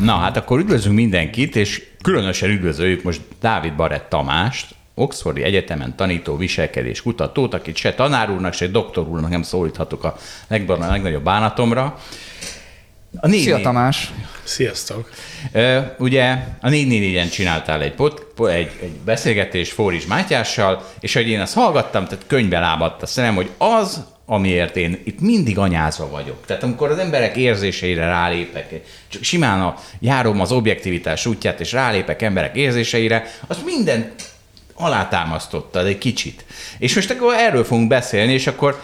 Na hát akkor üdvözlünk mindenkit, és különösen üdvözöljük most Dávid Barett Tamást, Oxfordi Egyetemen tanító viselkedés kutatót, akit se tanár úrnak, se doktor úrnak nem szólíthatok a legnagyobb bánatomra. A négy Szia Tamás! Sziasztok! Ugye a 444-en csináltál egy, pot, egy, egy beszélgetés Fóris Mátyással, és hogy én azt hallgattam, tehát könyvbe lábadt a szemem, hogy az, amiért én itt mindig anyázva vagyok. Tehát amikor az emberek érzéseire rálépek, csak simán a, járom az objektivitás útját, és rálépek emberek érzéseire, az minden alátámasztotta egy kicsit. És most akkor erről fogunk beszélni, és akkor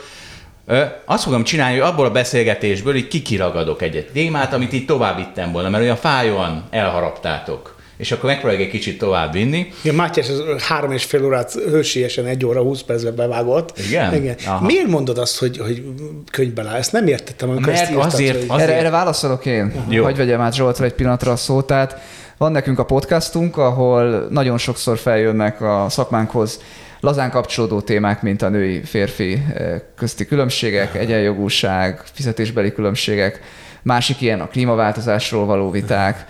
ö, azt fogom csinálni, hogy abból a beszélgetésből így kikiragadok egy témát, amit így tovább vittem volna, mert olyan fájóan elharaptátok és akkor megpróbáljuk egy kicsit tovább vinni. Igen, Mátyás az három és fél órát hősiesen egy óra, húsz percben bevágott. Igen? Igen. Miért mondod azt, hogy, hogy könyvbe áll? Ezt nem értettem, amikor Mert ezt írtad, azért, hogy... azért... Erre, erre válaszolok én. Jó. Hogy vegyem át Zsoltra egy pillanatra a szót. Tehát van nekünk a podcastunk, ahol nagyon sokszor feljönnek a szakmánkhoz lazán kapcsolódó témák, mint a női-férfi közti különbségek, egyenjogúság, fizetésbeli különbségek, másik ilyen a klímaváltozásról való viták,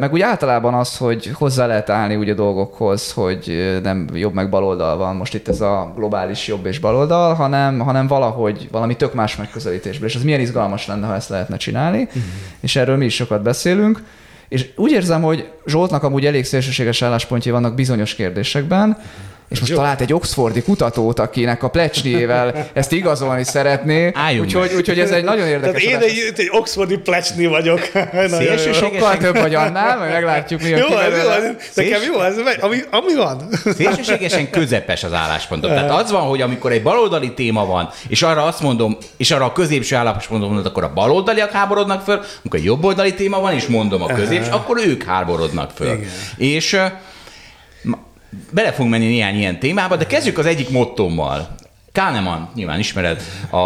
meg úgy általában az, hogy hozzá lehet állni úgy a dolgokhoz, hogy nem jobb meg baloldal van, most itt ez a globális jobb és baloldal, hanem, hanem valahogy valami tök más megközelítésből. És ez milyen izgalmas lenne, ha ezt lehetne csinálni. Uh-huh. És erről mi is sokat beszélünk. És úgy érzem, hogy Zsoltnak amúgy elég szélsőséges álláspontjai vannak bizonyos kérdésekben, uh-huh és most Jó. talált egy oxfordi kutatót, akinek a plecsniével ezt igazolni szeretné. Úgyhogy, úgyhogy ez egy nagyon érdekes. Tehát én egy, egy oxfordi plecsni vagyok. Sokkal több vagy annál, majd meglátjuk, mi a jó, ez, jó, ez, nekem jó, ez megy, ami, ami van. Szélsőségesen közepes az álláspontom. Tehát az van, hogy amikor egy baloldali téma van, és arra azt mondom, és arra a középső álláspontot mondod, akkor a baloldaliak háborodnak föl, amikor a jobboldali téma van, és mondom a középső, akkor ők háborodnak föl. Igen. És bele fogunk menni néhány ilyen témába, de kezdjük az egyik mottommal. Kahneman, nyilván ismered, a,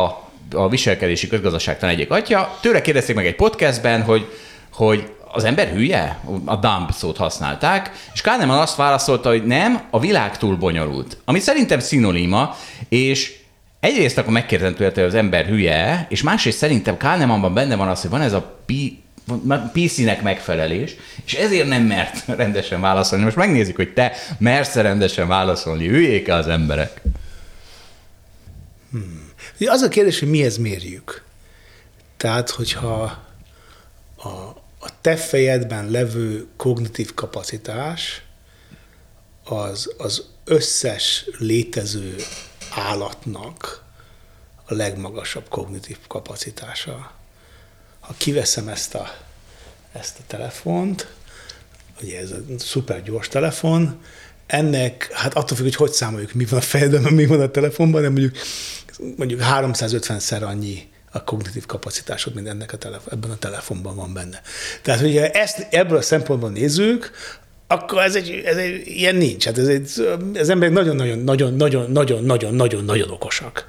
a viselkedési közgazdaságtan egyik atya. Tőle kérdezték meg egy podcastben, hogy, hogy az ember hülye? A dump szót használták, és Kahneman azt válaszolta, hogy nem, a világ túl bonyolult. Ami szerintem szinonima, és egyrészt akkor megkérdezem tőle, hogy az ember hülye, és másrészt szerintem Kahnemanban benne van az, hogy van ez a pi PC-nek megfelelés, és ezért nem mert rendesen válaszolni. Most megnézzük, hogy te mersz rendesen válaszolni, hülyék az emberek. Hmm. Az a kérdés, hogy mihez mérjük. Tehát, hogyha a, a te fejedben levő kognitív kapacitás az, az összes létező állatnak a legmagasabb kognitív kapacitása ha kiveszem ezt a, ezt a telefont, ugye ez a szuper gyors telefon, ennek, hát attól függ, hogy hogy számoljuk, mi van a fejedben, mi van a telefonban, de mondjuk, mondjuk 350-szer annyi a kognitív kapacitásod, mint ennek a telefon, ebben a telefonban van benne. Tehát, hogyha ezt ebből a szempontból nézzük, akkor ez egy, ez egy ilyen nincs. Hát ez egy, az emberek nagyon-nagyon-nagyon-nagyon-nagyon-nagyon-nagyon okosak.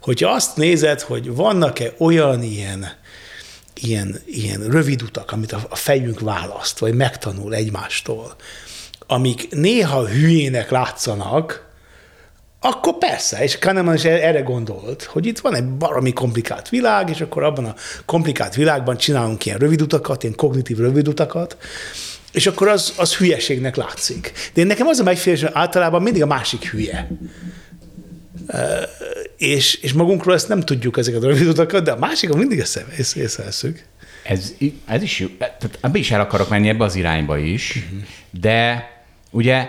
Hogyha azt nézed, hogy vannak-e olyan ilyen ilyen, ilyen rövid utak, amit a, fejünk választ, vagy megtanul egymástól, amik néha hülyének látszanak, akkor persze, és Kahneman is erre gondolt, hogy itt van egy baromi komplikált világ, és akkor abban a komplikált világban csinálunk ilyen rövid utakat, ilyen kognitív rövid utakat, és akkor az, az hülyeségnek látszik. De nekem az a megfélés, hogy általában mindig a másik hülye és, és magunkról ezt nem tudjuk ezeket a rövid utakat, de a másikon mindig ezt észreveszünk. Ez, ez is jó. Tehát is el akarok menni ebbe az irányba is, uh-huh. de ugye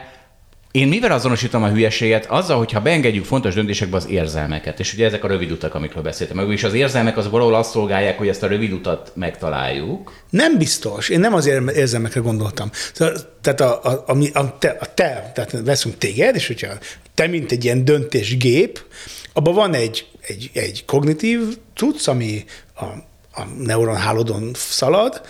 Én mivel azonosítom a hülyeséget? Azzal, hogyha beengedjük fontos döntésekbe az érzelmeket. És ugye ezek a rövid utak, amikről beszéltem. Meg az érzelmek az valahol azt szolgálják, hogy ezt a rövid utat megtaláljuk. Nem biztos. Én nem az érzelmekre gondoltam. Tehát a, a, a, a, te, a te, tehát veszünk téged, és hogyha te, mint egy ilyen döntésgép, abban van egy, egy, egy kognitív cucc, ami a, a neuronhálódon szalad,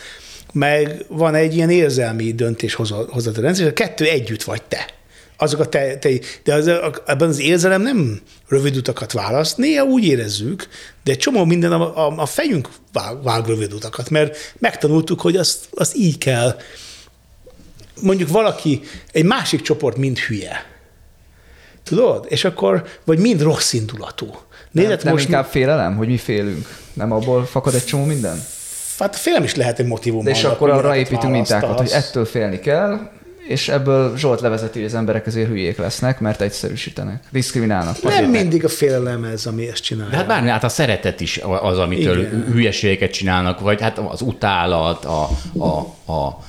meg van egy ilyen érzelmi döntéshozató rendszer, és a kettő együtt vagy te. Azok a te, te de az, ebben az érzelem nem rövid utakat választ, néha úgy érezzük, de egy csomó minden a, a, a fejünk vág, vág rövid utakat, mert megtanultuk, hogy azt, azt így kell. Mondjuk valaki, egy másik csoport mind hülye. Tudod? És akkor, vagy mind rossz indulatú. Nézd, nem, nem most inkább félelem, hogy mi félünk? Nem abból fakad egy csomó minden? Hát a félelem is lehet egy motivum. De és akkor arra építünk mintákat, hogy ettől félni kell, és ebből Zsolt levezeti, hogy az emberek azért hülyék lesznek, mert egyszerűsítenek, diszkriminálnak. Nem azért mindig a félelem ez, ami ezt csinálja. De hát bármi, hát a szeretet is az, amitől Igen. hülyeségeket csinálnak, vagy hát az utálat, a, a, a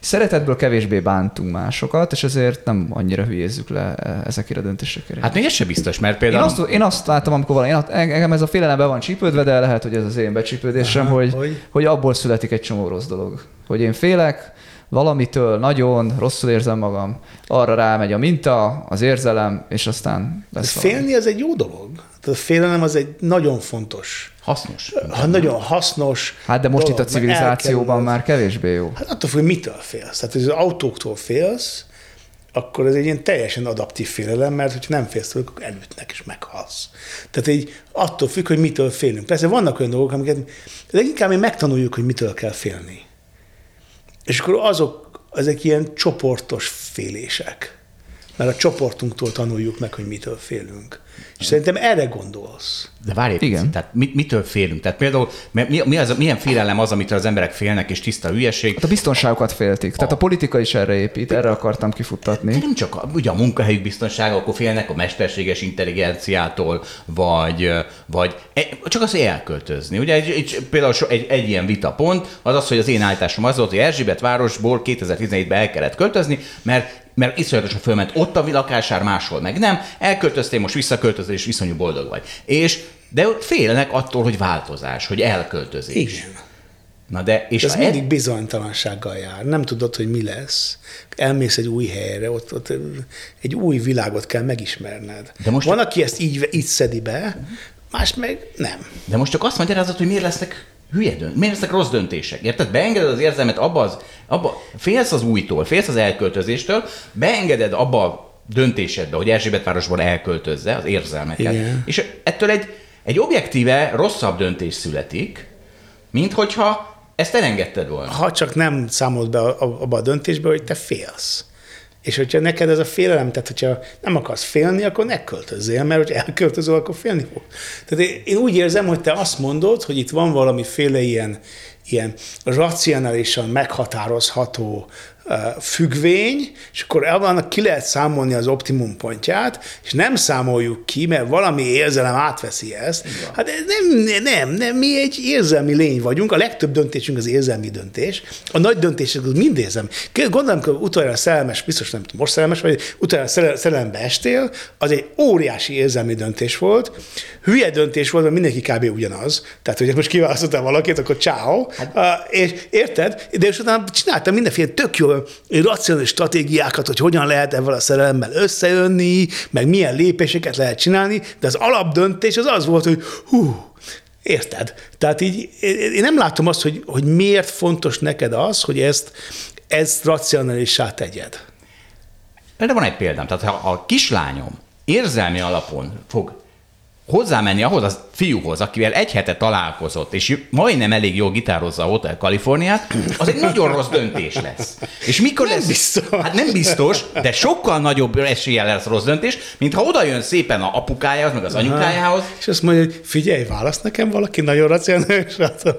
Szeretetből kevésbé bántunk másokat, és ezért nem annyira hülyézzük le ezekre a döntésekre. Hát még ez sem biztos, mert például... Én azt, én azt látom, amikor valami, én, engem ez a félelem be van csípődve, de lehet, hogy ez az én becsípődésem, Aha, hogy, hogy, hogy abból születik egy csomó rossz dolog. Hogy én félek, valamitől nagyon rosszul érzem magam, arra rámegy a minta, az érzelem, és aztán lesz Félni valami. az egy jó dolog. A félelem az egy nagyon fontos. Hasznos. Ha nagyon hasznos. Hát de most dolog, itt a civilizációban már kevésbé jó. Hát attól függ, mitől félsz. Tehát, hogy az autóktól félsz, akkor ez egy ilyen teljesen adaptív félelem, mert hogyha nem félsz tőle, akkor elütnek és meghalsz. Tehát így attól függ, hogy mitől félünk. Persze vannak olyan dolgok, amiket leginkább mi megtanuljuk, hogy mitől kell félni. És akkor azok, ezek ilyen csoportos félések. Mert a csoportunktól tanuljuk meg, hogy mitől félünk. És szerintem erre gondolsz. De várj egy Igen. tehát mit, mitől félünk? Tehát például mi, mi az, milyen félelem az, amitől az emberek félnek, és tiszta hülyeség? Hát a biztonságokat féltik. A... Tehát a politika is erre épít, erre akartam kifuttatni. De nem csak a, ugye a munkahelyük biztonsága, akkor félnek a mesterséges intelligenciától, vagy, vagy e, csak az, hogy elköltözni. Ugye egy, egy, például egy, egy ilyen vitapont az az, hogy az én állításom az volt, hogy Erzsébet városból 2017-ben el kellett költözni, mert mert iszonyatosan fölment ott a lakásár, máshol meg nem, elköltöztél, most visszaköltözöl, és iszonyú boldog vagy. És, de ott félnek attól, hogy változás, hogy elköltözés. Igen. Na de, és ez mindig el... bizonytalansággal jár. Nem tudod, hogy mi lesz. Elmész egy új helyre, ott, ott egy új világot kell megismerned. De most Van, aki ezt így, így szedi be, más meg nem. De most csak azt magyarázod, hogy miért lesznek hülye dönt, miért lesznek rossz döntések? Érted? Beengeded az érzelmet abba az, abba, félsz az újtól, félsz az elköltözéstől, beengeded abba a döntésedbe, hogy Erzsébetvárosból elköltözze az érzelmeket. Igen. És ettől egy, egy objektíve rosszabb döntés születik, mint hogyha ezt elengedted volna. Ha csak nem számolt be abba a döntésbe, hogy te félsz. És hogyha neked ez a félelem, tehát hogyha nem akarsz félni, akkor ne költözzél, mert hogyha elköltözöl, akkor félni fog. Tehát én úgy érzem, hogy te azt mondod, hogy itt van valamiféle ilyen, ilyen racionálisan meghatározható függvény, és akkor annak ki lehet számolni az optimum pontját, és nem számoljuk ki, mert valami érzelem átveszi ezt. Igen. Hát nem, nem, nem, mi egy érzelmi lény vagyunk, a legtöbb döntésünk az érzelmi döntés, a nagy döntések az mind érzelmi. Gondolom, hogy utoljára szerelmes, biztos nem tudom, most szerelmes vagy, utoljára szerelembe estél, az egy óriási érzelmi döntés volt, hülye döntés volt, mert mindenki kb. ugyanaz. Tehát, hogy most kiválasztottál valakit, akkor ciao. Hát. Uh, és érted? De és utána csináltam mindenféle tök jó racionális stratégiákat, hogy hogyan lehet ebben a szerelemmel összejönni, meg milyen lépéseket lehet csinálni, de az alapdöntés az az volt, hogy hú, Érted? Tehát így én nem látom azt, hogy, hogy miért fontos neked az, hogy ezt, ezt racionálissá tegyed. De van egy példám. Tehát ha a kislányom érzelmi alapon fog hozzámenni ahhoz a fiúhoz, akivel egy hete találkozott, és majdnem elég jól gitározza a Hotel Kaliforniát, az egy nagyon rossz döntés lesz. És mikor nem lesz? Biztos. Hát nem biztos, de sokkal nagyobb esélye lesz rossz döntés, mint ha oda jön szépen a apukájához, meg az anyukájához. Aha. És azt mondja, hogy figyelj, válasz nekem valaki nagyon racionális.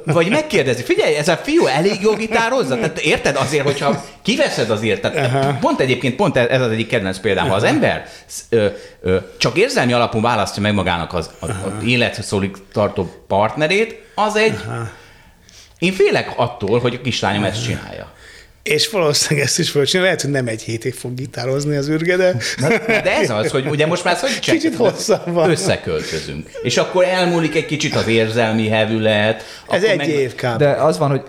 Vagy megkérdezi, figyelj, ez a fiú elég jól gitározza? Tehát érted azért, hogyha kiveszed azért, tehát Aha. pont egyébként pont ez az egyik kedvenc példám, ha az ember ö, ö, csak érzelmi alapon választja meg magának az, az, az életszólig tartó partnerét, az egy... Aha. Én félek attól, hogy a kislányom ezt csinálja. És valószínűleg ezt is fölcsinálja. Lehet, hogy nem egy hétig fog gitározni az űrge, de... Na, de ez az, hogy ugye most már hogy Kicsit hosszabban. Összeköltözünk. És akkor elmúlik egy kicsit az érzelmi hevület. Ez egy meg- év kb. De az van, hogy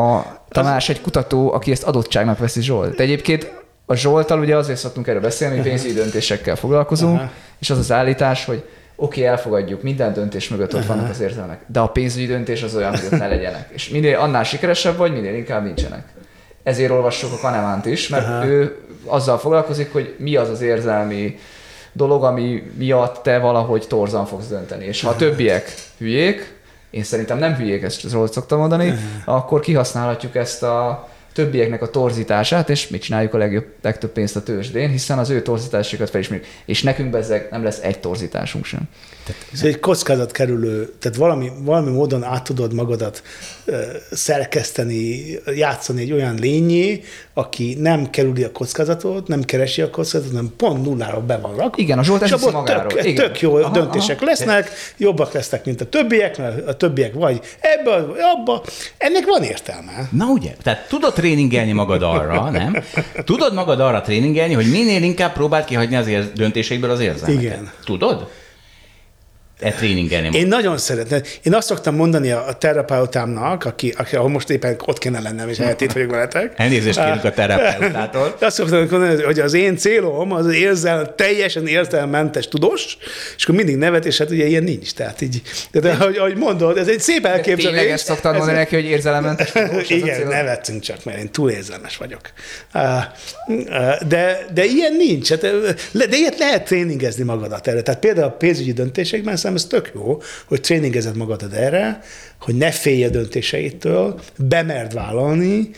a Tamás egy kutató, aki ezt adottságnak veszi Zsolt. De egyébként a Zsoltal ugye azért szoktunk erről beszélni, hogy pénzügyi döntésekkel foglalkozunk, Aha. és az az állítás, hogy oké, okay, elfogadjuk, minden döntés mögött ott vannak az érzelmek, de a pénzügyi döntés az olyan, hogy ott ne legyenek. És minél annál sikeresebb vagy, minél inkább nincsenek. Ezért olvassuk a Kanemánt is, mert Aha. ő azzal foglalkozik, hogy mi az az érzelmi dolog, ami miatt te valahogy torzan fogsz dönteni. És ha a többiek hülyék, én szerintem nem hülyék, ezt Zsolt szoktam mondani, akkor kihasználhatjuk ezt a többieknek a torzítását, és mit csináljuk a legjobb, legtöbb pénzt a tőzsdén, hiszen az ő torzításokat felismerjük. És nekünk bezzeg nem lesz egy torzításunk sem. Ez egy kockázat kerülő, tehát valami, valami módon át tudod magadat szerkeszteni, játszani egy olyan lényé, aki nem kerüli a kockázatot, nem keresi a kockázatot, hanem pont nullára be van rakva. Igen, a Zsolt és abból magáról. tök, Igen. tök jó Aha, döntések aha. lesznek, jobbak lesznek, mint a többiek, mert a többiek vagy ebbe, vagy abba. Ennek van értelme. Na ugye, tehát tudod tréningelni magad arra, nem? Tudod magad arra tréningelni, hogy minél inkább próbáld kihagyni az ér- döntéseidből az érzelmeket. Igen. Tudod? E tréningelni. Én nagyon szeretem. Én azt szoktam mondani a, a terapeutámnak, aki, aki, ahol most éppen ott kéne lennem, és itt vagyok veletek. Elnézést kérünk a terapeutától. Azt szoktam mondani, hogy az én célom az érzel, teljesen érzelmentes tudós, és akkor mindig nevet, és hát ugye ilyen nincs. Tehát így, de, de ahogy, ahogy mondod, ez egy szép elképzelés. tényleg ezt szoktad mondani neki, hogy érzelemmentes tudós, Igen, cél? nevettünk csak, mert én túl érzelmes vagyok. Ah, ah, De, de ilyen nincs. Hát, De ilyet lehet tréningezni magadat erre. Tehát például a pénzügyi döntésekben szerintem ez tök jó, hogy tréningezed magadat erre, hogy ne félj a döntéseitől, bemerd vállalni,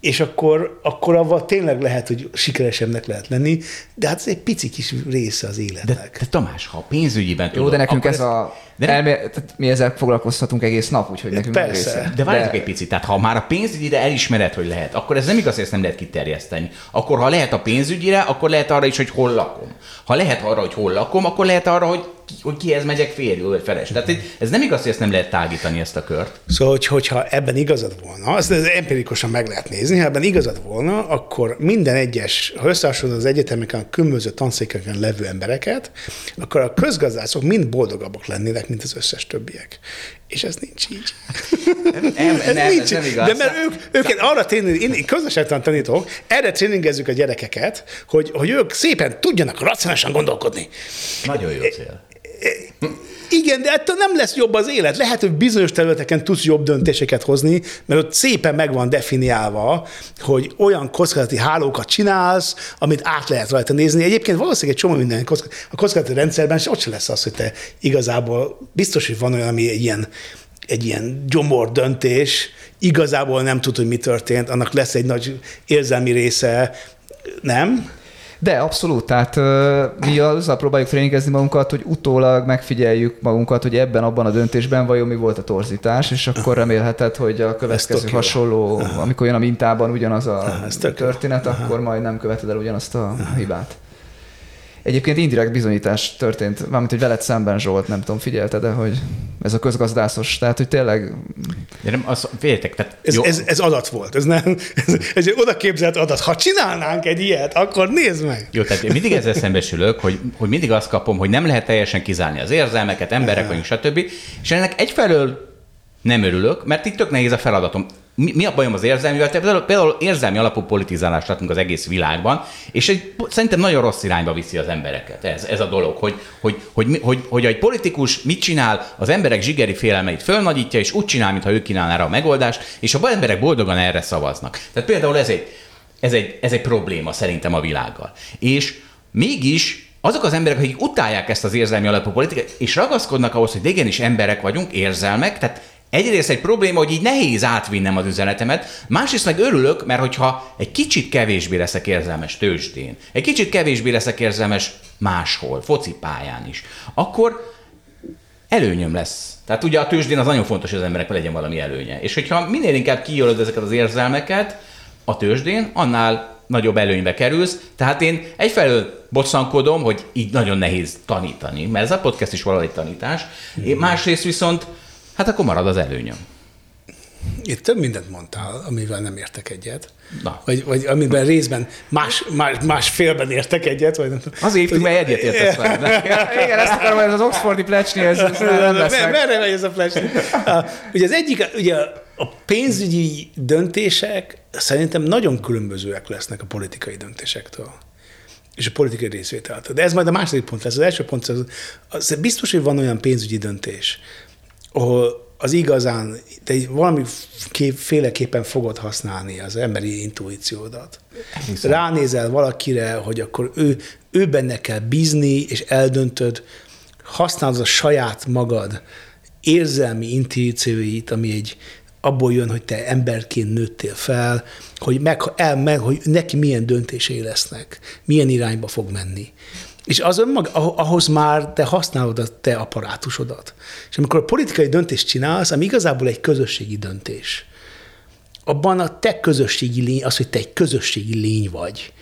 és akkor, akkor avval tényleg lehet, hogy sikeresebbnek lehet lenni, de hát ez egy pici kis része az De, életnek. de Tamás, ha pénzügyiben Jó, tudod, de nekünk akkor ez a... De nem- Elmé... Tehát mi ezzel foglalkozhatunk egész nap, úgyhogy nekünk Persze. része. De várjatok egy picit, tehát ha már a pénzügyire elismered, hogy lehet, akkor ez nem igaz, hogy ezt nem lehet kiterjeszteni. Akkor ha lehet a pénzügyire, akkor lehet arra is, hogy hol lakom. Ha lehet arra, hogy hol lakom, akkor lehet arra, hogy hogy kihez megyek férjül vagy feles. Tehát ez- nem igaz, hogy ezt nem lehet tágítani ezt a kört. Szóval, hogy, hogyha ebben igazad volna, azt ez empirikusan meg lehet nézni, ha ebben igazad volna, akkor minden egyes, ha összehasonlod az egyetemeken, a különböző tanszékeken levő embereket, akkor a közgazdászok mind boldogabbak lennének, mint az összes többiek. És ez nincs így. Nem, Ez nem, nincs ez nem igaz. De mert ők, őket arra tréning, én közösségtan tanítok, erre tréningezzük a gyerekeket, hogy, hogy ők szépen tudjanak racionálisan gondolkodni. Nagyon jó cél. Igen, de ettől nem lesz jobb az élet. Lehet, hogy bizonyos területeken tudsz jobb döntéseket hozni, mert ott szépen meg van definiálva, hogy olyan kockázati hálókat csinálsz, amit át lehet rajta nézni. Egyébként valószínűleg egy csomó minden kockázati, a kockázati rendszerben se ott se lesz az, hogy te igazából biztos, hogy van olyan, ami egy ilyen, egy ilyen gyomor döntés, igazából nem tud, hogy mi történt, annak lesz egy nagy érzelmi része, nem? De abszolút, tehát mi azzal próbáljuk tréningezni magunkat, hogy utólag megfigyeljük magunkat, hogy ebben, abban a döntésben vajon mi volt a torzítás, és akkor remélheted, hogy a következő jó. hasonló, amikor jön a mintában ugyanaz a jó. történet, akkor majd nem követed el ugyanazt a hibát. Egyébként indirekt bizonyítás történt, valamint, hogy veled szemben Zsolt, nem tudom, figyelte, de hogy ez a közgazdászos, tehát hogy tényleg De nem, az, féltek, tehát Ez, jó, ez, ez adat volt, ez nem, ez, ez egy oda képzelt adat. Ha csinálnánk egy ilyet, akkor nézd meg! Jó, tehát én mindig ezzel szembesülök, hogy, hogy mindig azt kapom, hogy nem lehet teljesen kizárni az érzelmeket, emberek vagyunk, stb. És ennek egyfelől nem örülök, mert itt tök nehéz a feladatom. Mi, mi a bajom az érzelmivel? Például, például érzelmi alapú politizálást látunk az egész világban, és egy, szerintem nagyon rossz irányba viszi az embereket ez, ez a dolog, hogy, hogy, hogy, mi- hogy, hogy egy politikus mit csinál, az emberek zsigeri félelmeit fölnagyítja, és úgy csinál, mintha ő kínálná rá a megoldást, és a emberek boldogan erre szavaznak. Tehát például ez egy, ez egy, ez egy probléma szerintem a világgal. És mégis azok az emberek, akik utálják ezt az érzelmi alapú politikát, és ragaszkodnak ahhoz, hogy de igenis emberek vagyunk, érzelmek, tehát egyrészt egy probléma, hogy így nehéz átvinnem az üzenetemet, másrészt meg örülök, mert hogyha egy kicsit kevésbé leszek érzelmes tőzsdén, egy kicsit kevésbé leszek érzelmes máshol, focipályán is, akkor előnyöm lesz. Tehát ugye a tőzsdén az nagyon fontos, hogy az embereknek legyen valami előnye. És hogyha minél inkább kijelöd ezeket az érzelmeket a tőzsdén, annál nagyobb előnybe kerülsz. Tehát én egyfelől bosszankodom, hogy így nagyon nehéz tanítani, mert ez a podcast is valahogy tanítás. Én másrészt viszont, hát akkor marad az előnyöm. Itt több mindent mondtál, amivel nem értek egyet. Na. Vagy, vagy amiben részben más, más, más félben értek egyet. Vagy nem. Az évtünk, mert egyet értesz. Igen, ezt akarom, ez az Oxfordi plecsni, ez, ez nem lesz meg. Merre megy ez a? Ah, Ugye az egyik, ugye a pénzügyi döntések szerintem nagyon különbözőek lesznek a politikai döntésektől és a politikai részvételtől. De ez majd a második pont lesz. Az első pont az, az biztos, hogy van olyan pénzügyi döntés, ahol az igazán, te valami kép, féleképpen fogod használni az emberi intuíciódat. Ránézel valakire, hogy akkor ő, ő benne kell bízni, és eldöntöd, használod a saját magad érzelmi intuícióit, ami egy abból jön, hogy te emberként nőttél fel, hogy, meg, el, meg, hogy neki milyen döntései lesznek, milyen irányba fog menni. És az önmag, ah- ahhoz már te használod a te apparátusodat. És amikor a politikai döntést csinálsz, ami igazából egy közösségi döntés, abban a te közösségi lény, az, hogy te egy közösségi lény vagy,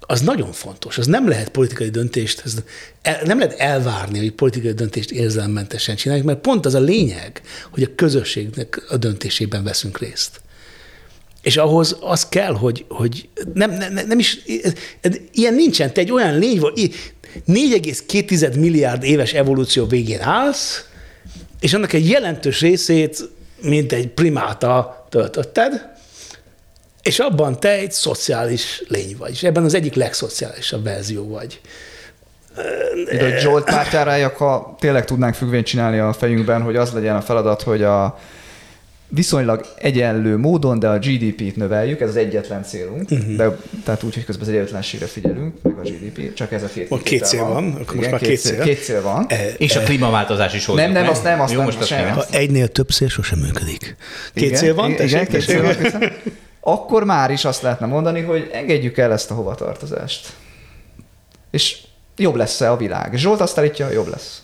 az nagyon fontos. Az nem lehet politikai döntést, ez el, nem lehet elvárni, hogy politikai döntést érzelmmentesen csináljuk, mert pont az a lényeg, hogy a közösségnek a döntésében veszünk részt. És ahhoz az kell, hogy, hogy nem, nem, nem is, ilyen nincsen, te egy olyan lény vagy, 4,2 milliárd éves evolúció végén állsz, és annak egy jelentős részét, mint egy primáta töltötted, és abban te egy szociális lény vagy, és ebben az egyik legszociálisabb verzió vagy. De hogy Zsolt pártjára ha tényleg tudnánk függvényt csinálni a fejünkben, hogy az legyen a feladat, hogy a viszonylag egyenlő módon, de a GDP-t növeljük, ez az egyetlen célunk, uh-huh. de, tehát úgy, hogy közben az egyenlőtlenségre figyelünk, meg a GDP, csak ez a két Van két kitétel cél van, akkor most már két, két cél. cél. Két cél van. E, És a klímaváltozás is hozzuk Nem, nem, azt nem, azt Jó, nem, most azt sem. nem. Ha egynél több cél sosem működik. Két Igen, cél van, igen, tessék, igen, két cél van. Akkor már is azt lehetne mondani, hogy engedjük el ezt a hovatartozást. És jobb lesz-e a világ? Zsolt azt állítja, jobb lesz.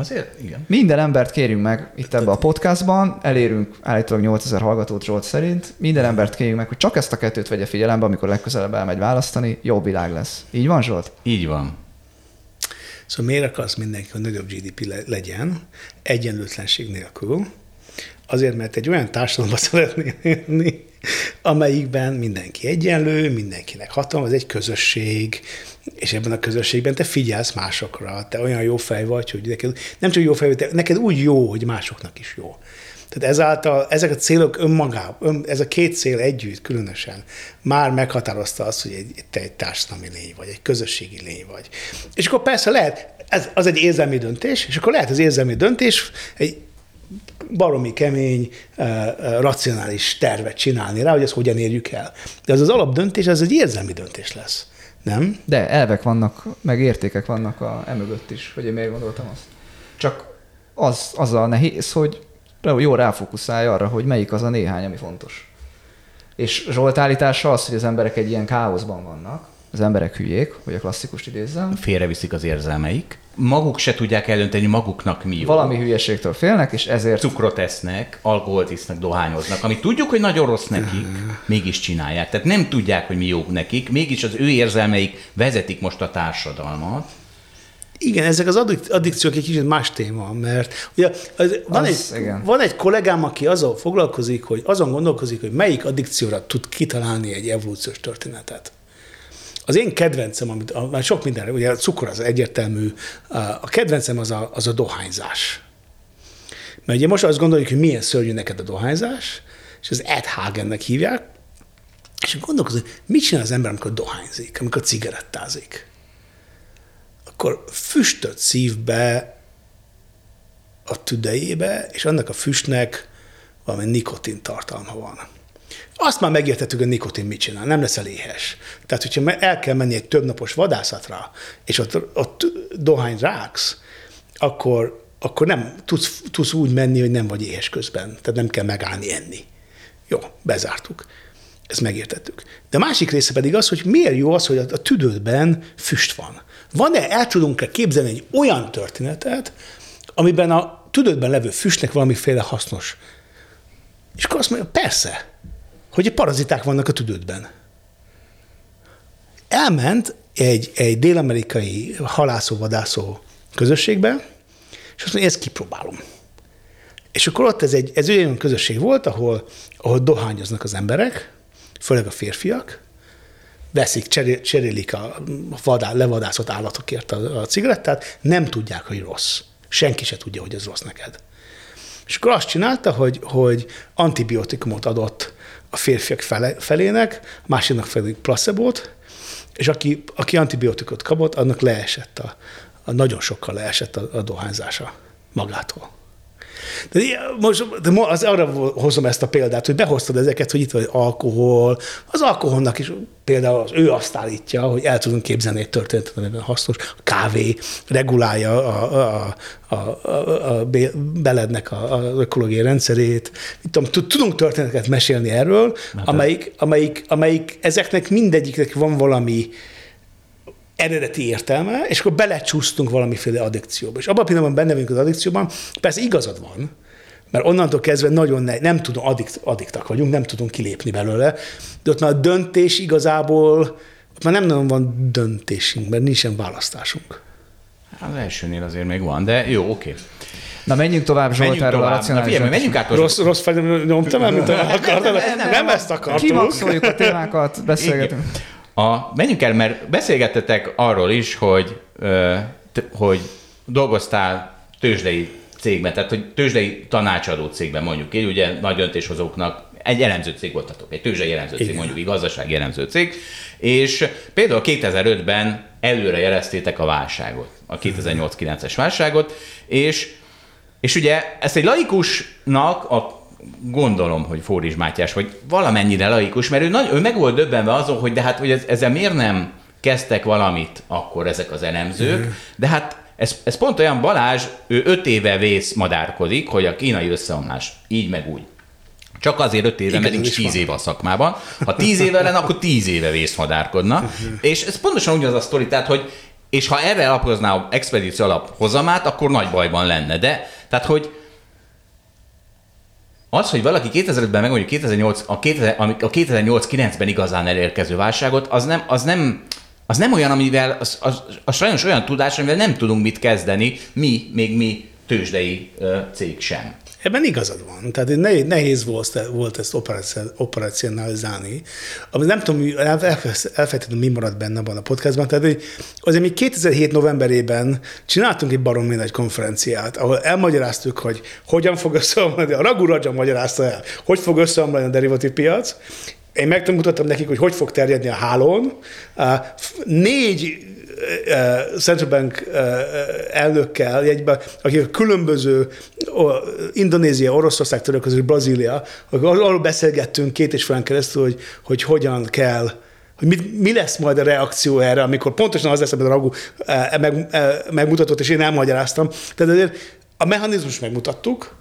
Azért, igen. Minden embert kérjünk meg itt ebbe a podcastban, elérünk állítólag 8000 hallgatót Zsolt szerint, minden embert kérjünk meg, hogy csak ezt a kettőt vegye figyelembe, amikor legközelebb elmegy választani, jobb világ lesz. Így van, Zsolt? Így van. Szóval miért akarsz mindenki, hogy nagyobb GDP le- legyen, egyenlőtlenség nélkül? Azért, mert egy olyan társadalomban szeretnél élni, amelyikben mindenki egyenlő, mindenkinek hatalma, ez egy közösség, és ebben a közösségben te figyelsz másokra, te olyan jó fej vagy, hogy neked, nem csak jó fej vagy, te, neked úgy jó, hogy másoknak is jó. Tehát ezáltal ezek a célok önmagában, ön, ez a két cél együtt különösen már meghatározta azt, hogy egy, te egy társadalmi lény vagy, egy közösségi lény vagy. És akkor persze lehet, ez, az egy érzelmi döntés, és akkor lehet az érzelmi döntés egy baromi kemény, uh, uh, racionális tervet csinálni rá, hogy ezt hogyan érjük el. De az az alapdöntés, ez egy érzelmi döntés lesz. Nem? De elvek vannak, meg értékek vannak a emögött is, hogy én miért gondoltam azt. Csak az, az a nehéz, hogy jó ráfókuszálj arra, hogy melyik az a néhány, ami fontos. És Zsolt állítása az, hogy az emberek egy ilyen káoszban vannak, az emberek hülyék, hogy a klasszikust idézzem, Félreviszik az érzelmeik. Maguk se tudják eldönteni maguknak mi jó. valami hülyeségtől félnek, és ezért cukrot esznek, alkoholt isznak, dohányoznak, amit tudjuk, hogy nagyon rossz nekik, mégis csinálják. Tehát nem tudják, hogy mi jó nekik, mégis az ő érzelmeik vezetik most a társadalmat. Igen, ezek az addik- addikciók egy kicsit más téma, mert ugye az, van, Az, egy, igen. van egy kollégám, aki azon foglalkozik, hogy azon gondolkozik, hogy melyik addikcióra tud kitalálni egy evolúciós történetet. Az én kedvencem, amit, már sok mindenre, ugye a cukor az egyértelmű, a- kedvencem az a, az a dohányzás. Mert ugye most azt gondoljuk, hogy milyen szörnyű neked a dohányzás, és az Ed Hagennek hívják, és gondolkozom, mit csinál az ember, amikor dohányzik, amikor cigarettázik? akkor füstöt szív be a tüdejébe, és annak a füstnek valami nikotin tartalma van. Azt már megértettük, hogy a nikotin mit csinál, nem leszel éhes. Tehát, hogyha el kell menni egy többnapos vadászatra, és ott, ott dohányt ráksz, akkor, akkor nem tudsz, tudsz úgy menni, hogy nem vagy éhes közben. Tehát nem kell megállni enni. Jó, bezártuk. Ezt megértettük. De a másik része pedig az, hogy miért jó az, hogy a tüdődben füst van. Van-e, el tudunk-e képzelni egy olyan történetet, amiben a tüdődben levő füstnek valamiféle hasznos. És akkor azt mondja, persze, hogy paraziták vannak a tüdődben. Elment egy, egy dél-amerikai halászó-vadászó közösségbe, és azt mondja, ezt kipróbálom. És akkor ott ez egy, ez olyan közösség volt, ahol, ahol dohányoznak az emberek, főleg a férfiak, veszik, cserél, cserélik a vadá, levadászott állatokért a, a cigarettát, nem tudják, hogy rossz. Senki se tudja, hogy ez rossz neked. És akkor azt csinálta, hogy, hogy antibiotikumot adott a férfiak fele, felének, másiknak pedig placebót, és aki, aki antibiotikot kapott, annak leesett a, a nagyon sokkal leesett a, a dohányzása magától. De most de az, arra hozom ezt a példát, hogy behoztad ezeket, hogy itt van alkohol. Az alkoholnak is például az ő azt állítja, hogy el tudunk képzelni egy történetet, amiben hasznos. A kávé regulálja a, a, a, a, a belednek az ökológiai rendszerét. tudom, tudunk történeteket mesélni erről, amelyik, amelyik, amelyik ezeknek mindegyiknek van valami eredeti értelme, és akkor belecsúsztunk valamiféle addikcióba. És abban a pillanatban benne vagyunk az addikcióban, persze igazad van, mert onnantól kezdve nagyon ne, nem tudom, addikt, addiktak vagyunk, nem tudunk kilépni belőle, de ott már a döntés igazából, ott már nem nagyon van döntésünk, mert nincsen választásunk. Az elsőnél azért még van, de jó, oké. Na menjünk tovább Zsoltárról a racionális. Na, menjünk át. Rossz, rossz fejlem nyomtam el, mint akartam. Nem, nem, nem, nem ezt akartuk. Kimaxoljuk a témákat, beszélgetünk. Igen. A, menjünk el, mert beszélgettetek arról is, hogy, hogy dolgoztál tőzsdei cégben, tehát hogy tőzsdei tanácsadó cégben mondjuk így, ugye nagy döntéshozóknak egy elemző cég voltatok, egy tőzsdei elemző cég, Igen. mondjuk egy gazdasági elemző cég, és például 2005-ben előre jeleztétek a válságot, a 2008-9-es válságot, és, és ugye ezt egy laikusnak a gondolom, hogy Fóris Mátyás, vagy valamennyire laikus, mert ő, nagy, ő meg volt döbbenve azon, hogy de hát, hogy ez, ezzel miért nem kezdtek valamit akkor ezek az elemzők, de hát ez, ez pont olyan Balázs, ő öt éve vész madárkodik, hogy a kínai összeomlás így meg úgy. Csak azért öt éve, mert nincs tíz éve a szakmában. Ha tíz éve lenne, akkor tíz éve vészmadárkodna. és ez pontosan ugyanaz a sztori, tehát, hogy és ha erre alapozná a expedíció alap hozamát, akkor nagy bajban lenne. De, tehát, hogy az, hogy valaki 2005-ben megmondja 2008, a, 2000, a 2008-9-ben igazán elérkező válságot, az nem, az nem, az nem olyan, amivel, az, az, az sajnos olyan tudás, amivel nem tudunk mit kezdeni, mi, még mi tőzsdei uh, cég sem. Ebben igazad van. Tehát nehéz, volt, volt ezt operacionalizálni. Ami nem tudom, elfelejtettem, mi maradt benne abban a podcastban. Tehát hogy azért mi 2007 novemberében csináltunk egy baromi nagy konferenciát, ahol elmagyaráztuk, hogy hogyan fog összeomlani, a Raghu Raja magyarázta el, hogy fog összeomlani a derivatív piac, én megmutattam nekik, hogy hogy fog terjedni a hálón. Négy Central Bank elnökkel, egyben, akik különböző Indonézia, Oroszország, Törököző, Brazília, arról beszélgettünk két és fél keresztül, hogy, hogy hogyan kell hogy mi, mi lesz majd a reakció erre, amikor pontosan az lesz, amit a Ragu meg, megmutatott, és én elmagyaráztam. Tehát azért a mechanizmus megmutattuk,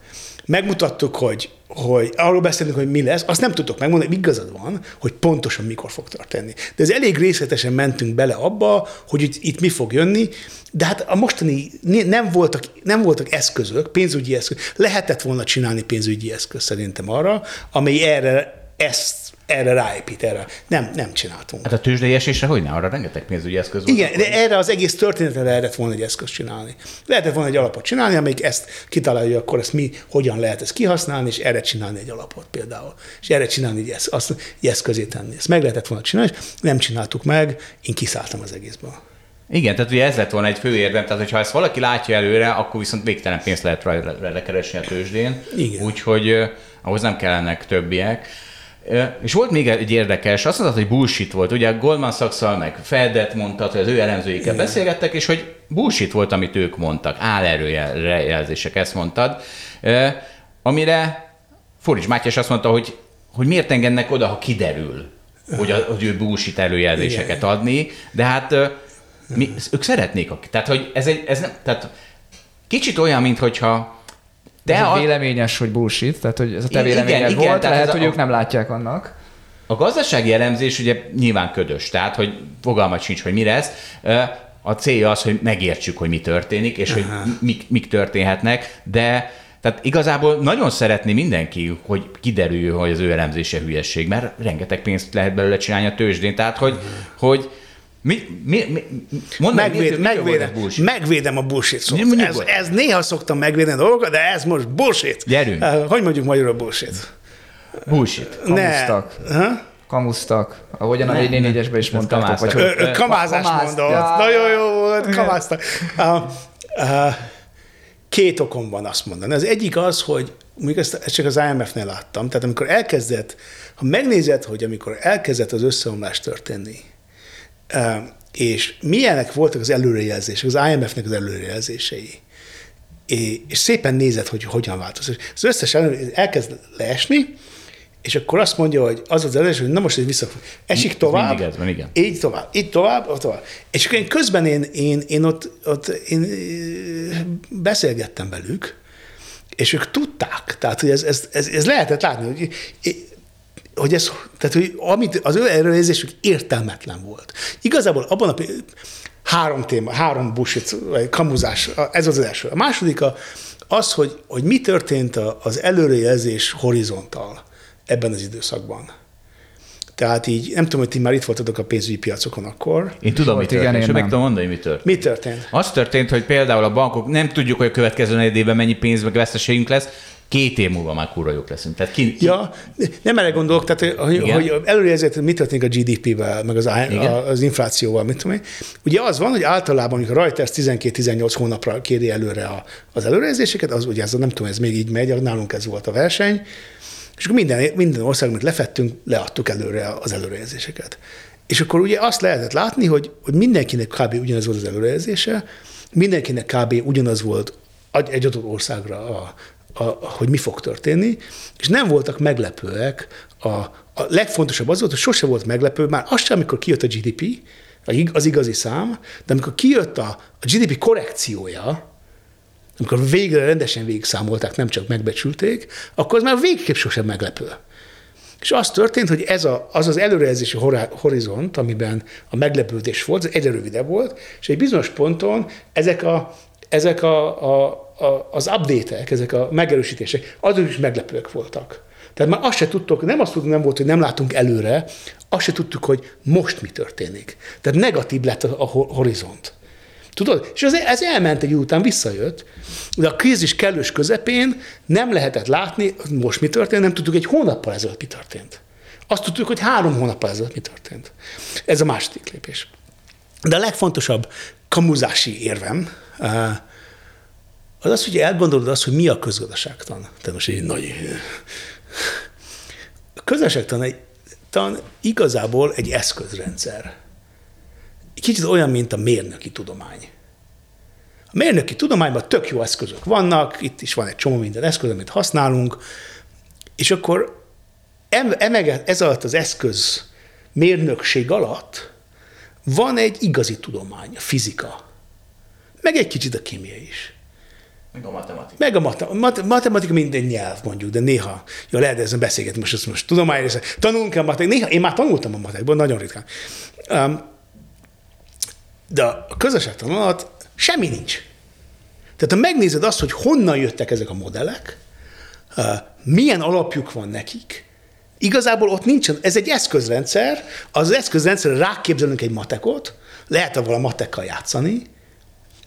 megmutattuk, hogy, hogy arról beszélünk, hogy mi lesz, azt nem tudtok megmondani, igazad van, hogy pontosan mikor fog történni. De ez elég részletesen mentünk bele abba, hogy itt, itt mi fog jönni, de hát a mostani nem voltak, nem voltak eszközök, pénzügyi eszközök. Lehetett volna csinálni pénzügyi eszköz szerintem arra, amely erre ezt erre ráépít, erre. Nem, nem csináltunk. Hát a tőzsdei esésre hogy ne? Arra rengeteg pénzügyi eszköz volt. Igen, de erre az egész történetre lehetett volna egy eszközt csinálni. Lehetett volna egy alapot csinálni, amelyik ezt kitalálja, akkor ezt mi, hogyan lehet ezt kihasználni, és erre csinálni egy alapot például. És erre csinálni egy, eszköz, azt, egy eszközé tenni. Ezt meg lehetett volna csinálni, és nem csináltuk meg, én kiszálltam az egészből. Igen, tehát ugye ez lett volna egy fő érvem, tehát hogyha ezt valaki látja előre, akkor viszont végtelen pénzt lehet rá keresni a tőzsdén. Igen. Úgyhogy ahhoz nem kellenek többiek. És volt még egy érdekes, azt mondtad, hogy bullshit volt. Ugye Goldman sachs meg Fedet mondtad, hogy az ő elemzőikkel beszélgettek, és hogy bullshit volt, amit ők mondtak. Állerőjelzések, ezt mondtad. Amire Forics Mátyás azt mondta, hogy, hogy miért engednek oda, ha kiderül, hogy, a, hogy ő bullshit előjelzéseket Igen. adni, de hát mi, ők szeretnék, tehát hogy ez, egy, ez nem, tehát kicsit olyan, mintha de ez a... véleményes, hogy bullshit, tehát hogy ez a te véleményed igen, volt, igen, lehet, hogy a... ők nem látják annak. A gazdasági elemzés ugye nyilván ködös, tehát hogy fogalmat sincs, hogy mi lesz. A célja az, hogy megértsük, hogy mi történik, és hogy mik, mik történhetnek, de tehát igazából nagyon szeretné mindenki, hogy kiderüljön, hogy az ő elemzése hülyesség, mert rengeteg pénzt lehet belőle csinálni a tőzsdén. Tehát, hogy, hogy Mi, mi, mi, mondd meg, Megvéd, ez megvédem, bullshit? megvédem a bullshit szót. Mi- mi Ez, ez, néha szoktam megvédeni a dolgokat, de ez most bullshit. Gyerünk. Uh, hogy mondjuk magyarul bullshit? Bullshit. Kamusztak. Ne. Ha? Kamusztak. Ahogyan a Nem, 4 es is ez mondtátok. Vagy, kamáztak. hogy- Kamázás ja. Nagyon jó volt, kamáztak. Uh, uh, két okom van azt mondani. Az egyik az, hogy még ezt, ezt csak az IMF-nél láttam, tehát amikor elkezdett, ha megnézed, hogy amikor elkezdett az összeomlás történni, és milyenek voltak az előrejelzések, az IMF-nek az előrejelzései, és szépen nézed, hogy hogyan változik. Az összes elő elkezd leesni, és akkor azt mondja, hogy az az előző, hogy na most ez vissza, esik tovább, mindig ez van, igen. így tovább, így tovább, ott tovább. És akkor én közben én, én, én ott, ott én beszélgettem velük, és ők tudták, tehát hogy ez, ez, ez, ez lehetett látni, hogy, hogy ez, tehát, hogy amit az ő előérzésük értelmetlen volt. Igazából abban a három téma, három bullshit, vagy kamuzás, ez az az első. A második a, az, hogy, hogy mi történt a- az előrejelzés horizonttal ebben az időszakban. Tehát így, nem tudom, hogy ti már itt voltatok a pénzügyi piacokon akkor. Én tudom, mi Volt, igen, történt, és én meg tudom mondani, mi történt. Mi történt? Az történt, hogy például a bankok, nem tudjuk, hogy a következő negyed évben mennyi pénz meg veszteségünk lesz, két év múlva már kurva jók leszünk. Tehát ki, ki Ja, nem erre gondolok, tehát hogy, Igen. hogy előrejelzett, mi történik a GDP-vel, meg az, a, az inflációval, mit tudom én. Ugye az van, hogy általában, amikor a Reuters 12-18 hónapra kéri előre a, az előrejelzéseket, az ugye ez nem tudom, ez még így megy, nálunk ez volt a verseny, és akkor minden, minden ország, amit lefettünk, leadtuk előre az előrejelzéseket. És akkor ugye azt lehetett látni, hogy, hogy mindenkinek kb. ugyanaz volt az előrejelzése, mindenkinek kb. ugyanaz volt egy adott országra, a, a, hogy mi fog történni, és nem voltak meglepőek. A, a legfontosabb az volt, hogy sose volt meglepő, már az sem, amikor kijött a GDP, az igazi szám, de amikor kijött a, a GDP korrekciója, amikor végre rendesen végigszámolták, nem csak megbecsülték, akkor az már végképp sosem meglepő. És az történt, hogy ez a, az az előrejelzési horizont, amiben a meglepődés volt, ez egyre rövidebb volt, és egy bizonyos ponton ezek, a, ezek a, a, a, az update-ek, ezek a megerősítések, azok is meglepőek voltak. Tehát már azt se tudtuk, nem azt tudtuk, nem volt, hogy nem látunk előre, azt se tudtuk, hogy most mi történik. Tehát negatív lett a, a ho- horizont. Tudod? És ez, ez elment egy után, visszajött, de a krízis kellős közepén nem lehetett látni, hogy most mi történt, nem tudtuk egy hónappal ezelőtt mi történt. Azt tudtuk, hogy három hónappal ezelőtt mi történt. Ez a második lépés. De a legfontosabb kamuzási érvem eh, az az, hogy elgondolod azt, hogy mi a közgazdaságtan. Tehát most egy nagy... A közgazdaságtan egy, tan igazából egy eszközrendszer kicsit olyan, mint a mérnöki tudomány. A mérnöki tudományban tök jó eszközök vannak, itt is van egy csomó minden eszköz, amit használunk, és akkor ez alatt az eszköz mérnökség alatt van egy igazi tudomány, a fizika, meg egy kicsit a kémia is. Meg a matematika. Meg a mat- mat- matematika minden nyelv mondjuk, de néha, jó, lehet ezen beszélgetni, most, most tudomány része, tanulunk kell matematikát, néha, én már tanultam a matematikában, nagyon ritkán. Um, de a közösségtan alatt semmi nincs. Tehát ha megnézed azt, hogy honnan jöttek ezek a modellek, uh, milyen alapjuk van nekik, igazából ott nincsen, ez egy eszközrendszer, az eszközrendszerre ráképzelünk egy matekot, lehet avval a matekkal játszani,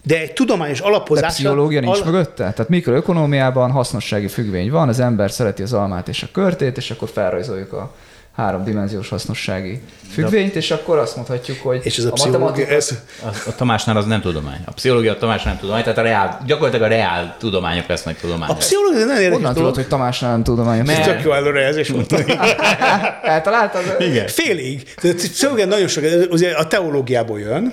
de egy tudományos De alapozásra... pszichológia nincs al- mögötte? Tehát mikroökonomiában hasznossági függvény van, az ember szereti az almát és a körtét, és akkor felrajzoljuk a háromdimenziós hasznossági függvényt, és akkor azt mondhatjuk, hogy És ez a, a pszichológia, ez, A, a Tamásnál az nem tudomány. A pszichológia a Tamásnál nem tudomány, tehát a reál, gyakorlatilag a reál tudományok lesznek a tudományok. pszichológia nagyon érdekes Honnan tudod, hogy Tamásnál nem tudományos? Ez Mert- tök jó előrejelzés volt. Eltaláltad? Igen. Félig. Tehát a pszichológia nagyon sok, ugye a teológiából jön,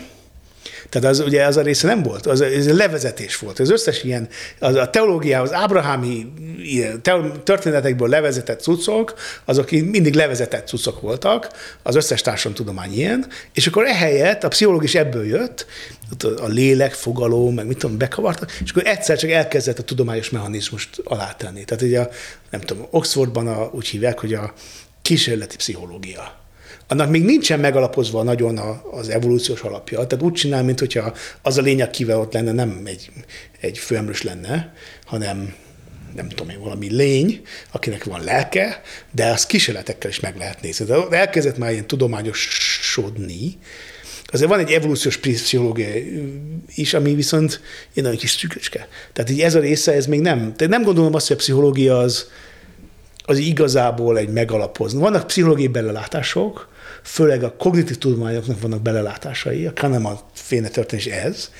tehát az, ugye az a része nem volt, az, ez egy levezetés volt. Az összes ilyen, az a teológia, az ábrahámi ilyen történetekből levezetett cuccok, azok mindig levezetett cuccok voltak, az összes társadalomtudomány ilyen, és akkor ehelyett a pszichológus ebből jött, a a lélek, fogalom, meg mit tudom, bekavartak, és akkor egyszer csak elkezdett a tudományos mechanizmust alátenni. Tehát ugye, a, nem tudom, Oxfordban a, úgy hívják, hogy a kísérleti pszichológia annak még nincsen megalapozva nagyon a, az evolúciós alapja. Tehát úgy csinál, mint hogyha az a lény, akivel ott lenne, nem egy, egy főemlős lenne, hanem nem tudom én, valami lény, akinek van lelke, de az kísérletekkel is meg lehet nézni. De elkezdett már ilyen tudományosodni, azért van egy evolúciós pszichológia is, ami viszont egy nagyon kis szűköske. Tehát így ez a része, ez még nem. Tehát nem gondolom azt, hogy a pszichológia az, az igazából egy megalapozni. Vannak pszichológiai belelátások, főleg a kognitív tudományoknak vannak belelátásai, a Kahneman féne történés ez,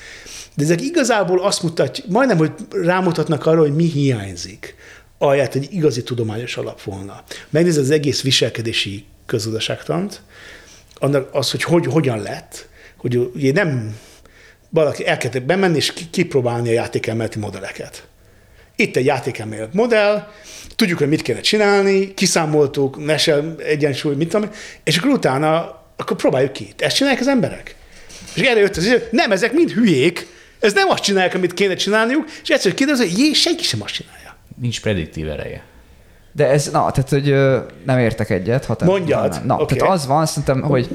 de ezek igazából azt mutatják, majdnem, hogy rámutatnak arra, hogy mi hiányzik, ahelyett egy igazi tudományos alap volna. Megnézed az egész viselkedési közgazdaságtant, annak az, hogy, hogy hogyan lett, hogy ugye nem valaki el kellett bemenni és kipróbálni a játékelméleti modelleket. Itt egy játékelmélet modell, tudjuk, hogy mit kéne csinálni, kiszámoltuk, mese, egyensúly, mit tudom, és akkor utána akkor próbáljuk ki. Ezt csinálják az emberek. És erre jött az idő, nem, ezek mind hülyék, ez nem azt csinálják, amit kéne csinálniuk, és egyszerűen kiderül, hogy jé, senki sem azt csinálja. Nincs prediktív ereje. De ez, na, tehát, hogy nem értek egyet. Ha te, Mondjad. Na, okay. tehát az van, szerintem, hogy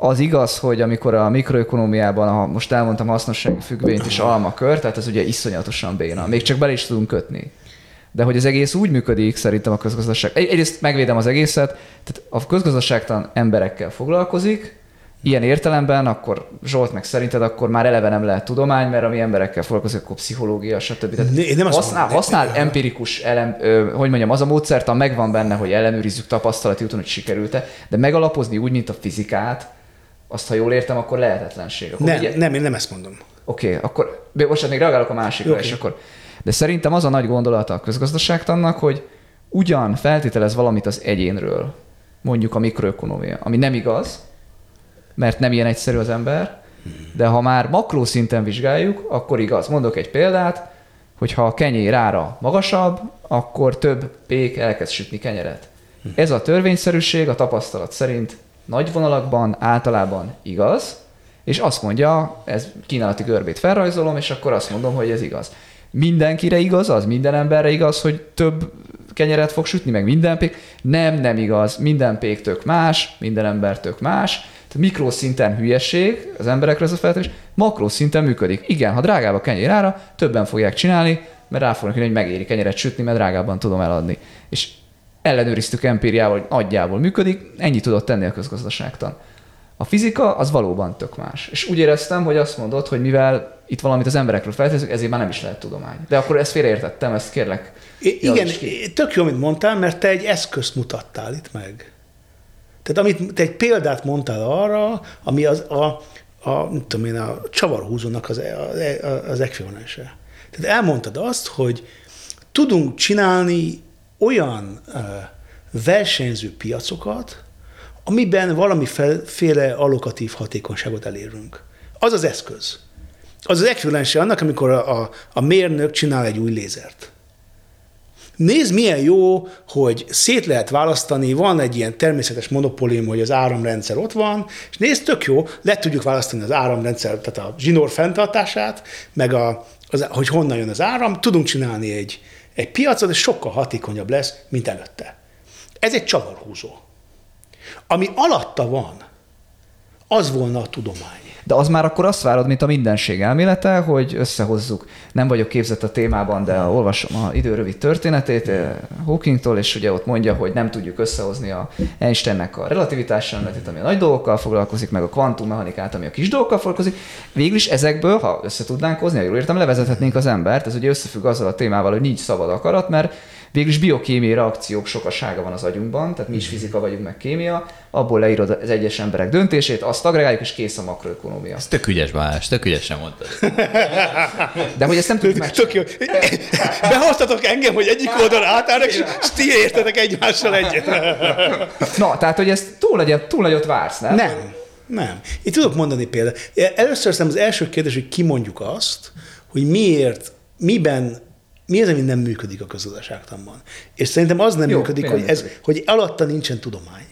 az igaz, hogy amikor a mikroökonomiában, ha most elmondtam hasznossági függvényt és almakör, tehát ez ugye iszonyatosan béna. Még csak bele is tudunk kötni. De hogy az egész úgy működik szerintem a közgazdaság. Egyrészt megvédem az egészet, tehát a közgazdaságtan emberekkel foglalkozik, ilyen értelemben, akkor Zsolt meg szerinted akkor már eleve nem lehet tudomány, mert ami emberekkel foglalkozik, akkor pszichológia, stb. Tehát Én nem használ, mondom, használ empirikus elem, ö, hogy mondjam, az a módszert, megvan benne, hogy ellenőrizzük tapasztalati úton, hogy sikerült-e, de megalapozni úgy, mint a fizikát, azt, ha jól értem, akkor lehetetlenség. Akkor nem, ugye... nem, én nem ezt mondom. Oké, okay, akkor most hát még reagálok a másikra, okay. és akkor... De szerintem az a nagy gondolata a közgazdaságtannak, hogy ugyan feltételez valamit az egyénről, mondjuk a mikroökonomia, ami nem igaz, mert nem ilyen egyszerű az ember, de ha már makró szinten vizsgáljuk, akkor igaz. Mondok egy példát, hogy ha a kenyér ára magasabb, akkor több pék elkezd sütni kenyeret. Ez a törvényszerűség a tapasztalat szerint nagy vonalakban általában igaz, és azt mondja, ez kínálati görbét felrajzolom, és akkor azt mondom, hogy ez igaz. Mindenkire igaz az, minden emberre igaz, hogy több kenyeret fog sütni, meg minden pék. Nem, nem igaz. Minden pék tök más, minden ember tök más. Tehát mikroszinten hülyeség, az emberekre ez a feltevés, makroszinten működik. Igen, ha drágább a kenyér ára, többen fogják csinálni, mert rá fognak hogy megéri kenyeret sütni, mert drágábban tudom eladni. És ellenőriztük empíriával, hogy nagyjából működik, ennyi tudott tenni a közgazdaságtan. A fizika az valóban tök más. És úgy éreztem, hogy azt mondod, hogy mivel itt valamit az emberekről feltesszük, ezért már nem is lehet tudomány. De akkor ezt félreértettem, ezt kérlek. I- igen, tök jó, amit mondtál, mert te egy eszközt mutattál itt meg. Tehát amit te egy példát mondtál arra, ami az a, a, nem tudom én, a csavarhúzónak az, az, az ekvivalense. Tehát elmondtad azt, hogy tudunk csinálni olyan uh, versenyző piacokat, amiben valamiféle allokatív hatékonyságot elérünk. Az az eszköz. Az az ekvivalense annak, amikor a, a, a mérnök csinál egy új lézert. Nézd, milyen jó, hogy szét lehet választani, van egy ilyen természetes monopólium, hogy az áramrendszer ott van, és nézd, tök jó, le tudjuk választani az áramrendszer, tehát a zsinór fenntartását, meg a, az, hogy honnan jön az áram, tudunk csinálni egy, egy piacot, és sokkal hatékonyabb lesz, mint előtte. Ez egy csavarhúzó. Ami alatta van, az volna a tudomány. De az már akkor azt várod, mint a mindenség elmélete, hogy összehozzuk. Nem vagyok képzett a témában, de olvasom a idő történetét eh, Hawkingtól, és ugye ott mondja, hogy nem tudjuk összehozni a Einsteinnek a relativitás elméletét, ami a nagy dolgokkal foglalkozik, meg a kvantummechanikát, ami a kis dolgokkal foglalkozik. Végül is ezekből, ha össze tudnánk hozni, jól értem, levezethetnénk az embert. Ez ugye összefügg azzal a témával, hogy nincs szabad akarat, mert Végülis biokémiai reakciók sokasága van az agyunkban, tehát mi is fizika vagyunk, meg kémia, abból leírod az egyes emberek döntését, azt agregáljuk, és kész a makroökonómia. Ez tök ügyes, Balázs, tök ügyesen mondtad. De hogy ezt nem tudjuk meg. Tök jó. Behoztatok engem, hogy egyik oldal átállnak, és ti értetek egymással egyet. Na, tehát, hogy ez túl, legyen, túl nagyot vársz, nem? Nem. Nem. Itt tudok mondani példát. Először szerintem az első kérdés, hogy kimondjuk azt, hogy miért, miben mi az, ami nem működik a közgazdaságtanban? És szerintem az nem Jó, működik, hogy, ez, hogy alatta nincsen tudomány.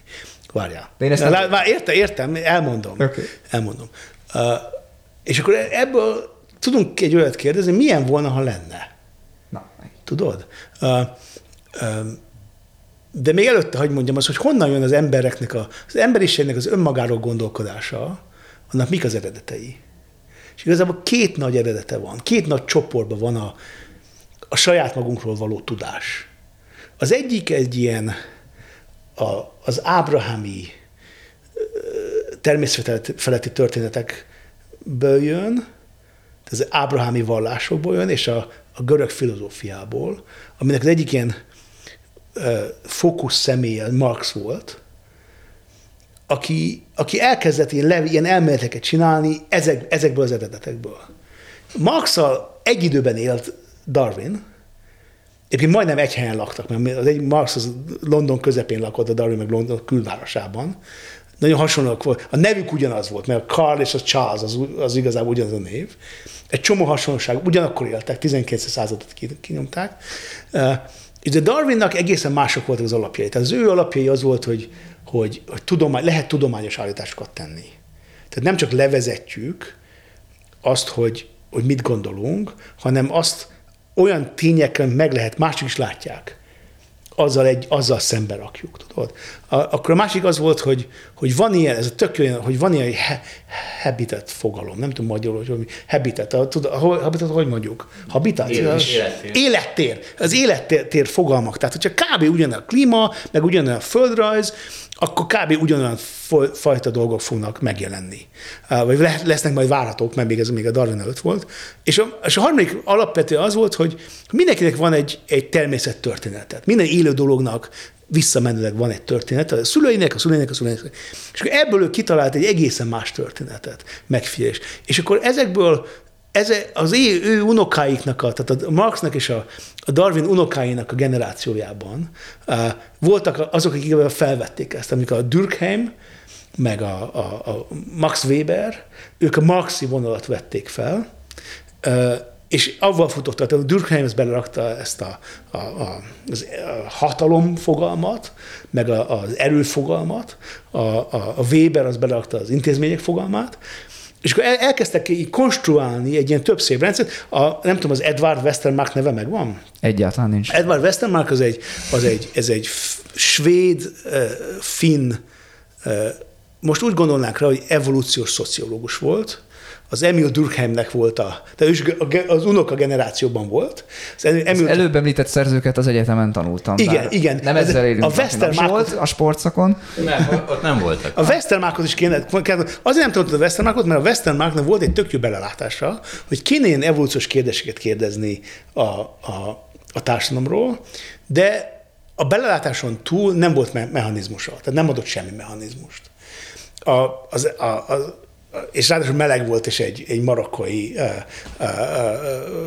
Várjál. De én ezt nem... Lá, érte, értem, elmondom. Okay. Elmondom. Uh, és akkor ebből tudunk egy olyat kérdezni, milyen volna, ha lenne? Na, Tudod? Uh, uh, de még előtte, hogy mondjam azt, hogy honnan jön az embereknek, a, az emberiségnek az önmagáról gondolkodása, annak mik az eredetei. És igazából két nagy eredete van, két nagy csoportban van a, a saját magunkról való tudás. Az egyik egy ilyen a, az ábrahami természetfeletti történetekből jön, az ábrahámi vallásokból jön, és a, a görög filozófiából, aminek az egyik ilyen fókusz személye Marx volt, aki, aki elkezdett ilyen, levi, ilyen elméleteket csinálni ezek, ezekből az eredetekből. marx egy időben élt Darwin, Egyébként majdnem egy helyen laktak, mert az egy Marx az London közepén lakott, a Darwin meg London külvárosában. Nagyon hasonlóak volt. A nevük ugyanaz volt, mert a Carl és a Charles az, az igazából ugyanaz a név. Egy csomó hasonlóság, ugyanakkor éltek, 19. századot kinyomták. De Darwinnak egészen mások voltak az alapjai. Tehát az ő alapjai az volt, hogy, hogy, hogy tudomány, lehet tudományos állításokat tenni. Tehát nem csak levezetjük azt, hogy, hogy mit gondolunk, hanem azt olyan tényekkel meg lehet, mások is látják azzal, egy, azzal szembe rakjuk, tudod? A, akkor a másik az volt, hogy, hogy van ilyen, ez a tök olyan, hogy van ilyen he, habitat fogalom, nem tudom magyarul, hogy habitat, a, tud, a habitat hogy mondjuk? Habitat? élettér. élettér. Az élettér fogalmak. Tehát, hogyha kb. ugyanaz a klíma, meg ugyanaz a földrajz, akkor kb. ugyanolyan fajta dolgok fognak megjelenni. Vagy lesznek majd várhatók, mert még ez még a Darwin előtt volt. És a, és a harmadik alapvető az volt, hogy mindenkinek van egy, egy természet történetet. Minden élő dolognak visszamenőleg van egy történet, a szüleinek, a szüleinek, a szüleinek. És akkor ebből ő kitalált egy egészen más történetet, megfigyelés. És akkor ezekből ez az ő, ő unokáiknak, a, tehát a Marxnak és a, a Darwin unokáinak a generációjában uh, voltak azok, akik felvették ezt, amikor a Durkheim, meg a, a, a Max Weber, ők a Marxi vonalat vették fel, uh, és avval futottak, tehát a Durkheim ezt belerakta ezt a, a, a, a hatalom fogalmat, meg a, az erő fogalmat, a, a, a Weber az belerakta az intézmények fogalmát, és akkor elkezdtek így konstruálni egy ilyen több szép rendszert. A, nem tudom, az Edward Westermark neve megvan? Egyáltalán nincs. Edward Westermark az egy, az egy, ez egy svéd, finn, most úgy gondolnánk rá, hogy evolúciós szociológus volt, az Emil Durkheimnek volt a, de ő az unoka generációban volt. Az, Emil, az előbb említett szerzőket az egyetemen tanultam. Igen, igen. Nem ezzel élünk. A Westermarkot, a sportszakon. Nem, ott nem voltak. A Westermarkot is kéne, azért nem tanultad a Westermarkot, mert a Westermarknak volt egy tök jó belelátása, hogy kéne ilyen evolúciós kérdéseket kérdezni a, a, a társadalomról, de a belelátáson túl nem volt me- mechanizmusa, tehát nem adott semmi mechanizmust. A, az, a, a, és ráadásul meleg volt, és egy, egy marokkai uh, uh,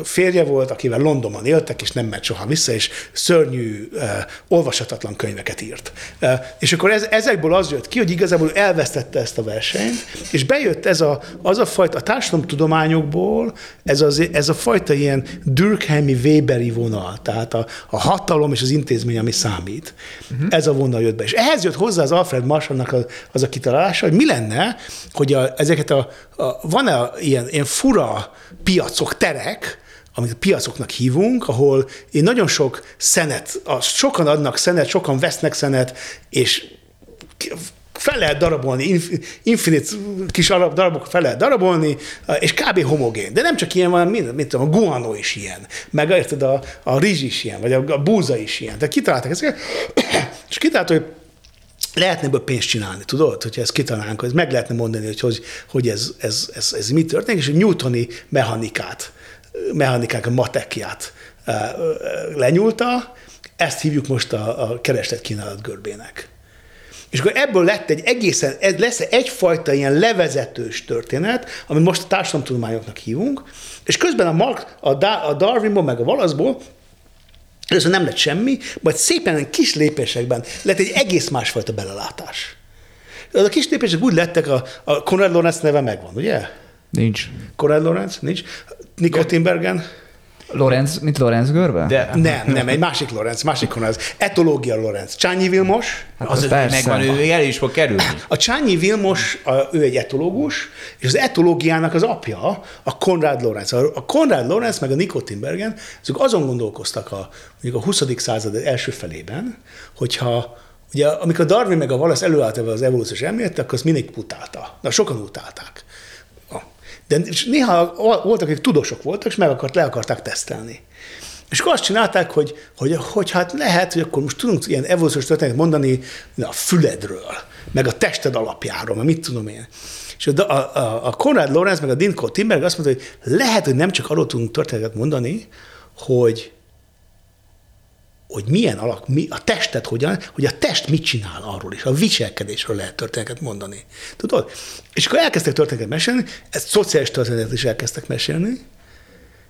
férje volt, akivel Londonban éltek, és nem ment soha vissza, és szörnyű, uh, olvashatatlan könyveket írt. Uh, és akkor ez, ezekből az jött ki, hogy igazából elvesztette ezt a versenyt, és bejött ez a, az a fajta, a társadalomtudományokból ez, az, ez a fajta ilyen Durkheimi Weberi vonal, tehát a, a hatalom és az intézmény, ami számít. Uh-huh. Ez a vonal jött be. És ehhez jött hozzá az Alfred Marshallnak az, az a kitalálása, hogy mi lenne, hogy a, ezek ezeket a, a van-e ilyen, ilyen fura piacok, terek, amit piacoknak hívunk, ahol én nagyon sok szenet, sokan adnak szenet, sokan vesznek szenet, és fel lehet darabolni, infinit kis darabok fel lehet darabolni, és kb. homogén. De nem csak ilyen van, mint, mint a guano is ilyen, meg érted, a, a rizs is ilyen, vagy a, a búza is ilyen. Tehát kitaláltak ezeket, és kitaláltak, hogy lehetne ebből pénzt csinálni, tudod, hogyha ezt kitalálnánk, ez meg lehetne mondani, hogy, hogy, hogy ez, ez, ez, ez mi történik, és a newtoni mechanikát, mechanikák matekját lenyúlta, ezt hívjuk most a, a kereslet kínálat görbének. És akkor ebből lett egy egészen, lesz egyfajta ilyen levezetős történet, amit most a társadalomtudományoknak hívunk, és közben a, Mark, a, a Darwinból, meg a Wallace-ból Először nem lett semmi, majd szépen kis lépésekben lett egy egész másfajta belelátás. Az a kis lépések úgy lettek, a, a Konrad Lorenz neve megvan, ugye? Nincs. Konrad Lorenz? Nincs. Nico Timbergen? Lorenz, mint Lorenz Görbe? De, nem, nem, egy másik Lorenz, másik Lorenz. Etológia Lorenz. Csányi Vilmos. Hát az, az megvan, ő el is fog kerülni. A Csányi Vilmos, a, ő egy etológus, és az etológiának az apja a Konrad Lorenz. A Konrad Lorenz meg a Nico Timbergen, azok azon gondolkoztak a, mondjuk a 20. század első felében, hogyha Ugye, amikor Darwin meg a Wallace előállt az evolúciós elmélet, akkor azt mindig utálta. Na, sokan utálták. De néha voltak, akik tudósok voltak, és meg akart, le akarták tesztelni. És akkor azt csinálták, hogy, hogy, hogy hát lehet, hogy akkor most tudunk ilyen evolúciós történetet mondani a füledről, meg a tested alapjáról, meg mit tudom én. És a, a, a Konrad Lorenz meg a Dinko Timberg azt mondta, hogy lehet, hogy nem csak arról tudunk történetet mondani, hogy hogy milyen alak, mi, a testet hogyan, hogy a test mit csinál arról is, a viselkedésről lehet történetet mondani. Tudod? És akkor elkezdtek történetet mesélni, ezt szociális történetet is elkezdtek mesélni,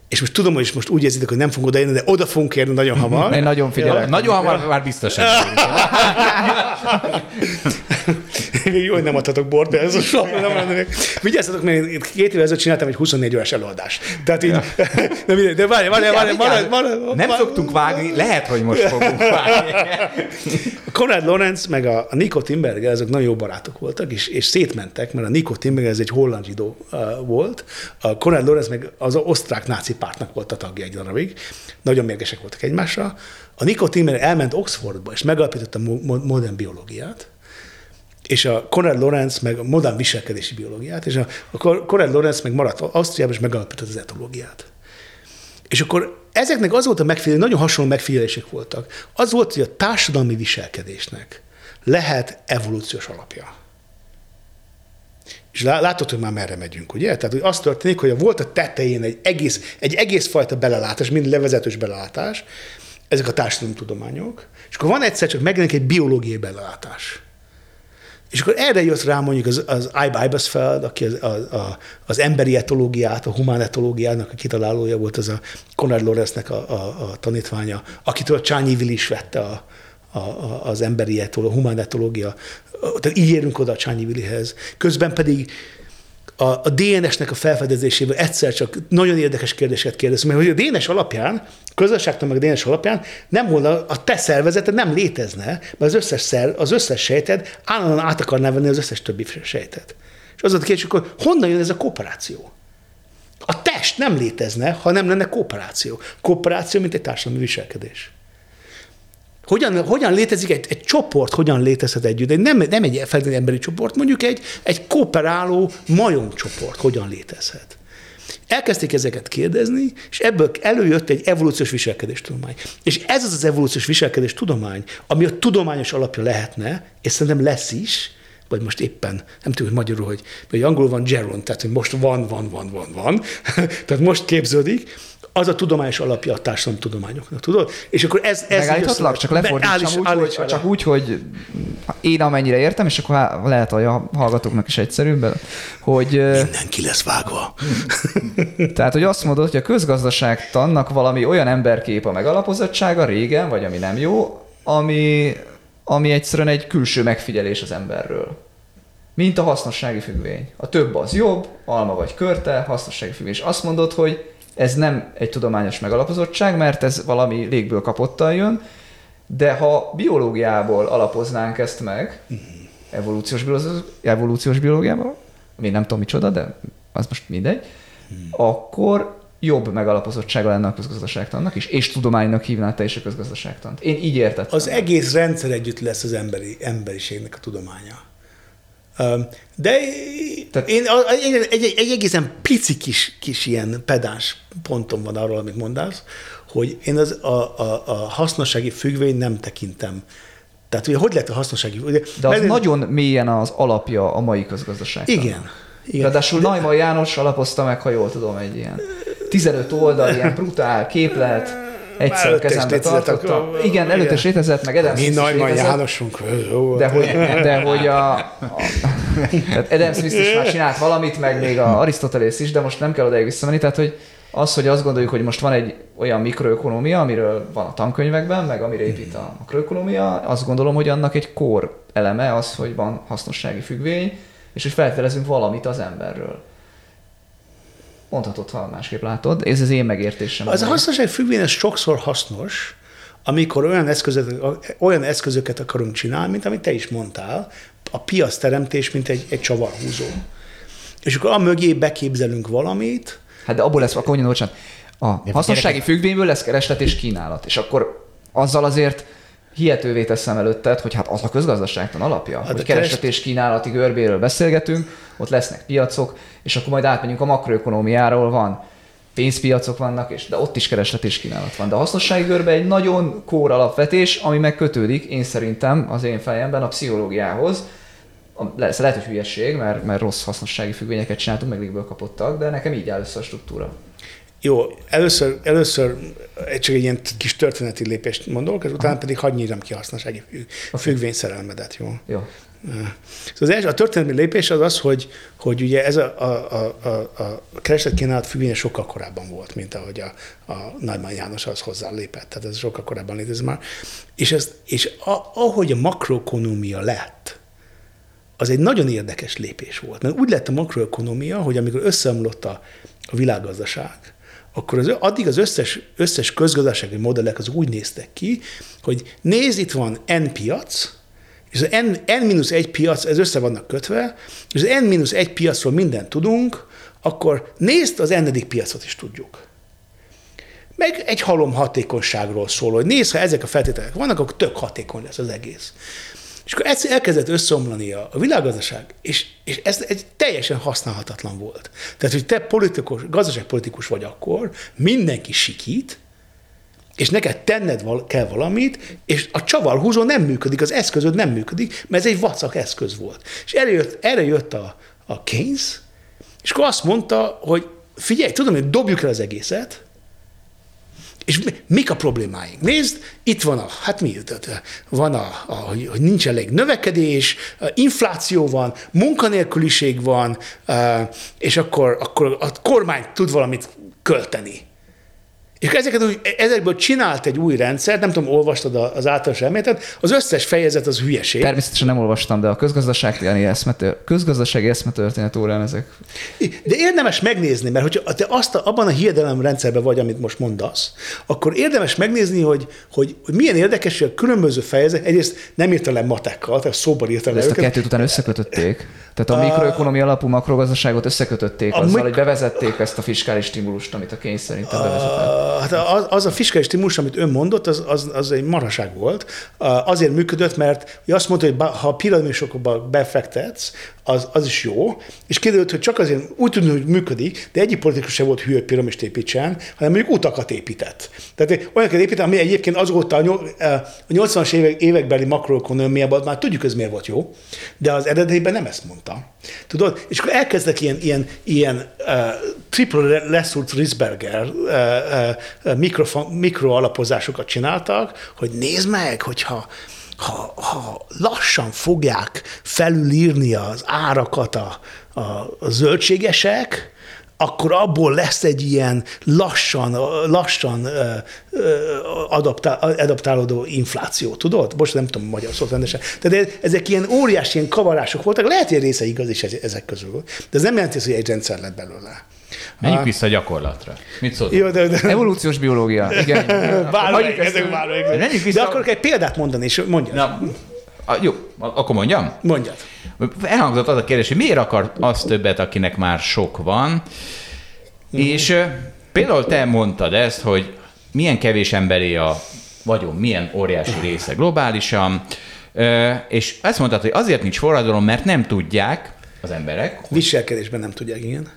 és most tudom, hogy most úgy érzitek, hogy nem fogunk odaérni, de oda fogunk érni nagyon hamar. Én nagyon figyelek. Ja. Nagyon hamar már biztosan. Jó, hogy nem adhatok bort, de ez a sok, nem lennék. Vigyázzatok, mert én két évvel ezelőtt csináltam egy 24 órás előadás. Tehát így, de, mindegy, de várj, várj, várj, várj, Nem szoktunk vágni, lehet, hogy most fogunk vágni. A Konrad Lorenz meg a, a Nico Timberger, ezek nagyon jó barátok voltak, és, és szétmentek, mert a Nico Timberger ez egy holland zsidó uh, volt, a Konrad Lorenz meg az osztrák náci pártnak volt a tagja egy darabig. Nagyon mérgesek voltak egymásra. A Nico Timberger elment Oxfordba, és megalapította a modern biológiát, és a Konrad Lorenz meg a modern viselkedési biológiát, és a, a Konrad Lorenz meg maradt Ausztriában, és megalapította az etológiát. És akkor ezeknek az volt a megfigyelés, nagyon hasonló megfigyelések voltak. Az volt, hogy a társadalmi viselkedésnek lehet evolúciós alapja. És látod, hogy már merre megyünk, ugye? Tehát, hogy az történik, hogy volt a tetején egy egész, egy egész fajta belelátás, mind levezetős belelátás, ezek a társadalomtudományok, és akkor van egyszer csak megjelenik egy biológiai belelátás. És akkor erre jött rá mondjuk az, az Ibe Ibesfeld, aki az, a, a, az emberi etológiát, a humán etológiának a kitalálója volt, az a Konrad Lorenznek a, a, a tanítványa, akitől Csányi Vil is vette a, a, a, az emberi etológia, a humán etológia. Tehát így érünk oda a Csányi Vilihez. Közben pedig a, a DNS-nek a felfedezésével egyszer csak nagyon érdekes kérdéseket kérdezünk, mert hogy a DNS alapján, közösségtan meg a DNS alapján nem volna, a te szervezeted nem létezne, mert az összes, szer, az összes sejted állandóan át akarná venni az összes többi sejtet. És az a kérdés, akkor honnan jön ez a kooperáció? A test nem létezne, ha nem lenne kooperáció. Kooperáció, mint egy társadalmi viselkedés. Hogyan, hogyan létezik egy, egy csoport, hogyan létezhet együtt? Egy, nem, nem egy feltétlenül emberi csoport, mondjuk egy, egy kooperáló majomcsoport hogyan létezhet. Elkezdték ezeket kérdezni, és ebből előjött egy evolúciós viselkedés tudomány. És ez az az evolúciós viselkedés tudomány, ami a tudományos alapja lehetne, és szerintem lesz is, vagy most éppen, nem tudom, hogy magyarul, hogy, hogy angolul van geron, tehát hogy most van, van, van, van, van, tehát most képződik, az a tudományos alapja a tudományoknak, tudod? És akkor ez... ez Megállíthatlak, csak lefordítsam úgy, állíts, hogy, csak úgy, hogy én amennyire értem, és akkor lehet, a hallgatóknak is egyszerűbb, hogy... Mindenki lesz vágva. tehát, hogy azt mondod, hogy a közgazdaságtannak valami olyan emberkép a megalapozottsága régen, vagy ami nem jó, ami, ami egyszerűen egy külső megfigyelés az emberről. Mint a hasznossági függvény. A több az jobb, alma vagy körte, hasznossági függvény. És azt mondod, hogy ez nem egy tudományos megalapozottság, mert ez valami légből kapottan jön, de ha biológiából alapoznánk ezt meg, evolúciós, biológiából, evolúciós biológiából, ami nem tudom micsoda, de az most mindegy, akkor jobb megalapozottsága lenne a közgazdaságtannak is, és tudománynak hívná te is a közgazdaságtant. Én így értettem. Az egész rendszer együtt lesz az emberi, emberiségnek a tudománya. De Tehát, én, egy, egy, egy egészen pici kis, kis ilyen pedáns pontom van arról, amit mondasz, hogy én az, a, a, a hasznossági függvény nem tekintem tehát ugye hogy lehet a hasznossági... Ugye, De az mert, nagyon mélyen az alapja a mai közgazdaság. Igen. igen. Ráadásul Naima János alapozta meg, ha jól tudom, egy ilyen 15 oldal, ilyen brutál képlet, egyszer kezembe tartottam. Igen, előtte is létezett, meg Adam Mi Neumann Jánosunk. De hogy, de hogy a, a tehát Adam Smith is már csinált valamit, meg még a Arisztotelész is, de most nem kell odaig visszamenni, tehát hogy az, hogy azt gondoljuk, hogy most van egy olyan mikroökonomia, amiről van a tankönyvekben, meg amire épít a makroökonomia, azt gondolom, hogy annak egy kor eleme az, hogy van hasznossági függvény, és hogy feltételezünk valamit az emberről. Mondhatod, ha másképp látod. Ez az én megértésem. Az a hasznosság függvény, ez sokszor hasznos, amikor olyan, eszközöket, olyan eszközöket akarunk csinálni, mint amit te is mondtál, a piac teremtés, mint egy, egy csavarhúzó. És akkor a mögé beképzelünk valamit. Hát de abból lesz, akkor mondjam, bocsánat, a hasznossági függvényből lesz kereslet és kínálat. És akkor azzal azért hihetővé teszem előtted, hogy hát az a közgazdaságtan alapja, hát hogy kereslet és kínálati görbéről beszélgetünk, ott lesznek piacok, és akkor majd átmegyünk a makroökonomiáról, van pénzpiacok vannak, és de ott is kereslet és kínálat van. De a hasznossági görbe egy nagyon kór alapvetés, ami megkötődik, én szerintem az én fejemben a pszichológiához, lesz, lehet, hogy hülyeség, mert, mert rossz hasznossági függvényeket csináltunk, meg légből kapottak, de nekem így áll össze a struktúra. Jó, először, először csak egy ilyen kis történeti lépést mondok, és utána pedig hagyj nyírom ki a hasznossági függvényszerelmedet, jó? Jó. Szóval az első, a történelmi lépés az az, hogy, hogy ugye ez a, a, a, a, kereslet-kínálat függvénye sokkal korábban volt, mint ahogy a, a Nagymán János az hozzá lépett. Tehát ez sokkal korábban létezik már. És, ez, és a, ahogy a makroekonómia lett, az egy nagyon érdekes lépés volt. Mert úgy lett a makroekonómia, hogy amikor összeomlott a, a világgazdaság, akkor az, addig az összes, összes közgazdasági modellek az úgy néztek ki, hogy nézd, itt van N piac, és az N, N-1 piac, ez össze vannak kötve, és az N-1 piacról mindent tudunk, akkor nézd, az n piacot is tudjuk. Meg egy halom hatékonyságról szól, hogy nézd, ha ezek a feltételek vannak, akkor tök hatékony lesz az egész. És akkor egyszer elkezdett összeomlani a, a világgazdaság, és, és ez egy teljesen használhatatlan volt. Tehát, hogy te politikus, gazdaságpolitikus vagy akkor, mindenki sikít, és neked tenned val- kell valamit, és a csavarhúzó nem működik, az eszközöd nem működik, mert ez egy vacak eszköz volt. És erre jött, erre jött a, a Keynes, és akkor azt mondta, hogy figyelj, tudom, hogy dobjuk el az egészet, és mik a problémáink? Nézd, itt van a, hát mi, van a, a hogy nincs elég növekedés, infláció van, munkanélküliség van, és akkor, akkor a kormány tud valamit költeni. És ezeket úgy, ezekből csinált egy új rendszer, nem tudom, olvastad az általános elméletet, az összes fejezet az hülyeség. Természetesen nem olvastam, de a közgazdasági eszmetör, közgazdasági eszmetörténet órán ezek. De érdemes megnézni, mert hogyha te azt a, abban a hiedelem rendszerben vagy, amit most mondasz, akkor érdemes megnézni, hogy, hogy, hogy milyen érdekes, hogy a különböző fejezet, egyrészt nem írta le matekkal, tehát szóban írta le Ezt őket. a kettőt után összekötötték. Tehát a mikroökonomia alapú makrogazdaságot összekötötték azzal, mik... hogy bevezették ezt a fiskális stimulust, amit a kényszer szerintem bevezetett. Hát az, az a fiskális stimulus, amit ön mondott, az, az, az egy maraság volt. Azért működött, mert azt mondta, hogy ha a piramidusokba befektetsz, az, az is jó, és kiderült, hogy csak azért úgy tudni, hogy működik, de egyik politikus sem volt hű, hogy piramist építsen, hanem mondjuk utakat épített. Tehát olyanokat épített, ami egyébként azóta a 80-as évek, évekbeli makroekonomiában már tudjuk, ez miért volt jó, de az eredetiben nem ezt mondta. Tudod? És akkor elkezdtek ilyen, ilyen, ilyen uh, triple Lessurt Risberger uh, uh, mikro, mikroalapozásokat csináltak, hogy nézd meg, hogyha ha, ha lassan fogják felülírni az árakat a, a, a zöldségesek, akkor abból lesz egy ilyen lassan, lassan adaptál, adaptálódó infláció, tudod? Most nem tudom magyar szót rendesen. Tehát ezek ilyen óriási ilyen kavarások voltak, lehet, hogy része igaz is ezek közül, de ez nem jelenti, hogy egy rendszer lett belőle. Menjünk vissza a gyakorlatra. Mit szólsz? Jó, de, de... Evolúciós biológia. Igen. Bármelyik, ezek bármelyik. Vissza... De akkor egy példát mondani, és mondja. Na, a, jó, akkor mondjam? Mondjad. Elhangzott az a kérdés, hogy miért akar az többet, akinek már sok van, mm. és például te mondtad ezt, hogy milyen kevés emberé a vagyon, milyen óriási része globálisan, és ezt mondtad, hogy azért nincs forradalom, mert nem tudják az emberek. Viselkedésben nem tudják, igen.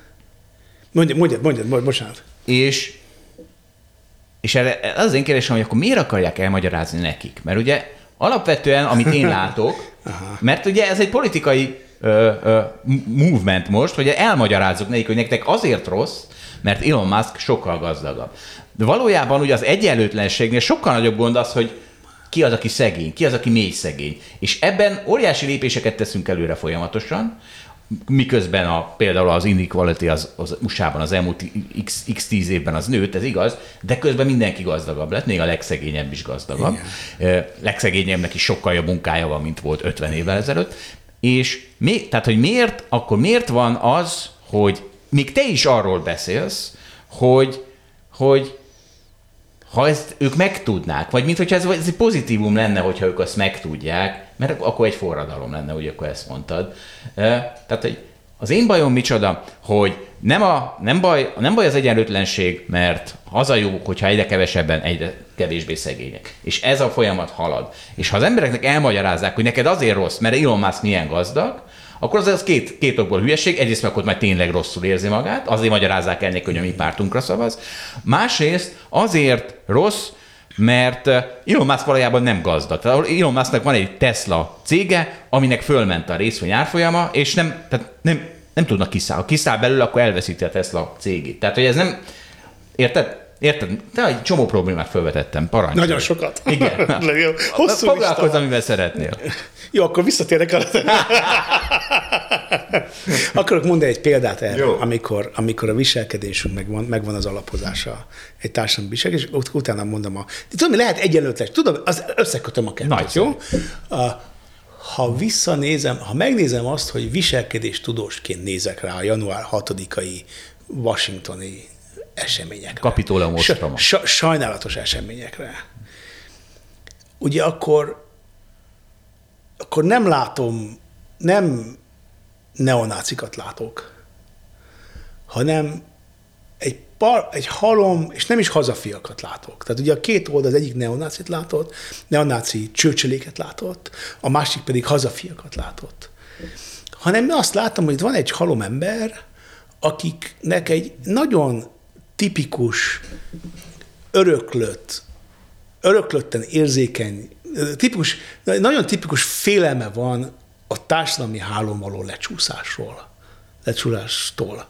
Mondjad, mondjad, mondjad, mondjad bocsánat. És, és erre az az én kérdésem, hogy akkor miért akarják elmagyarázni nekik? Mert ugye alapvetően, amit én látok, mert ugye ez egy politikai ö, ö, movement most, hogy elmagyarázzuk nekik, hogy nektek azért rossz, mert Elon Musk sokkal gazdagabb. De valójában ugye az egyenlőtlenségnél sokkal nagyobb gond az, hogy ki az, aki szegény, ki az, aki mély szegény. És ebben óriási lépéseket teszünk előre folyamatosan, miközben a, például az inequality az, az USA-ban az elmúlt x, x tíz évben az nőtt, ez igaz, de közben mindenki gazdagabb lett, még a legszegényebb is gazdagabb. Igen. Legszegényebbnek is sokkal jobb munkája van, mint volt 50 évvel ezelőtt. És mi, tehát, hogy miért, akkor miért van az, hogy még te is arról beszélsz, hogy, hogy ha ezt ők megtudnák, vagy mint hogyha ez, ez pozitívum lenne, hogyha ők azt megtudják, mert akkor egy forradalom lenne, hogy akkor ezt mondtad. Tehát, hogy az én bajom micsoda, hogy nem, a, nem, baj, nem baj az egyenlőtlenség, mert az a jó, hogyha egyre kevesebben, egyre kevésbé szegények. És ez a folyamat halad. És ha az embereknek elmagyarázzák, hogy neked azért rossz, mert Elon Musk milyen gazdag, akkor az, az két, két okból hülyeség. Egyrészt meg ott majd tényleg rosszul érzi magát, azért magyarázzák el neki, hogy a mi pártunkra szavaz. Másrészt azért rossz, mert eh, Elon Musk valójában nem gazdag. Tehát Elon Musknak van egy Tesla cége, aminek fölment a részvény árfolyama, és nem, tehát nem, nem tudnak kiszáll. Ha kiszáll belőle, akkor elveszíti a Tesla cégét. Tehát, hogy ez nem, érted? Érted? De egy csomó problémát felvetettem, parancs. Nagyon sokat. Igen. Hosszú Foglalkozz, amivel szeretnél. Jó, akkor visszatérek arra. Akarok mondani egy példát erre, Jó. amikor, amikor a viselkedésünk megvan, megvan az alapozása egy társadalmi viselkedés, és utána mondom a... Tudom, mi lehet egyenlőtlen, tudom, az összekötöm a kettőt, Nagy jó? A, ha visszanézem, ha megnézem azt, hogy viselkedés tudósként nézek rá a január 6-ai washingtoni eseményekre. Kapitóleum ostroma. Sa, sajnálatos eseményekre. Ugye akkor, akkor nem látom, nem neonácikat látok, hanem egy, par, egy halom, és nem is hazafiakat látok. Tehát ugye a két oldal az egyik neonácit látott, neonáci csőcseléket látott, a másik pedig hazafiakat látott. Hanem azt látom, hogy van egy halom ember, akiknek egy nagyon tipikus, öröklött, öröklötten érzékeny, tipikus, nagyon tipikus félelme van a társadalmi hálón való lecsúszásról, lecsúszástól.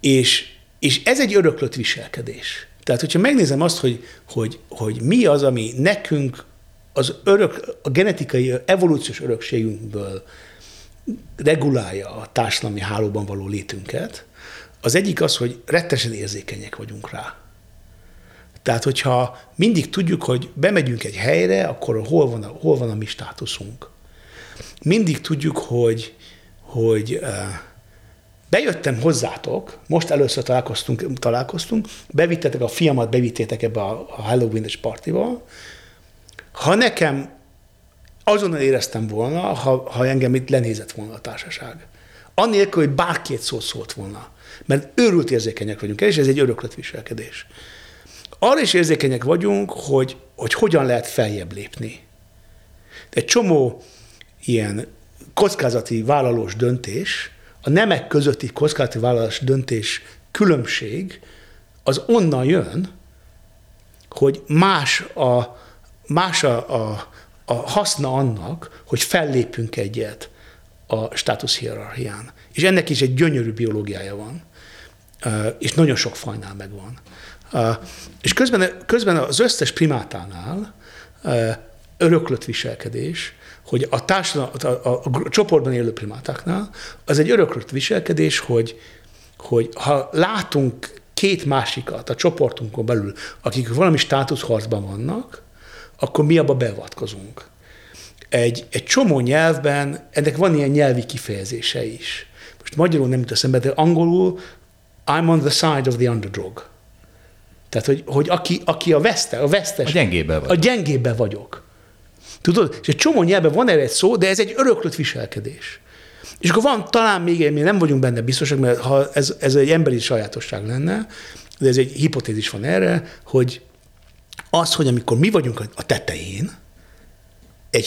És, és ez egy öröklött viselkedés. Tehát, hogyha megnézem azt, hogy, hogy, hogy mi az, ami nekünk az örök, a genetikai, evolúciós örökségünkből regulálja a társadalmi hálóban való létünket, az egyik az, hogy rettesen érzékenyek vagyunk rá. Tehát, hogyha mindig tudjuk, hogy bemegyünk egy helyre, akkor hol van a, hol van a mi státuszunk. Mindig tudjuk, hogy, hogy bejöttem hozzátok, most először találkoztunk, találkoztunk, bevittetek a fiamat, bevittétek ebbe a, Halloween-es partiba. Ha nekem azonnal éreztem volna, ha, ha engem itt lenézett volna a társaság. Annélkül, hogy bárkét szót szólt volna. Mert őrült érzékenyek vagyunk, és ez egy öröklött viselkedés. Arra is érzékenyek vagyunk, hogy, hogy hogyan lehet feljebb lépni. Egy csomó ilyen kockázati vállalós döntés, a nemek közötti kockázati vállalós döntés különbség az onnan jön, hogy más a, más a, a, a haszna annak, hogy fellépünk egyet a státuszhierarchián. És ennek is egy gyönyörű biológiája van, és nagyon sok fajnál megvan. És közben, közben az összes primátánál öröklött viselkedés, hogy a, társadalom, a, a, a csoportban élő primátáknál az egy öröklött viselkedés, hogy, hogy ha látunk két másikat a csoportunkon belül, akik valami státuszharcban vannak, akkor mi abba beavatkozunk. Egy, egy csomó nyelvben ennek van ilyen nyelvi kifejezése is. Most magyarul nem jut eszembe, de angolul I'm on the side of the underdog. Tehát, hogy, hogy aki, aki a veszte, a vesztes. A gyengébben vagy. A gyengébben vagyok. Tudod? És egy csomó nyelven van erre egy szó, de ez egy öröklött viselkedés. És akkor van talán még, mi nem vagyunk benne biztosak, mert ha ez, ez egy emberi sajátosság lenne, de ez egy hipotézis van erre, hogy az, hogy amikor mi vagyunk a tetején, egy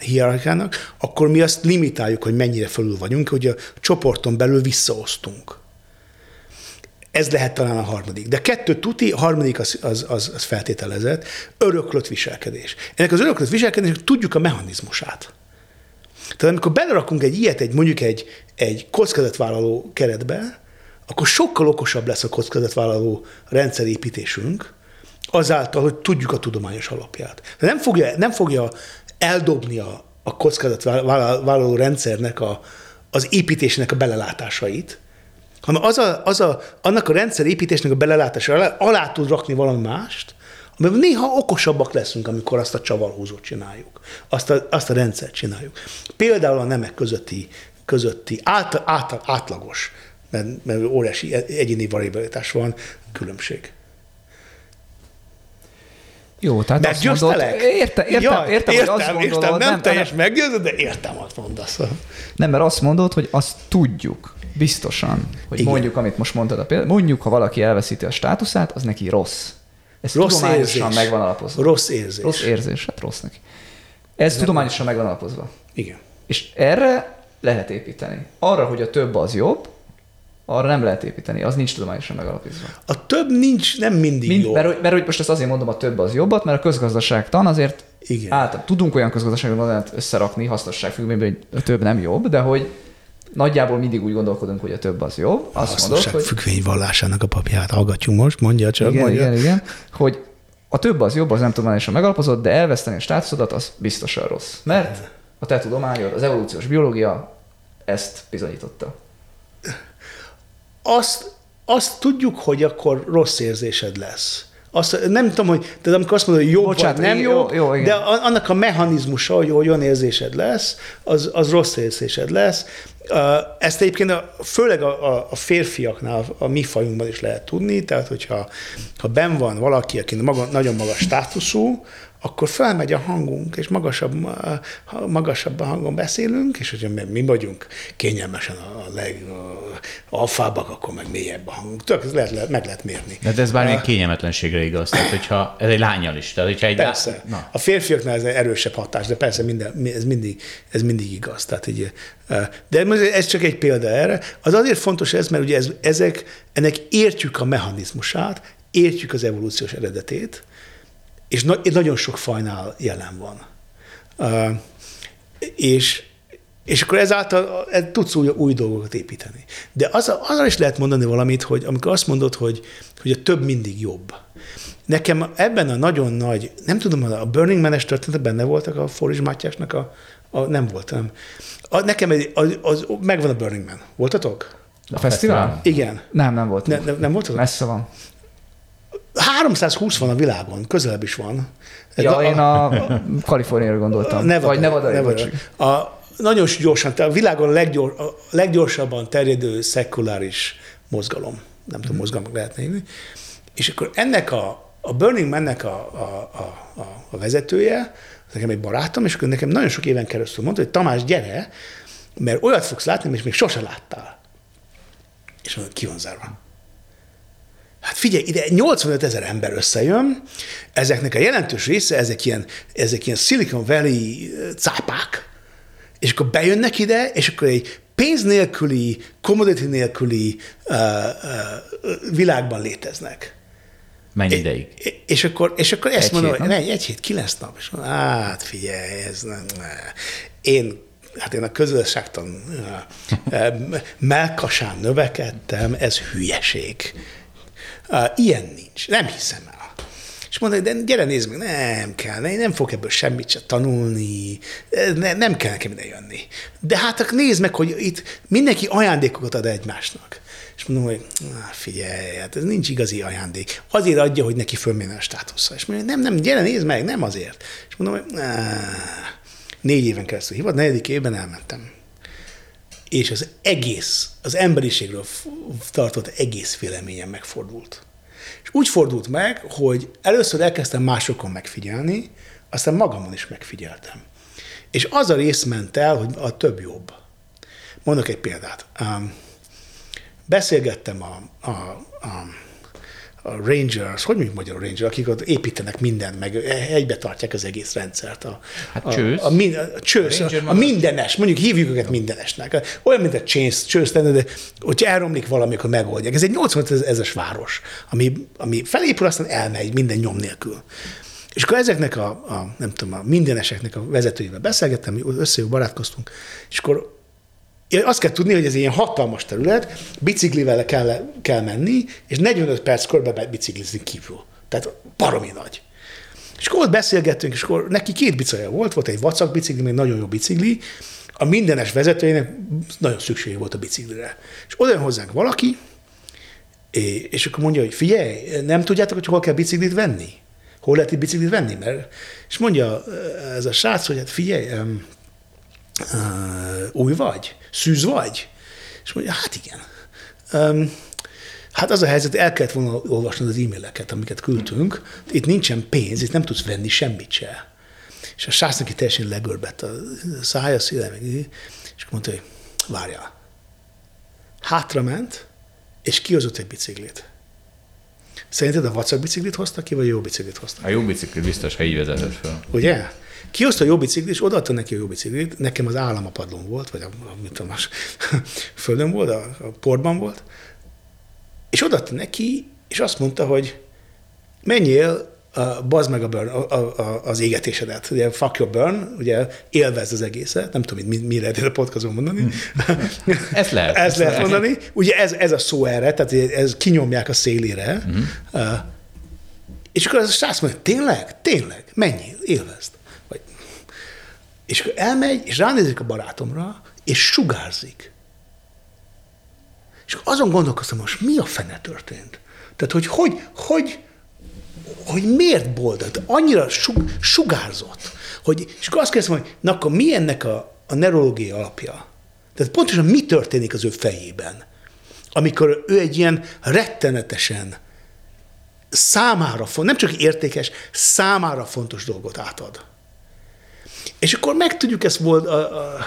hierarchiának, akkor mi azt limitáljuk, hogy mennyire fölül vagyunk, hogy a csoporton belül visszaosztunk. Ez lehet talán a harmadik. De kettő tuti, a harmadik az, az, az, az feltételezett, öröklött viselkedés. Ennek az öröklött viselkedésnek tudjuk a mechanizmusát. Tehát amikor belerakunk egy ilyet, egy, mondjuk egy, egy kockázatvállaló keretbe, akkor sokkal okosabb lesz a kockázatvállaló rendszerépítésünk, azáltal, hogy tudjuk a tudományos alapját. De nem fogja, nem fogja eldobni a, a kockázatvállaló rendszernek a, az építésének a belelátásait, hanem az a, az a, annak a rendszer építésnek a belelátása alá, alá tud rakni valami mást, amiben néha okosabbak leszünk, amikor azt a csavarhúzót csináljuk, azt a, azt a rendszert csináljuk. Például a nemek közötti, közötti át, át, átlagos, mert, mert óriási egyéni variabilitás van, különbség. Jó, tehát azt mondod, érte, értem, ja, értem, értem, hogy azt gondolod, értem, nem, nem teljes meggyőző, de értem, azt mondasz. Nem, mert azt mondod, hogy azt tudjuk, biztosan, hogy Igen. mondjuk, amit most mondtad a példát, mondjuk, ha valaki elveszíti a státuszát, az neki rossz. Ez rossz tudományosan érzés. megvan alapozva. Rossz érzés. Rossz érzés, hát rossz neki. Ez nem tudományosan megvan alapozva. Igen. És erre lehet építeni. Arra, hogy a több az jobb, arra nem lehet építeni, az nincs tudományosan megalapítva. A több nincs, nem mindig Mind, jó. mert, mert, hogy most ezt azért mondom, a több az jobbat, mert a közgazdaságtan azért Igen. által, tudunk olyan közgazdaságot összerakni hasznosság függvényben, hogy a több nem jobb, de hogy nagyjából mindig úgy gondolkodunk, hogy a több az jobb. Azt mondod, hogy függvény vallásának a papját hallgatjunk most, mondja csak, igen, mondja. igen, igen, hogy a több az jobb, az nem tudományosan megalapozott, de elveszteni a státuszodat, az biztosan rossz. Mert a te tudományod, az evolúciós biológia ezt bizonyította. azt, azt tudjuk, hogy akkor rossz érzésed lesz. Azt, nem tudom, hogy, de amikor azt mondod, hogy jobb Bocsánat, vagy nem jó, jobb, jó, igen. de annak a mechanizmusa, hogy olyan érzésed lesz, az, az rossz érzésed lesz. Ezt egyébként a, főleg a, a, a férfiaknál, a mi fajunkban is lehet tudni, tehát hogyha ha ben van valaki, aki maga, nagyon magas státuszú, akkor felmegy a hangunk, és magasabb, magasabb a hangon beszélünk, és hogyha mi- vagyunk kényelmesen a leg a alfábbak, akkor meg mélyebb a hangunk. Tök, ez lehet, lehet, meg lehet mérni. De ez bármilyen kényelmetlenségre igaz. Tehát, hogyha ez egy lányjal is. Tehát, hogyha egy Persze. Na. A férfiaknál ez egy erősebb hatás, de persze minden, ez, mindig, ez mindig igaz. Tehát így, de ez csak egy példa erre. Az azért fontos ez, mert ugye ez, ezek, ennek értjük a mechanizmusát, értjük az evolúciós eredetét, és na, nagyon sok fajnál jelen van. Uh, és, és akkor ezáltal ez tudsz új, új dolgokat építeni. De az, azzal is lehet mondani valamit, hogy amikor azt mondod, hogy, hogy a több mindig jobb. Nekem ebben a nagyon nagy, nem tudom, a Burning Man-es történet benne voltak a Foris Mátyásnak a, a nem volt, nem. A, nekem egy, az, az, megvan a Burning Man. Voltatok? A fesztivál? Igen. Nem, nem volt. Ne, nem, nem voltatok? Messze van. 320 van a világon, közelebb is van. Ja, a, én a Kaliforniára gondoltam. Nevada, Vagy Nevada, Nevada. A, nagyon gyorsan, tehát a világon a, leggyors, a leggyorsabban terjedő szekuláris mozgalom, nem tudom, mozgalmak lehetne hívni, és akkor ennek a, a Burning Man-nek a, a, a, a, a vezetője, nekem egy barátom, és akkor nekem nagyon sok éven keresztül mondta, hogy Tamás, gyere, mert olyat fogsz látni, amit még sose láttál. És mondom, ki van zárva. Hát figyelj, ide 85 ezer ember összejön, ezeknek a jelentős része, ezek ilyen, ezek ilyen Silicon Valley cápák, és akkor bejönnek ide, és akkor egy pénz nélküli, commodity nélküli uh, uh, világban léteznek. Mennyi ideig? És akkor, és akkor ezt Egy mondom, hét, hogy nem? ne, egy hét, kilenc nap. És mondom, hát figyelj, ez nem, ne. Én, hát én a közösségtan melkasán növekedtem, ez hülyeség. Ilyen nincs, nem hiszem el. És mondta, de gyere nézd meg, nem kell, ne, nem fog ebből semmit se tanulni, ne, nem kell nekem ide jönni. De hát nézd meg, hogy itt mindenki ajándékokat ad egymásnak. És mondom, hogy figyelj, hát ez nincs igazi ajándék. Azért adja, hogy neki fölmenne a státusza. És mondja, nem, nem, gyere, nézd meg, nem azért. És mondom, hogy négy éven keresztül hívott, negyedik évben elmentem. És az egész, az emberiségről tartott egész véleményem megfordult. És úgy fordult meg, hogy először elkezdtem másokon megfigyelni, aztán magamon is megfigyeltem. És az a rész ment el, hogy a több jobb. Mondok egy példát. Um, beszélgettem a, a, a, a Rangers, hogy mondjuk magyar Ranger, akik ott építenek mindent, meg egybe tartják az egész rendszert. A, Hát a, csősz. A, min- a, csősz, a, a mindenes, mondjuk hívjuk őket mindenesnek. Olyan, mint a csősz, csősz lenne, de hogyha elromlik valami, akkor megoldják. Ez egy 85 ezes város, ami, ami felépül, aztán elmegy minden nyom nélkül. És akkor ezeknek a, a nem tudom, a mindeneseknek a vezetőivel beszélgettem, összejön barátkoztunk, és akkor azt kell tudni, hogy ez egy ilyen hatalmas terület, biciklivel kell, kell menni, és 45 perc körbe biciklizni kívül. Tehát baromi nagy. És akkor ott beszélgettünk, és akkor neki két biciklia volt, volt egy vacak bicikli, még nagyon jó bicikli, a mindenes vezetőjének nagyon szüksége volt a biciklire. És oda jön hozzánk valaki, és akkor mondja, hogy figyelj, nem tudjátok, hogy hol kell biciklit venni? Hol lehet itt biciklit venni? Mert, és mondja ez a srác, hogy hát figyelj, új vagy? Szűz vagy? És mondja, hát igen. Um, hát az a helyzet, el kellett volna olvasnod az e-maileket, amiket küldtünk. Itt nincsen pénz, itt nem tudsz venni semmit se. És a srác neki teljesen legörbett a szája, szíle, meg, és mondta, hogy várjál. Hátra ment, és kihozott egy biciklit. Szerinted a vacak biciklit hozta ki, vagy jó biciklit hozta? A jó bicikli biztos, ha így vezetett fel. Ugye? Kihozta a jó biciklit, és odaadta neki a jó biciklit. Nekem az állam a padlón volt, vagy a, a mit tudom, a földön volt, a, a portban volt. És odaadta neki, és azt mondta, hogy menjél uh, bazd meg a burn, a, a, a, az égetésedet. Ugye fuck your burn, ugye élvezd az egészet, nem tudom, mi, mire lehet a podcaston mondani. Hmm. Ezt lehet. ezt lehet mondani. Ugye ez, ez a szó erre, tehát ez kinyomják a szélére. Mm. Uh, és akkor az a srác mondja, tényleg? Tényleg? Menjél, élvezd. És akkor elmegy, és ránézik a barátomra, és sugárzik. És azon gondolkoztam, most mi a fene történt? Tehát, hogy hogy, hogy, hogy miért boldog? Annyira sug, sugárzott. Hogy, és akkor azt kérdezem, hogy na akkor mi ennek a, a neurológiai alapja? Tehát pontosan mi történik az ő fejében, amikor ő egy ilyen rettenetesen számára, nem csak értékes, számára fontos dolgot átad. És akkor meg tudjuk ezt volt, a, a,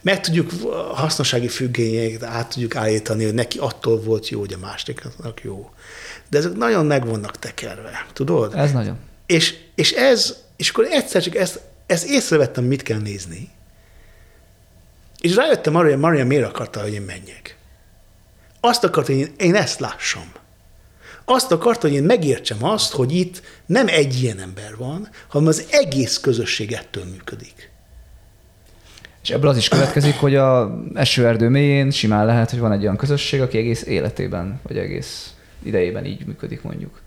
meg tudjuk a hasznosági függényeket át tudjuk állítani, hogy neki attól volt jó, hogy a másiknak jó. De ezek nagyon meg vannak tekerve, tudod? Ez nagyon. És, és ez, és akkor egyszer csak ezt, ezt észrevettem, mit kell nézni. És rájöttem arra, hogy Maria miért akarta, hogy én menjek. Azt akarta, hogy én, én ezt lássam. Azt akarta, hogy én megértsem azt, hogy itt nem egy ilyen ember van, hanem az egész közösség ettől működik. És ebből az is következik, hogy a esőerdő mélyén simán lehet, hogy van egy olyan közösség, aki egész életében, vagy egész idejében így működik mondjuk.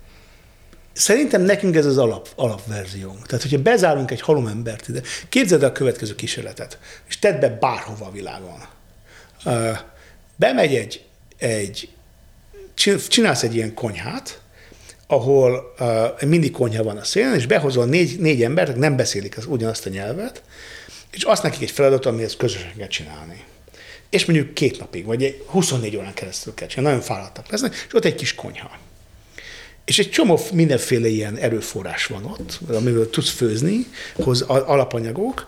Szerintem nekünk ez az alap, alapverziónk. Tehát, hogyha bezárunk egy halom embert ide, képzeld el a következő kísérletet, és tedd be bárhova a világon. Bemegy egy, egy csinálsz egy ilyen konyhát, ahol uh, mindig konyha van a szélen, és behozol négy, négy embert, nem beszélik az, ugyanazt a nyelvet, és azt nekik egy feladat, amihez közösen kell csinálni. És mondjuk két napig, vagy 24 órán keresztül kell csinálni, nagyon fáradtak lesznek, és ott egy kis konyha. És egy csomó mindenféle ilyen erőforrás van ott, amivel tudsz főzni, hoz alapanyagok.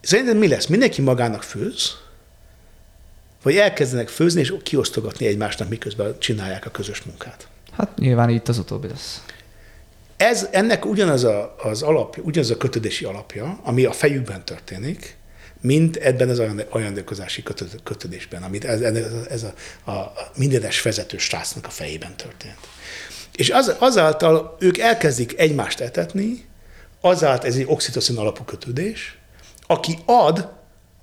Szerintem mi lesz? Mindenki magának főz, vagy elkezdenek főzni és kiosztogatni egymásnak, miközben csinálják a közös munkát. Hát nyilván itt az utóbbi lesz. Ez, ennek ugyanaz a, az alapja, ugyanaz a kötődési alapja, ami a fejükben történik, mint ebben az ajándékozási kötődésben, amit ez, ez a, a, a mindenes vezető srácnak a fejében történt. És az, azáltal ők elkezdik egymást etetni, azáltal ez egy oxitocin alapú kötődés, aki ad,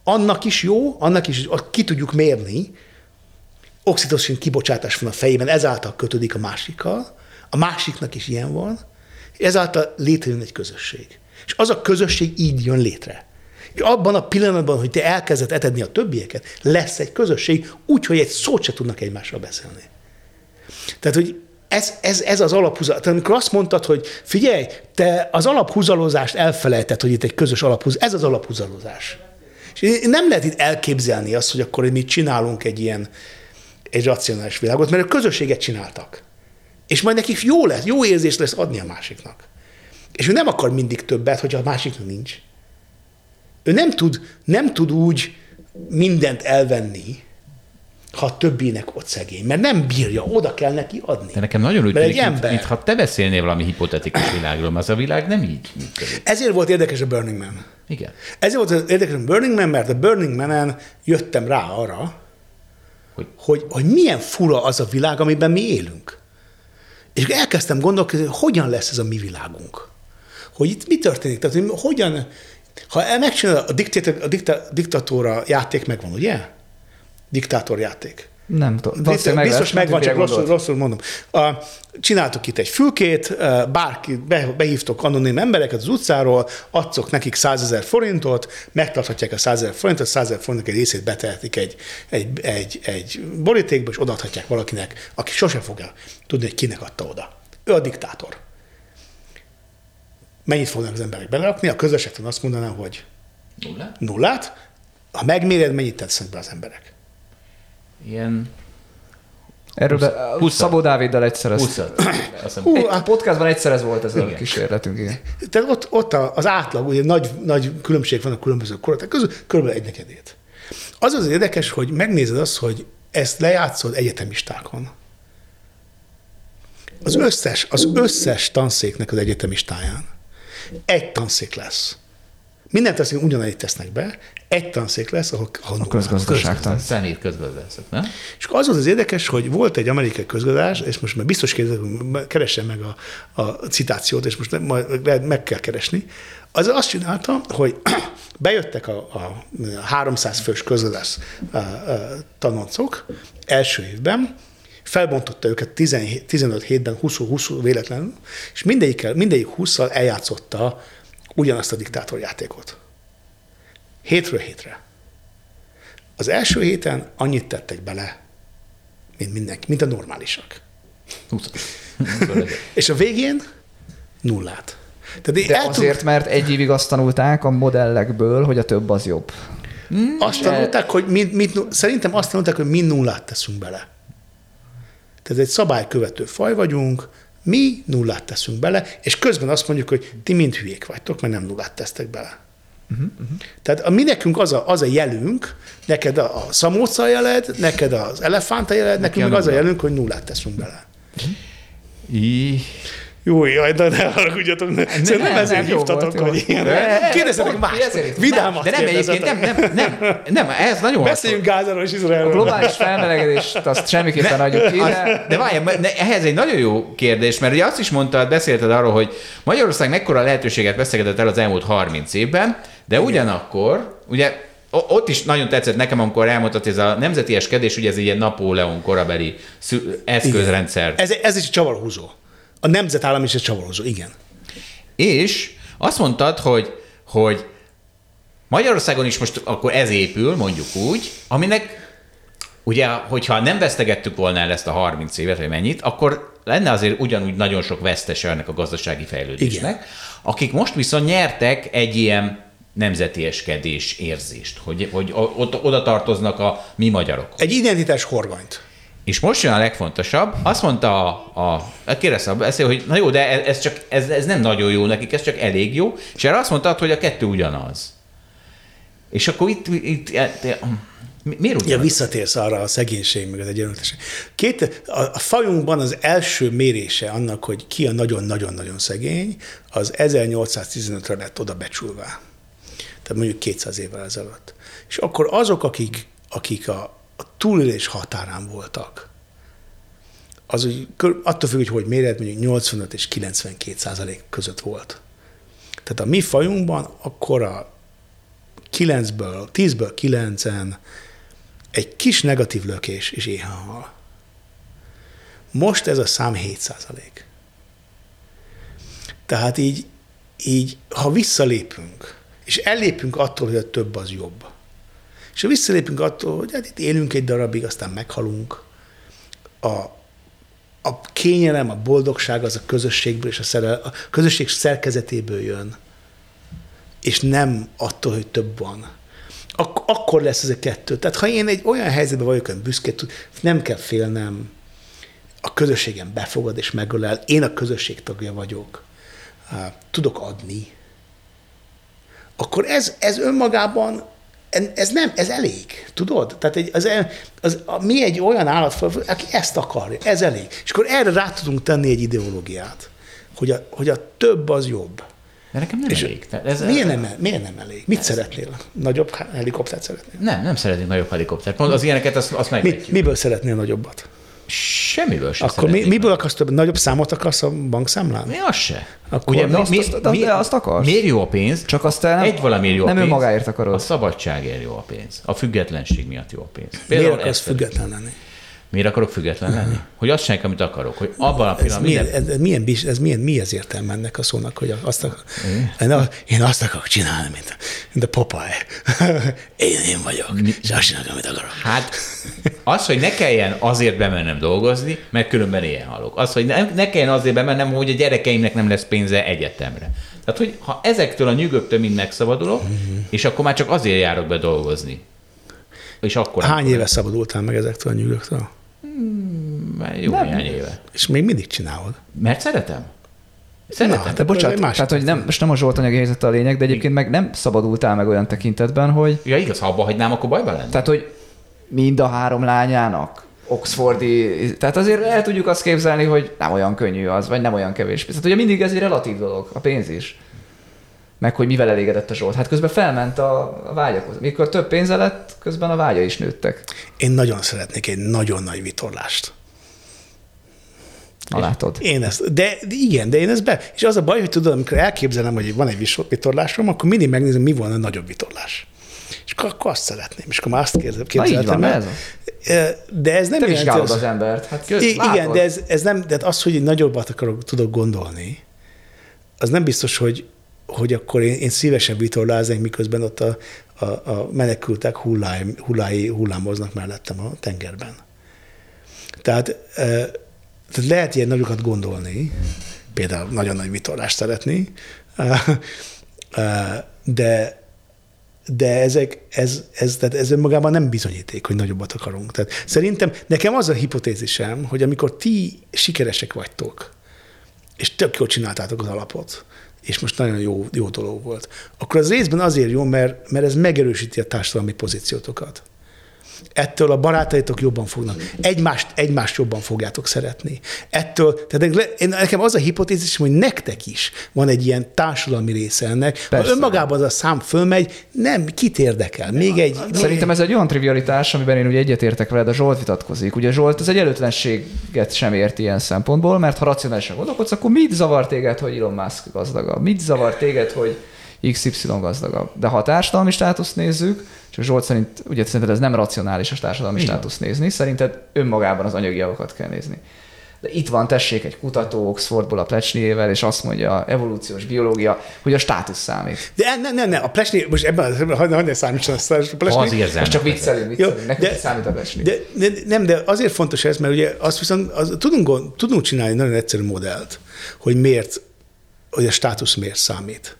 annak is jó, annak is ki tudjuk mérni, oxitocin kibocsátás van a fejében, ezáltal kötődik a másikkal, a másiknak is ilyen van, ezáltal létrejön egy közösség. És az a közösség így jön létre. És abban a pillanatban, hogy te elkezded etedni a többieket, lesz egy közösség, úgyhogy egy szót se tudnak egymással beszélni. Tehát, hogy ez, ez, ez az alaphúzalás. Tehát amikor azt mondtad, hogy figyelj, te az alaphúzalózást elfelejtett, hogy itt egy közös alaphúz, ez az alaphúzalózás. És nem lehet itt elképzelni azt, hogy akkor mit csinálunk egy ilyen egy racionális világot, mert a közösséget csináltak. És majd nekik jó lesz, jó érzés lesz adni a másiknak. És ő nem akar mindig többet, hogyha a másiknak nincs. Ő nem tud, nem tud úgy mindent elvenni, ha a többinek ott szegény, mert nem bírja, oda kell neki adni. De nekem nagyon úgy tűnik, egy ember... mint, ha te beszélnél valami hipotetikus világról, az a világ nem így működik. Ezért volt érdekes a Burning Man. Igen. Ezért volt érdekes a Burning Man, mert a Burning Man-en jöttem rá arra, hogy, hogy, hogy milyen fura az a világ, amiben mi élünk. És elkezdtem gondolkodni, hogy hogyan lesz ez a mi világunk. Hogy itt mi történik, tehát hogy hogyan, ha megcsinál a, diktator, a dikta, diktatóra játék megvan, ugye? diktátorjáték. Nem tudom. Biztos, meg biztos megvan, csak rosszul, rosszul mondom. A, csináltok itt egy fülkét, bárki, be, behívtok anonim embereket az utcáról, adszok nekik 100 ezer forintot, megtarthatják a 100 ezer forintot, 100 ezer forintnak egy részét betehetik egy, egy, egy, egy borítékba, és odaadhatják valakinek, aki sosem fogja tudni, hogy kinek adta oda. Ő a diktátor. Mennyit fognak az emberek belerakni? A közösségtől azt mondanám, hogy nullát. nullát. Ha megméred, mennyit tesznek be az emberek? Ilyen Erről be, 20 Szabó Dáviddal egyszer ezt. 20 Hú, a podcastban egyszer ez volt ez igen. a kísérletünk. Igen. Tehát ott, ott az átlag, ugye nagy, nagy különbség van a különböző korotek között, kb. egy negyedét. Az az érdekes, hogy megnézed azt, hogy ezt lejátszod egyetemistákon. Az összes, az összes tanszéknek az egyetemistáján egy tanszék lesz, Minden tanszék ugyanannyit tesznek be, egy tanszék lesz, ahol, ahol A közgazdaságtan. Szemét közgazdászok, nem? És akkor az volt az érdekes, hogy volt egy amerikai közgazdás, és most már biztos kérdezem, keresem meg a, a citációt, és most majd lehet, meg kell keresni. Az azt csinálta, hogy bejöttek a, a 300 fős közgazdás a, a, tanoncok első évben, felbontotta őket 17, 15 hétben, 20-20 véletlenül, és mindegyik, mindegyik 20-szal eljátszotta ugyanazt a diktátorjátékot. Hétről hétre. Az első héten annyit tettek bele, mint mindenki, mint a normálisak. És a végén nullát. Tehát De azért, mert egy évig azt tanulták a modellekből, hogy a több az jobb. Azt tanulták, hogy mi, mit, szerintem azt tanulták, hogy mi nullát teszünk bele. Tehát egy szabálykövető faj vagyunk, mi nullát teszünk bele, és közben azt mondjuk, hogy ti mind hülyék vagytok, mert nem nullát tesztek bele. Uh-huh, uh-huh. Tehát a mi nekünk az a, az a jelünk, neked a, a szamóca jeled, neked az elefánta jeled, nekünk meg az a jelünk, hogy nullát teszünk bele. I... Jó, jaj, de ne haragudjatok, ne, szerintem nem, ezért nem, hívtatok, volt, hogy ilyen. De- Kérdezzetek más, vidámat De nem egyébként, nem, nem, nem, nem, ez nagyon Beszéljünk Gázáról és A Izraelről. globális felmelegedést azt semmiképpen adjuk ki, de De várj, ehhez egy nagyon jó kérdés, mert ugye azt is mondtad, beszélted arról, hogy Magyarország mekkora lehetőséget veszegedett el az elmúlt 30 évben, de ugyanakkor, ugye ott is nagyon tetszett nekem, amikor elmondtad, hogy ez a nemzeti eskedés, ugye ez egy ilyen Napóleon korabeli eszközrendszer. Ez, ez is egy csavarhúzó. A nemzetállam is egy csavarhúzó, igen. És azt mondtad, hogy, hogy Magyarországon is most akkor ez épül, mondjuk úgy, aminek ugye, hogyha nem vesztegettük volna el ezt a 30 évet, vagy mennyit, akkor lenne azért ugyanúgy nagyon sok vesztese ennek a gazdasági fejlődésnek, Igen. akik most viszont nyertek egy ilyen nemzetieskedés érzést, hogy, hogy oda tartoznak a mi magyarok. Egy identitás horgonyt. És most jön a legfontosabb, azt mondta a, a kérdezte a beszél, hogy na jó, de ez, csak, ez, ez nem nagyon jó nekik, ez csak elég jó, és erre azt mondtad, hogy a kettő ugyanaz. És akkor itt, itt, itt mi- miért Ja, ugyanaz? visszatérsz arra a szegénység, meg az egyenlőtlenség. Két, a, a fajunkban az első mérése annak, hogy ki a nagyon-nagyon-nagyon szegény, az 1815-re lett oda becsülve. Tehát mondjuk 200 évvel ezelőtt. És akkor azok, akik, akik a, a túlélés határán voltak, az úgy, attól függ, hogy hogy méret, mondjuk 85 és 92 százalék között volt. Tehát a mi fajunkban akkor a 9-ből, 10-ből 9-en egy kis negatív lökés és éhen hal. Most ez a szám 7 százalék. Tehát így, így, ha visszalépünk, és ellépünk attól, hogy a több az jobb, és visszalépünk attól, hogy hát itt élünk egy darabig, aztán meghalunk, a, a kényelem, a boldogság az a közösségből és a, szerel, a közösség szerkezetéből jön, és nem attól, hogy több van. Ak- akkor lesz ez a kettő. Tehát ha én egy olyan helyzetben vagyok, hogy büszke, nem kell félnem, a közösségem befogad és megölel, én a közösség tagja vagyok, tudok adni, akkor ez, ez önmagában, ez nem, ez elég, tudod? Tehát egy, az, az, a, mi egy olyan állatfaj, aki ezt akarja, ez elég. És akkor erre rá tudunk tenni egy ideológiát, hogy a, hogy a több az jobb. De nekem nem És elég. Tehát ez, miért, nem, miért nem elég? Mit szeretnél? Nagyobb helikoptert szeretnél? Nem, nem szeretnék nagyobb helikoptert. Pont az ilyeneket azt, azt Mi, megvetjük. miből szeretnél nagyobbat? Semmiből sem Akkor mi, miből akarsz több? Nagyobb számot akarsz a bankszámlán? Mi az se. Akkor- Ugye, mi, azt- mi, azt- mi, azt akarsz. Miért jó a pénz? Csak azt nem- Egy valamiért jó a nem pénz. önmagáért akarod. A szabadságért jó a pénz. A függetlenség miatt jó a pénz. Miért Például akarsz ezt- független lenni? Miért akarok független lenni? Hogy azt csinálják, amit akarok. Hogy abban a Ez pillanatban minden... ez, ez milyen, bis- ez milyen, mi az értelme ennek a szónak, hogy azt akar, én, én azt akarok csinálni, mint, mint a Popeye. Én, én vagyok, és azt csinálok, amit akarok. Hát az, hogy ne kelljen azért bemennem dolgozni, mert különben ilyen halok. Az, hogy ne, ne kelljen azért bemennem, hogy a gyerekeimnek nem lesz pénze egyetemre. Tehát, hogy ha ezektől a nyugoktól mind megszabadulok, és akkor már csak azért járok be dolgozni. És akkor... Hány éve szabadultál meg ezektől a nyugoktól? Már Jó néhány éve. És még mindig csinálod. Mert szeretem. Szeretem. Na, De bocsánat, másik tehát hogy nem, most nem a Zsolt anyagi helyzete a lényeg, de egyébként meg nem szabadultál meg olyan tekintetben, hogy Ja, igaz, ha abba hagynám, akkor bajban lenne. tehát, hogy mind a három lányának Oxfordi, tehát azért el tudjuk azt képzelni, hogy nem olyan könnyű az, vagy nem olyan kevés. Tehát ugye mindig ez egy relatív dolog, a pénz is. Meg hogy mivel elégedett a Zsolt. Hát közben felment a, a. Mikor több pénze lett, közben a vágya is nőttek. Én nagyon szeretnék egy nagyon nagy vitorlást. Na látod. Én ezt, de igen, de én ezt be, és az a baj, hogy tudod, amikor elképzelem, hogy van egy vitorlásom, akkor mindig megnézem, mi van a nagyobb vitorlás. És akkor, akkor azt szeretném, és akkor már azt képzeltem. Ez de ez nem Te jelenti az, az embert. Hát köz, igen, de ez, ez nem, de az, hogy egy nagyobbat akarok, tudok gondolni, az nem biztos, hogy, hogy akkor én, én szívesen vitorláznék, miközben ott a, a, a menekültek hullái, hullái hullámoznak mellettem a tengerben. Tehát, e, tehát lehet ilyen nagyokat gondolni, például nagyon nagy vitorlást szeretni, e, e, de, de ezek, ez, ez, tehát ez önmagában nem bizonyíték, hogy nagyobbat akarunk. Tehát szerintem nekem az a hipotézisem, hogy amikor ti sikeresek vagytok, és tök jól csináltátok az alapot, és most nagyon jó, jó dolog volt, akkor az részben azért jó, mert, mert ez megerősíti a társadalmi pozíciótokat. Ettől a barátaitok jobban fognak, egymást, egymást jobban fogjátok szeretni. Ettől, tehát nekem az a hipotézis, hogy nektek is van egy ilyen társadalmi része ennek. Persze. Ha önmagában az a szám fölmegy, nem, kit érdekel? Még egy... Szerintem ez egy olyan trivialitás, amiben én ugye egyetértek veled, a Zsolt vitatkozik. Ugye Zsolt az egy előtlenséget sem ért ilyen szempontból, mert ha racionálisan gondolkodsz, akkor mit zavar téged, hogy Elon Musk gazdagabb? Mit zavar téged, hogy XY gazdagabb? De ha a társadalmi státuszt nézzük, csak Zsolt szerint, ugye szerinted ez nem racionális a társadalmi Igen. státusz nézni, szerinted önmagában az anyagi javakat kell nézni. De itt van, tessék, egy kutató Oxfordból a Plecsnyével, és azt mondja, evolúciós biológia, hogy a státusz számít. De nem, nem, nem, a Plecsny, most ebben, ha ne számítson a Plecsny. Az érzelmek. Most csak viccelünk, viccelünk. Nekünk de, számít a Plecsny. De, de, nem, de azért fontos ez, mert ugye azt viszont az, tudunk, tudunk csinálni nagyon egyszerű modellt, hogy miért, hogy a státusz miért számít.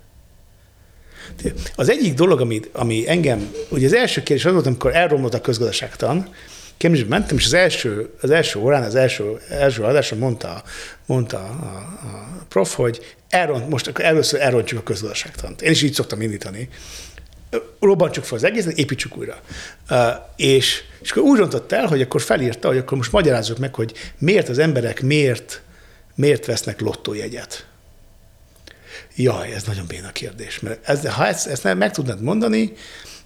Az egyik dolog, ami, ami engem, ugye az első kérdés az volt, amikor elromlott a közgazdaságtan, Cambridge mentem, és az első, az első órán, az első, első adáson mondta, mondta a, a prof, hogy elront, most akkor először elrontjuk a közgazdaságtant. Én is így szoktam indítani. Robbantsuk fel az egészet, építsük újra. És, és akkor úgy rontott el, hogy akkor felírta, hogy akkor most magyarázzuk meg, hogy miért az emberek miért, miért vesznek lottójegyet. Jaj, ez nagyon béna kérdés. Mert ez, ha ezt, ezt meg tudnád mondani,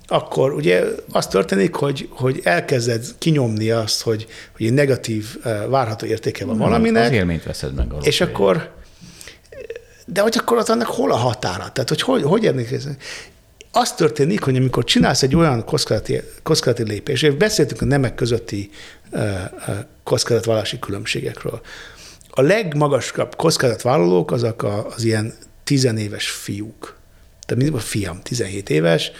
akkor ugye az történik, hogy, hogy elkezded kinyomni azt, hogy, hogy egy negatív eh, várható értéke van valaminek. Az élményt veszed meg. És akkor, de hogy akkor az annak hol a határa? Tehát, hogy hogy, hogy ez? Az történik, hogy amikor csinálsz egy olyan kockázati, kockázati lépést, és beszéltünk a nemek közötti uh, uh, kockázatvállalási különbségekről, a legmagasabb kockázatvállalók azok a, az ilyen tizenéves fiúk. Tehát mindig a fiam, 17 éves,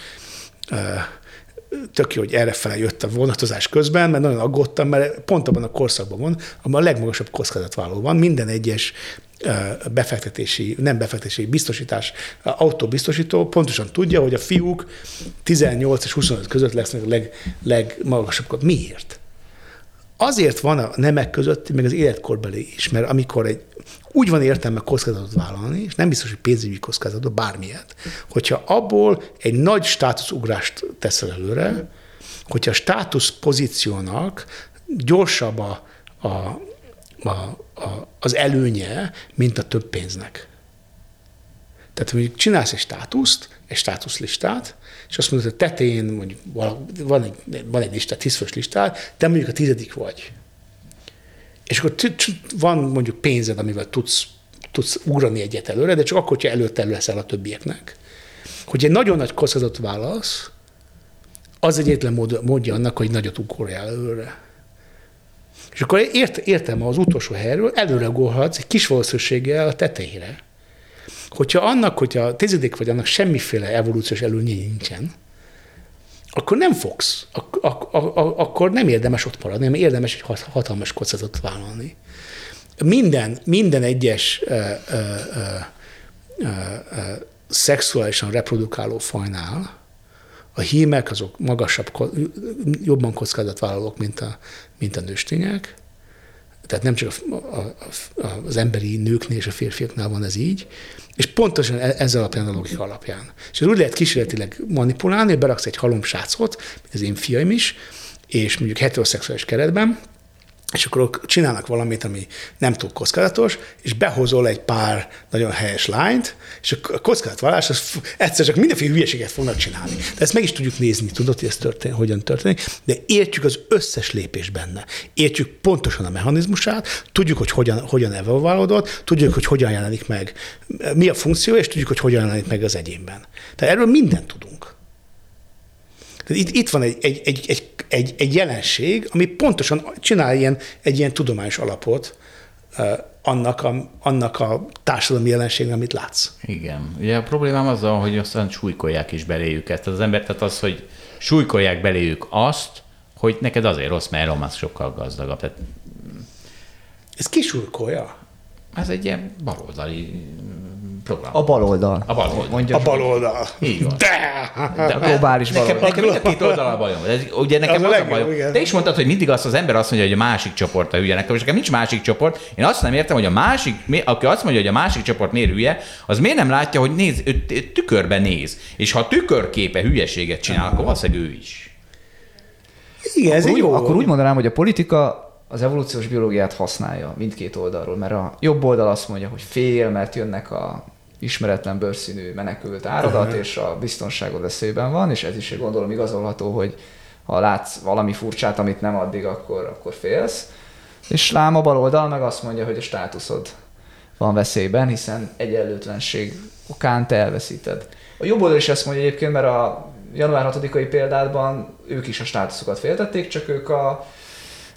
tök jó, hogy errefele jött a vonatozás közben, mert nagyon aggódtam, mert pont abban a korszakban van, ahol a legmagasabb kockázatvállaló van. Minden egyes befektetési, nem befektetési biztosítás, autóbiztosító pontosan tudja, hogy a fiúk 18 és 25 között lesznek a leg, legmagasabb. Miért? Azért van a nemek között, meg az életkorbeli is, mert amikor egy úgy van értelme kockázatot vállalni, és nem biztos, hogy pénzügyi kockázatot, bármilyet, hogyha abból egy nagy státuszugrást teszel előre, hogyha a státusz pozíciónak gyorsabb a, a, a, a, az előnye, mint a több pénznek. Tehát mondjuk csinálsz egy státuszt, egy státuszlistát, és azt mondod, hogy tetején mondjuk van egy, van egy listát, tízfős listát, te mondjuk a tizedik vagy. És akkor van mondjuk pénzed, amivel tudsz, tudsz ugrani egyet előre, de csak akkor, hogyha előtte leszel a többieknek. Hogy egy nagyon nagy kockázatot válasz, az egyetlen mód, módja annak, hogy nagyot ugorjál előre. És akkor ért, értem az utolsó helyről, előre ugorhatsz egy kis valószínűséggel a tetejére. Hogyha annak, hogyha a tizedik vagy, annak semmiféle evolúciós előnye nincsen, akkor nem fogsz, ak- ak- ak- akkor nem érdemes ott maradni, hanem érdemes egy hatalmas kockázatot vállalni. Minden, minden egyes ö, ö, ö, ö, szexuálisan reprodukáló fajnál a hímek azok magasabb, jobban kockázatvállalók, mint a, mint a nőstények. Tehát nem csak a, a, a, az emberi nőknél és a férfiaknál van ez így, és pontosan e- ezzel alapján a logika alapján. És ez úgy lehet kísérletileg manipulálni, beraksz egy halom sácot, mint az én fiaim is, és mondjuk heteroszexuális keretben, és akkor csinálnak valamit, ami nem túl kockázatos, és behozol egy pár nagyon helyes lányt, és a kockázatvallás az egyszer csak mindenféle hülyeséget fognak csinálni. De ezt meg is tudjuk nézni, tudod, hogy ez történik, hogyan történik, de értjük az összes lépés benne. Értjük pontosan a mechanizmusát, tudjuk, hogy hogyan, hogyan evolválódott, tudjuk, hogy hogyan jelenik meg, mi a funkció, és tudjuk, hogy hogyan jelenik meg az egyénben. Tehát erről mindent tudunk. Itt, itt van egy, egy, egy, egy, egy, egy jelenség, ami pontosan csinál ilyen, egy ilyen tudományos alapot annak a, annak a társadalmi jelenségnek, amit látsz. Igen. Ugye a problémám az, hogy aztán súlykolják is beléjük ezt az embert, tehát az, hogy súlykolják beléjük azt, hogy neked azért rossz, mert Musk sokkal gazdagabb. Tehát, Ez kisúrkolja? Ez egy ilyen baloldali program. A baloldal. A baloldal. Mondja A baloldal. Így van. De! A globális nekem, baloldal. nekem mind a két oldal a bajom. Ez, ugye nekem Az az, a a legjobb, bajom. igen. Te is mondtad, hogy mindig azt az ember azt mondja, hogy a másik csoport a hülye. Nekem, és nekem nincs másik csoport. Én azt nem értem, hogy a másik, aki azt mondja, hogy a másik csoport miért hülye, az miért nem látja, hogy néz, ő, tükörbe néz. És ha a tükörképe hülyeséget csinál, akkor valószínűleg ő is. Igen, ez Akkor egy úgy, jó. akkor úgy mondanám, hogy a politika az evolúciós biológiát használja mindkét oldalról, mert a jobb oldal azt mondja, hogy fél, mert jönnek a ismeretlen bőrszínű menekült áradat, és a biztonságod veszélyben van, és ez is gondolom igazolható, hogy ha látsz valami furcsát, amit nem addig, akkor, akkor félsz. És lám a bal oldal meg azt mondja, hogy a státuszod van veszélyben, hiszen egyenlőtlenség okán te elveszíted. A jobb oldal is ezt mondja egyébként, mert a január 6-ai példátban ők is a státuszokat féltették, csak ők a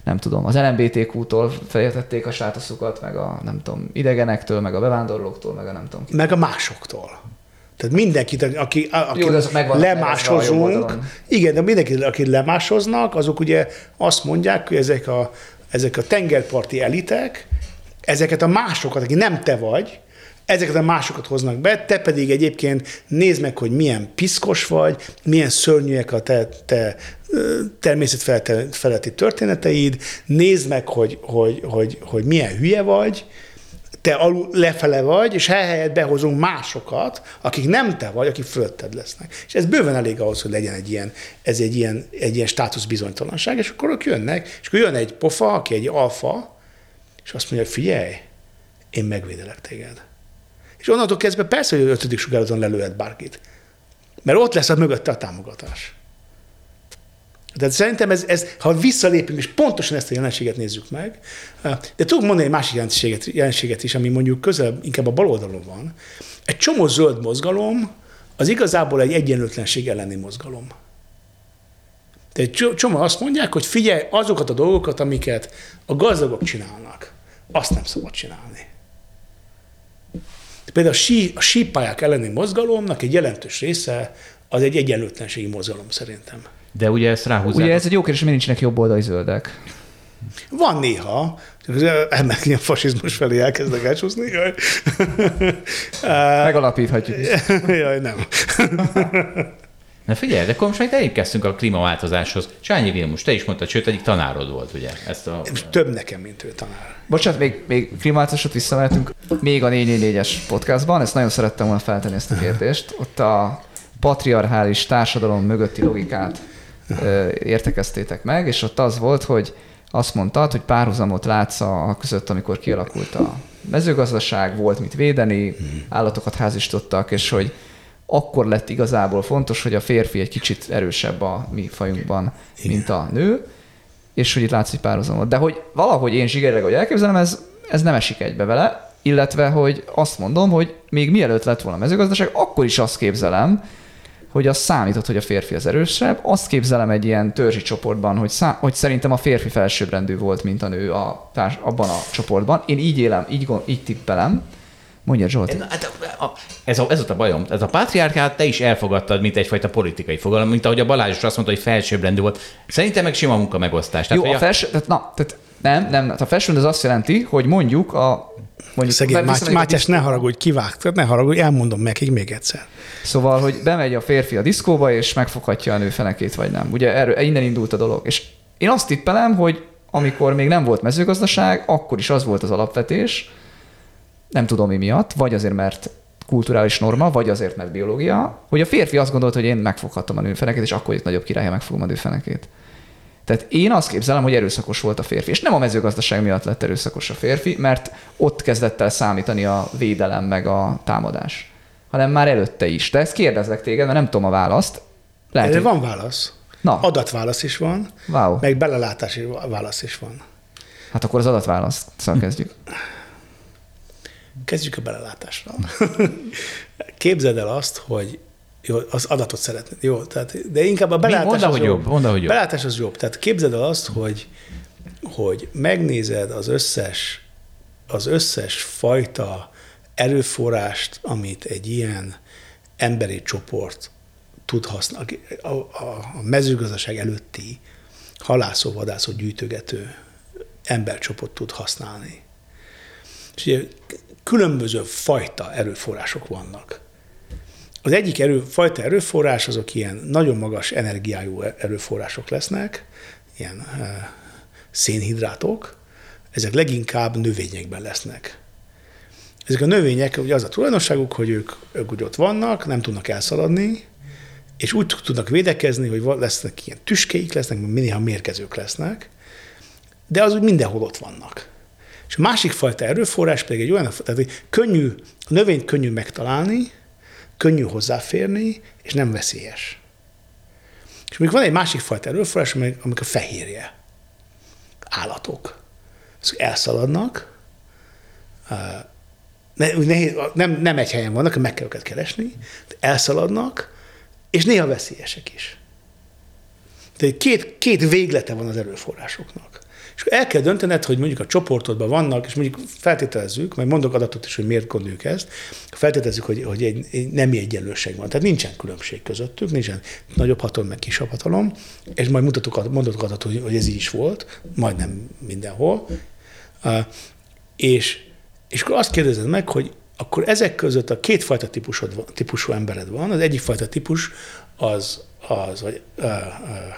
nem tudom, az LMBTQ-tól féltették a státuszukat, meg a nem tudom, idegenektől, meg a bevándorlóktól, meg a nem tudom. Meg a másoktól. Tehát mindenkit, aki, aki Jó, oldalon. igen, de mindenki, aki lemásoznak, azok ugye azt mondják, hogy ezek a, ezek a tengerparti elitek, ezeket a másokat, aki nem te vagy, ezeket a másokat hoznak be, te pedig egyébként nézd meg, hogy milyen piszkos vagy, milyen szörnyűek a te, te természetfeletti történeteid, nézd meg, hogy, hogy, hogy, hogy milyen hülye vagy, te alul lefele vagy, és helyett behozunk másokat, akik nem te vagy, akik fölötted lesznek. És ez bőven elég ahhoz, hogy legyen egy ilyen, ez egy ilyen, egy ilyen státusz bizonytalanság, és akkor ők jönnek, és akkor jön egy pofa, aki egy alfa, és azt mondja, figyelj, én megvédelek téged. És onnantól kezdve persze, hogy ötödik sugáraton lelőhet bárkit. Mert ott lesz a mögötte a támogatás. Tehát szerintem ez, ez, ha visszalépünk, és pontosan ezt a jelenséget nézzük meg, de tudok mondani egy másik jelenséget, jelenséget is, ami mondjuk közel inkább a bal oldalon van. Egy csomó zöld mozgalom az igazából egy egyenlőtlenség elleni mozgalom. Tehát csomó azt mondják, hogy figyelj, azokat a dolgokat, amiket a gazdagok csinálnak, azt nem szabad csinálni. Például a, sí, a sípályák elleni mozgalomnak egy jelentős része az egy egyenlőtlenségi mozgalom szerintem. De ugye ezt ráhúzzák. Ugye ez egy jó kérdés, miért nincsenek jobb oldali zöldek? Van néha, ennek ilyen fasizmus felé elkezdek elcsúszni. Jaj. Megalapíthatjuk. Jaj, nem. Na figyelj, de akkor most majd elérkeztünk a klímaváltozáshoz. Csányi Vilmus, te is mondtad, sőt, egyik tanárod volt, ugye? Ezt a... Több nekem, mint ő tanár. Bocsánat, még, még klímaváltozásot visszamehetünk. Még a 444-es podcastban, ezt nagyon szerettem volna feltenni ezt a kérdést. Ott a patriarchális társadalom mögötti logikát értekeztétek meg, és ott az volt, hogy azt mondtad, hogy párhuzamot látsz a között, amikor kialakult a mezőgazdaság, volt mit védeni, állatokat házistottak, és hogy akkor lett igazából fontos, hogy a férfi egy kicsit erősebb a mi fajunkban, mint a nő, és hogy itt látsz egy párhuzamot. De hogy valahogy én zsigerileg, hogy elképzelem, ez, ez nem esik egybe vele, illetve, hogy azt mondom, hogy még mielőtt lett volna mezőgazdaság, akkor is azt képzelem, hogy az számított, hogy a férfi az erősebb. Azt képzelem egy ilyen törzsi csoportban, hogy, szá- hogy szerintem a férfi felsőbbrendű volt, mint a nő a társ- abban a csoportban. Én így élem, így, gond- így tippelem. Mondja Zsolt. Hát a- a- Ez, a, ez ott a bajom. Ez a patriarkát te is elfogadtad, mint egyfajta politikai fogalom, mint ahogy a Balázs azt mondta, hogy felsőbbrendű volt. Szerintem meg sima munka megosztás. Jó, hogy a felső, tehát, na, tehát nem, nem, tehát a felső az azt jelenti, hogy mondjuk a mondjuk, Szegény Máty- Mátyás, ne haragudj, kivágtad, ne haragudj, elmondom nekik még egyszer. Szóval, hogy bemegy a férfi a diszkóba, és megfoghatja a nő fenekét, vagy nem. Ugye erről, innen indult a dolog. És én azt tippelem, hogy amikor még nem volt mezőgazdaság, akkor is az volt az alapvetés, nem tudom mi miatt, vagy azért, mert kulturális norma, vagy azért, mert biológia, hogy a férfi azt gondolt, hogy én megfoghatom a nő fenekét, és akkor itt nagyobb királya megfogom a nő fenekét. Tehát én azt képzelem, hogy erőszakos volt a férfi. És nem a mezőgazdaság miatt lett erőszakos a férfi, mert ott kezdett el számítani a védelem meg a támadás. Hanem már előtte is. De ezt kérdezlek téged, mert nem tudom a választ. Lehet, Erre hogy... van válasz. Na. Adatválasz is van, wow. meg belelátási válasz is van. Hát akkor az adatválaszt szóval kezdjük. Kezdjük a belelátásra. Képzeld el azt, hogy jó, az adatot szeretnéd. Jó, tehát, de inkább a belátás mondd, az hogy jobb. Mondd, hogy jobb. Belátás az jobb. Tehát képzeld el azt, hogy, hogy megnézed az összes, az összes fajta erőforrást, amit egy ilyen emberi csoport tud használni, a, a, a mezőgazdaság előtti halászó, vadászó, gyűjtögető embercsoport tud használni. És ugye különböző fajta erőforrások vannak. Az egyik erő, fajta erőforrás azok ilyen nagyon magas energiájú erőforrások lesznek, ilyen e, szénhidrátok, ezek leginkább növényekben lesznek. Ezek a növények, ugye az a tulajdonságuk, hogy ők, ők úgy ott vannak, nem tudnak elszaladni, és úgy tudnak védekezni, hogy lesznek ilyen tüskéik lesznek, minél mérkezők lesznek, de az úgy mindenhol ott vannak. És a másik fajta erőforrás pedig egy olyan, tehát hogy könnyű, a növényt könnyű megtalálni, könnyű hozzáférni, és nem veszélyes. És még van egy másik fajta erőforrás, amik a fehérje. Állatok. Ezek elszaladnak, nem, nem egy helyen vannak, meg kell őket keresni, elszaladnak, és néha veszélyesek is. Tehát két, két véglete van az erőforrásoknak. És el kell döntened, hogy mondjuk a csoportodban vannak, és mondjuk feltételezzük, majd mondok adatot is, hogy miért gondoljuk ezt, feltételezzük, hogy, hogy egy, egy nemi egyenlőség van. Tehát nincsen különbség közöttük, nincsen nagyobb hatalom, meg kisebb hatalom, és majd mutatok, mondatok adatot, hogy, hogy ez így is volt, majdnem mindenhol. Uh, és, és akkor azt kérdezed meg, hogy akkor ezek között a kétfajta típusod, típusú embered van. Az egyik fajta típus az, az hogy uh, uh,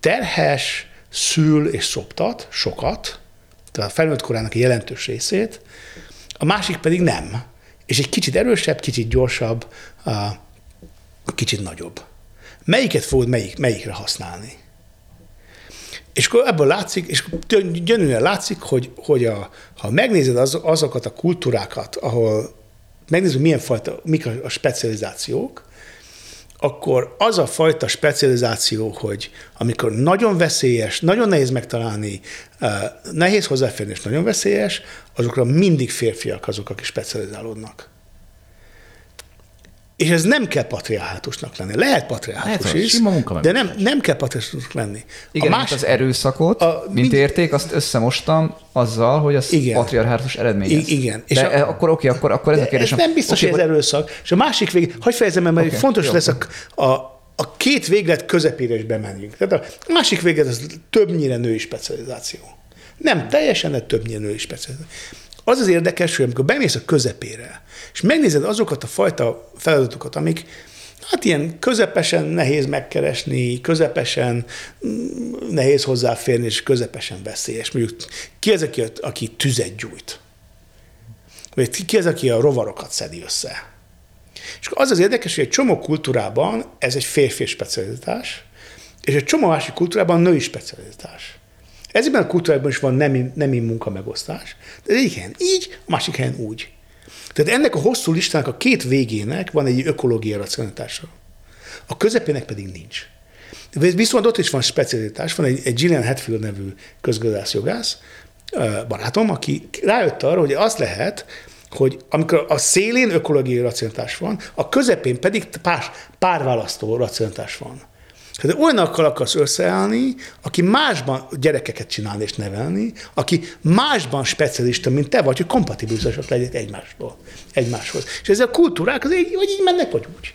terhes, szül és szoptat sokat, tehát a felnőtt korának jelentős részét, a másik pedig nem. És egy kicsit erősebb, kicsit gyorsabb, kicsit nagyobb. Melyiket fogod melyik, melyikre használni? És akkor ebből látszik, és gyönyörűen látszik, hogy, hogy a, ha megnézed az, azokat a kultúrákat, ahol megnézed, milyen fajta, mik a, a specializációk, akkor az a fajta specializáció, hogy amikor nagyon veszélyes, nagyon nehéz megtalálni, eh, nehéz hozzáférni és nagyon veszélyes, azokra mindig férfiak azok, akik specializálódnak. És ez nem kell patriarhátusnak lenni. Lehet patriarhátus Lehet, is, de nem, nem kell patriarhátusnak lenni. Igen, a más, az erőszakot, a, mint mind... érték, azt összemostam azzal, hogy az igen. patriarhátus eredményez. Igen. És de a, akkor oké, akkor, akkor ez a kérdés. Ez nem biztos, okay, hogy ez erőszak. És a másik vég, hogy fejezem mert okay, fontos jó. lesz a, a, a két véglet közepére is bemenjünk. Tehát a másik véglet az többnyire női specializáció. Nem teljesen, de többnyire női specializáció. Az az érdekes, hogy amikor bemész a közepére, és megnézed azokat a fajta feladatokat, amik hát ilyen közepesen nehéz megkeresni, közepesen mm, nehéz hozzáférni, és közepesen veszélyes. Mondjuk ki az, aki, aki tüzet gyújt? Vagy ki az, aki a rovarokat szedi össze? És az az érdekes, hogy egy csomó kultúrában ez egy férfi specialitás, és egy csomó másik kultúrában női specialitás. Ezekben a kultúrákban is van nemi, nemi munkamegosztás, de egyik helyen így, a másik helyen úgy. Tehát ennek a hosszú listának a két végének van egy ökológiai racionalitása. A közepének pedig nincs. Viszont ott is van specialitás, van egy, egy Gillian Hatfield nevű közgazdászjogász, barátom, aki rájött arra, hogy az lehet, hogy amikor a szélén ökológiai racionalitás van, a közepén pedig pár, párválasztó racionalitás van. Tehát olyanokkal akarsz összeállni, aki másban gyerekeket csinálni és nevelni, aki másban specialista, mint te vagy, hogy kompatibilisak legyenek egymástól, egymáshoz. És ez a kultúrák, az így, vagy így mennek, vagy úgy.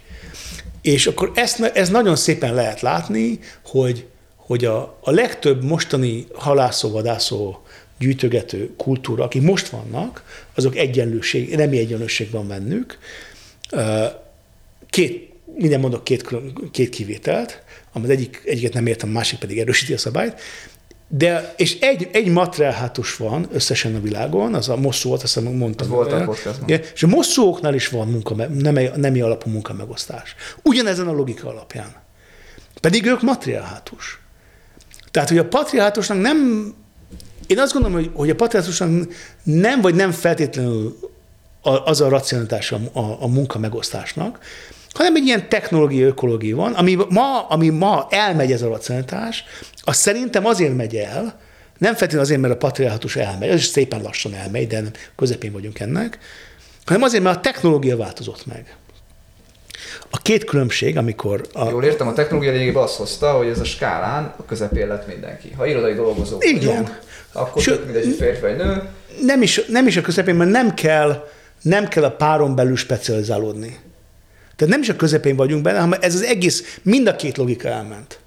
És akkor ezt, ez nagyon szépen lehet látni, hogy, hogy a, a legtöbb mostani halászó-vadászó gyűjtögető kultúra, akik most vannak, azok egyenlőség, nemi egyenlőség van bennük. Két, minden mondok két, két kivételt, amit egyik, egyiket nem értem, a másik pedig erősíti a szabályt. De, és egy, egy matriarhátus van összesen a világon, az a mosszót, azt hiszem mondtam. volt a és a mosszóknál is van munka, nemi, nemi alapú munkamegosztás. Ugyanezen a logika alapján. Pedig ők matriarhátus. Tehát, hogy a patriátusnak nem, én azt gondolom, hogy, hogy a patriátusnak nem vagy nem feltétlenül az a racionalitása a, a munka megosztásnak, hanem egy ilyen technológiai ökológia van, ami ma, ami ma elmegy ez a racionalitás, az szerintem azért megy el, nem feltétlenül azért, mert a patriarchatus elmegy, ez is szépen lassan elmegy, de közepén vagyunk ennek, hanem azért, mert a technológia változott meg. A két különbség, amikor... A... Jól értem, a technológia lényegében azt hozta, hogy ez a skálán a közepén lett mindenki. Ha irodai dolgozó Igen. Vagyunk, akkor Sőt, mindegy, férfi vagy nő. Nem is, nem is a közepén, mert nem kell, nem kell a páron belül specializálódni. Tehát nem is a közepén vagyunk benne, hanem ez az egész, mind a két logika elment.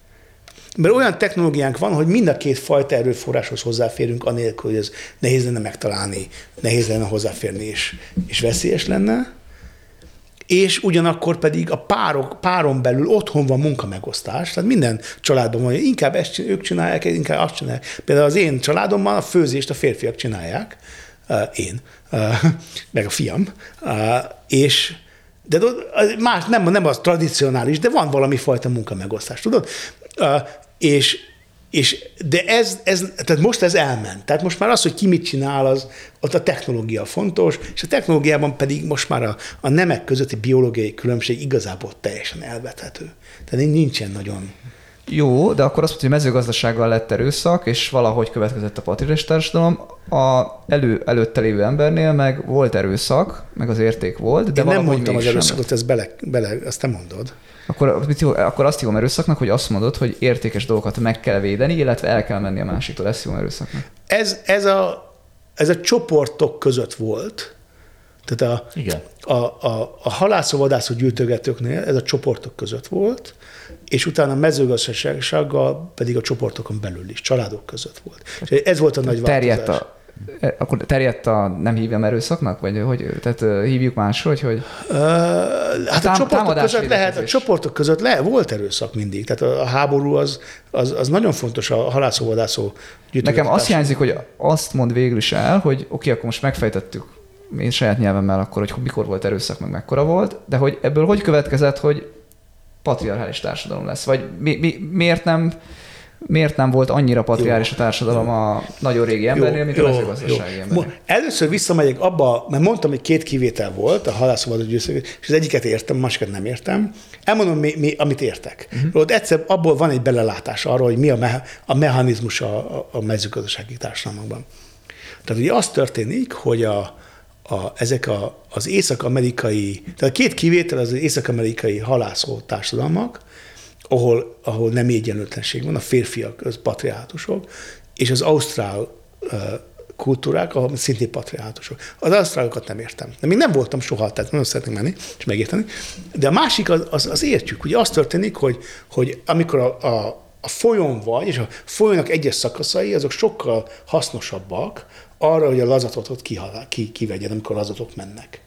Mert olyan technológiánk van, hogy mind a két fajta erőforráshoz hozzáférünk, anélkül, hogy ez nehéz lenne megtalálni, nehéz lenne hozzáférni, és, és veszélyes lenne. És ugyanakkor pedig a párok, páron belül otthon van munkamegosztás, tehát minden családban van, inkább ezt ők csinálják, inkább azt csinálják. Például az én családomban a főzést a férfiak csinálják, én, meg a fiam, és de más, nem, nem az tradicionális, de van valami fajta munkamegosztás, tudod? És, és de ez, ez, tehát most ez elment. Tehát most már az, hogy ki mit csinál, az, ott a technológia fontos, és a technológiában pedig most már a, a nemek közötti biológiai különbség igazából teljesen elvethető. Tehát nincsen nagyon jó, de akkor azt mondta, hogy mezőgazdasággal lett erőszak, és valahogy következett a patriarchás társadalom. A elő, előtte lévő embernél meg volt erőszak, meg az érték volt, de Én nem mondtam az erőszakot, ezt bele, bele, ezt te mondod. Akkor, akkor azt hívom erőszaknak, hogy azt mondod, hogy értékes dolgokat meg kell védeni, illetve el kell menni a másiktól. Ezt hívom erőszaknak. Ez, ez, a, ez a csoportok között volt. Tehát a, Igen. a, a, a halászóvadászó gyűjtögetőknél ez a csoportok között volt, és utána mezőgazdasággal pedig a csoportokon belül is, családok között volt. És ez volt a nagy terjedt változás. A, e, akkor terjedt a, nem hívjam erőszaknak? Vagy hogy, tehát hívjuk máshogy, hogy... Uh, hát a, a csoportok között lehet, a csoportok között le, volt erőszak mindig. Tehát a, a háború az, az, az nagyon fontos a halászóvadászó Nekem azt hiányzik, hogy azt mond végül is el, hogy oké, okay, akkor most megfejtettük én saját nyelvemmel akkor, hogy mikor volt erőszak, meg mekkora volt, de hogy ebből hogy következett, hogy patriarchális társadalom lesz? Vagy mi, mi, miért nem miért nem volt annyira patriáris a társadalom a nagyon régi embernél, mint jó, a mezőgazdasági embernél? Először visszamegyek abba, mert mondtam, hogy két kivétel volt a halászóval és az egyiket értem, a másikat nem értem. Elmondom, mi, mi, amit értek. Uh-huh. Ott egyszer abból van egy belelátás arra, hogy mi a, me, a mechanizmus a, a, a mezőgazdasági társadalmakban. Tehát ugye az történik, hogy a, a, ezek a, az észak-amerikai, tehát két kivétel az, észak-amerikai halászó társadalmak, ahol, ahol nem egyenlőtlenség van, a férfiak, az patriátusok, és az ausztrál uh, kultúrák, ahol szintén patriátusok. Az ausztrálokat nem értem. De még nem voltam soha, tehát nagyon szeretnék menni, és megérteni. De a másik az, az, az értjük. Ugye az történik, hogy, hogy amikor a, a, a folyón vagy, és a folyónak egyes szakaszai, azok sokkal hasznosabbak arra, hogy a lazatot ki, ki, kivegyen, amikor lazatok mennek.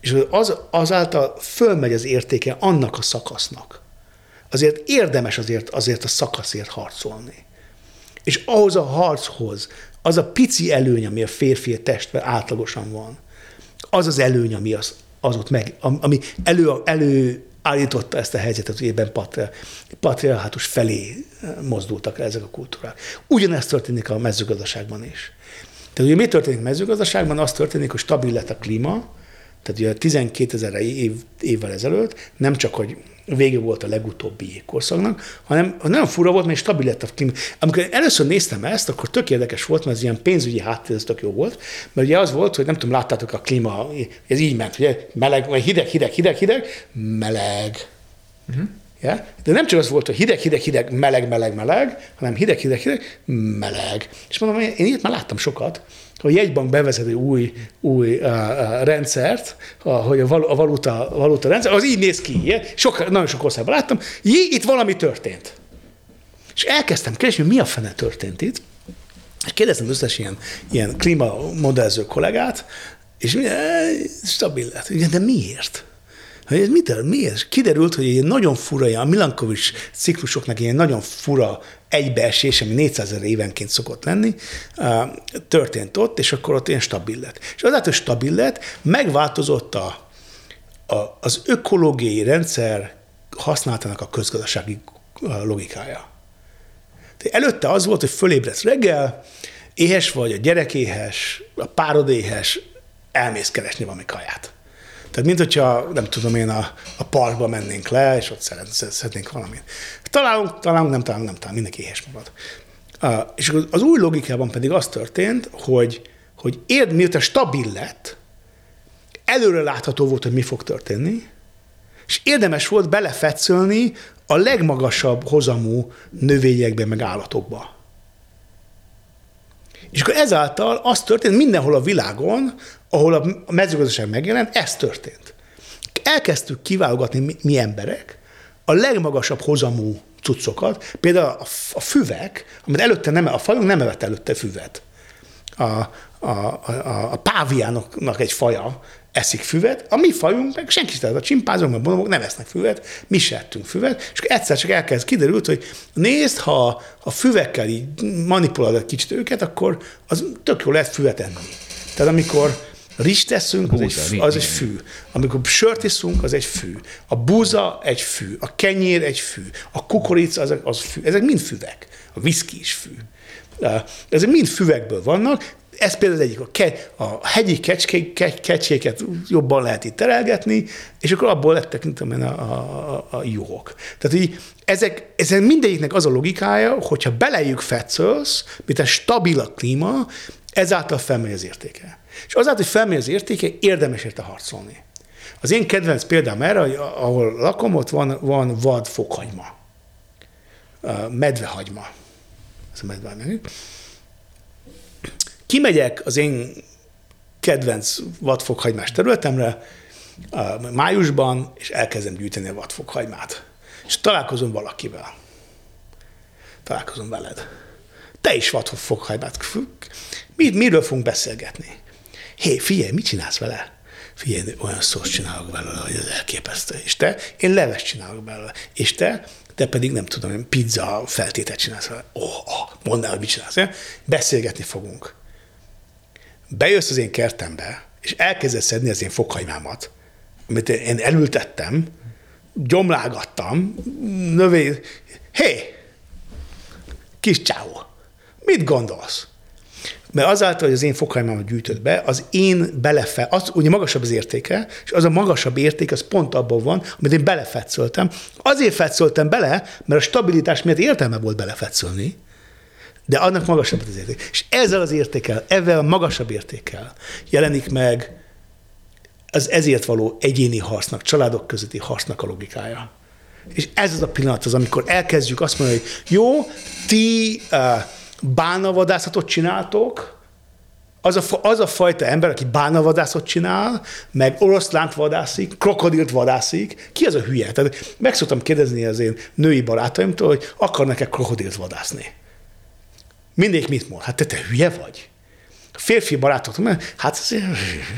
És az, azáltal fölmegy az értéke annak a szakasznak. Azért érdemes azért, azért a szakaszért harcolni. És ahhoz a harchoz, az a pici előny, ami a férfi testben átlagosan van, az az előny, ami az, az ott meg, ami elő, elő állította ezt a helyzetet, hogy ebben patriarhátus felé mozdultak ezek a kultúrák. Ugyanezt történik a mezőgazdaságban is. Tehát ugye mi történik mezőgazdaságban? Az történik, hogy stabil lett a klíma, tehát ugye 12 ezer év, évvel ezelőtt nem csak, hogy vége volt a legutóbbi korszaknak, hanem nagyon fura volt, mert stabil lett a klíma. Amikor először néztem ezt, akkor tök érdekes volt, mert ez ilyen pénzügyi háttér, ez tök jó volt, mert ugye az volt, hogy nem tudom, láttátok a klíma, ez így ment, ugye meleg, vagy hideg, hideg, hideg, hideg, meleg. Uh-huh. De nem csak az volt, hogy hideg, hideg, hideg, meleg, meleg, meleg, hanem hideg, hideg, hideg, meleg. És mondom, én ilyet már láttam sokat, hogy jegybank bevezet egy új, új uh, uh, rendszert, uh, hogy a, val, a valuta, a valuta rendszer, az így néz ki. Ilyen. Sok, nagyon sok országban láttam, jé, itt valami történt. És elkezdtem keresni, hogy mi a fene történt itt, és kérdeztem összes ilyen, ilyen klímamodellző kollégát, és mi, stabil lett. De miért? Hogy ez mit, mi? Kiderült, hogy egy nagyon fura, a Milankovics ciklusoknak ilyen nagyon fura egybeesés, ami 400 ezer évenként szokott lenni, történt ott, és akkor ott ilyen stabil lett. És azáltal, hogy stabil lett, megváltozott a, a, az ökológiai rendszer használatának a közgazdasági logikája. De előtte az volt, hogy fölébredsz reggel, éhes vagy, a gyerek éhes, a párod éhes, elmész keresni valami kaját. Tehát, mint hogyha, nem tudom én, a, a parkba mennénk le, és ott szeretnénk valamit. Találunk, találunk, nem találunk, nem találunk, mindenki éhes marad. Uh, és az új logikában pedig az történt, hogy, hogy érd, miután stabil lett, előre látható volt, hogy mi fog történni, és érdemes volt belefetszölni a legmagasabb hozamú növényekbe, meg állatokba. És akkor ezáltal az történt mindenhol a világon, ahol a mezőgazdaság megjelent, ez történt. Elkezdtük kiválogatni mi, mi emberek a legmagasabb hozamú cuccokat, például a, a füvek, amit előtte nem, a fajunk nem evett előtte füvet. A, a, a, a páviánoknak egy faja eszik füvet, a mi fajunk meg senki, tehát a csimpázok, meg bonobok nem esznek füvet, mi se ettünk füvet, és egyszer csak elkezd kiderült, hogy nézd, ha a füvekkel így manipulálod egy kicsit őket, akkor az tök jó lehet füvet enni. Tehát amikor Rist teszünk, az, búza, egy, az egy fű. Amikor sört iszunk, az egy fű. A búza egy fű. A kenyér egy fű. A kukorica az, az fű. Ezek mind füvek. A viszki is fű. Ezek mind füvekből vannak. Ez például egyik. A, ke, a hegyi kecskék, ke, kecséket jobban lehet itt terelgetni, és akkor abból lettek, mint a, a, a, a juhok. Tehát így ezek, ezek mindegyiknek az a logikája, hogyha belejük fetszölsz, mint egy stabil a klíma, ezáltal felmegy az értéke. És azáltal, hogy felmegy az értéke, érdemes érte harcolni. Az én kedvenc példám erre, hogy ahol lakom, ott van, van vad fokhagyma. Medvehagyma. Ez a medvehagyma. Kimegyek az én kedvenc vadfokhagymás területemre májusban, és elkezdem gyűjteni a vadfokhagymát. És találkozom valakivel. Találkozom veled. Te is vadfokhagymát. Miről fogunk beszélgetni? hé, figyelj, mit csinálsz vele? Figyelj, olyan szót csinálok belőle, hogy ez elképesztő. És te, én leves csinálok belőle. És te, te pedig nem tudom, pizza feltétet csinálsz vele. Oh, oh, mondd el, hogy mit csinálsz. Beszélgetni fogunk. Bejössz az én kertembe, és elkezdesz szedni az én fokhajmámat, amit én elültettem, gyomlágattam, növény. Hé, kis csávó, mit gondolsz? mert azáltal, hogy az én fokhajmámat gyűjtött be, az én belefe, az ugye magasabb az értéke, és az a magasabb érték, az pont abban van, amit én belefetszöltem. Azért fetszöltem bele, mert a stabilitás miatt értelme volt belefetszölni, de annak magasabb az érték. És ezzel az értékkel, ezzel a magasabb értékkel jelenik meg az ezért való egyéni harcnak, családok közötti harcnak a logikája. És ez az a pillanat az, amikor elkezdjük azt mondani, hogy jó, ti uh, bánavadászatot csináltok, az a, az a fajta ember, aki bánavadászot csinál, meg oroszlánt vadászik, krokodilt vadászik, ki az a hülye? Tehát meg szoktam kérdezni az én női barátaimtól, hogy akarnak-e krokodilt vadászni. Mindig mit mond? Hát te, te hülye vagy? Férfi barátok, mert hát ez,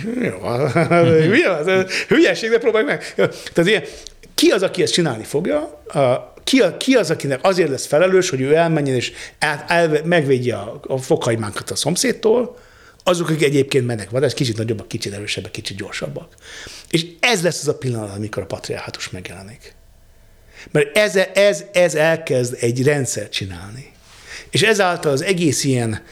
hülye, hülyeség, de próbálj meg. Tehát ilyen, ki az, aki ezt csinálni fogja? ki, ki az, akinek azért lesz felelős, hogy ő elmenjen és el, el, megvédje a, a fokhagymánkat a szomszédtól, azok, akik egyébként mennek vadász, kicsit nagyobbak, kicsit erősebbek, kicsit gyorsabbak. És ez lesz az a pillanat, amikor a patriarhátus megjelenik. Mert ez, ez, ez elkezd egy rendszer csinálni. És ezáltal az egész ilyen,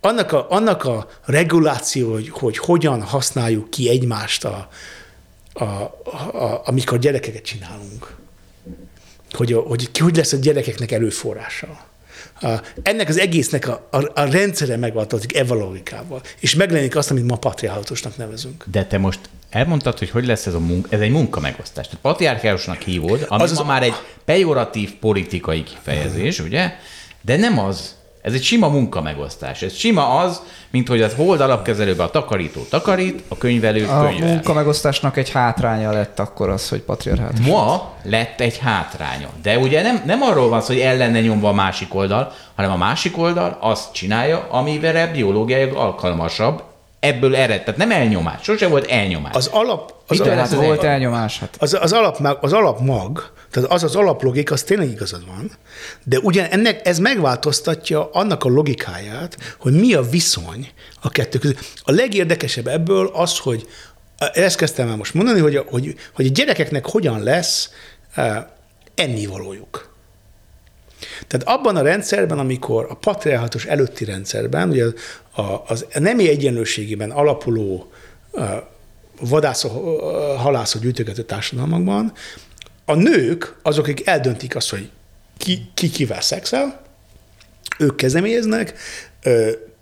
annak a, annak a reguláció, hogy, hogy hogyan használjuk ki egymást, a, a, a, amikor gyerekeket csinálunk, hogy, hogy ki hogy lesz a gyerekeknek előforrása. A, ennek az egésznek a, a, a rendszere megváltozik evalogikával, és megjelenik azt, amit ma patriarchatusnak nevezünk. De te most elmondtad, hogy hogy lesz ez a munka, ez egy munka megosztás. Tehát patriarchálosnak hívod, ami az ma az már egy pejoratív politikai kifejezés, ugye? De nem az, ez egy sima munkamegosztás. Ez sima az, mint hogy az hold alapkezelőben a takarító takarít, a könyvelő a könyvel. A munkamegosztásnak egy hátránya lett akkor az, hogy patriarhátus. Ma lett egy hátránya. De ugye nem, nem arról van szó, hogy ellenne nyomva a másik oldal, hanem a másik oldal azt csinálja, amivel biológiai alkalmasabb, ebből ered. Tehát nem elnyomás, sose volt elnyomás. Az alap... Az, alap, az volt elnyomás. Hát. Az, az, alap, az alap mag, tehát az az alaplogika, az tényleg igazad van, de ugyan ennek ez megváltoztatja annak a logikáját, hogy mi a viszony a kettő között. A legérdekesebb ebből az, hogy ezt kezdtem el most mondani, hogy a, hogy, hogy a gyerekeknek hogyan lesz uh, ennivalójuk. Tehát abban a rendszerben, amikor a patriarchatus előtti rendszerben, ugye a, az nemi egyenlőségében alapuló vadászó, halászó gyűjtögető társadalmakban a nők azok, akik eldöntik azt, hogy ki, ki kivel szexel, ők kezdeményeznek,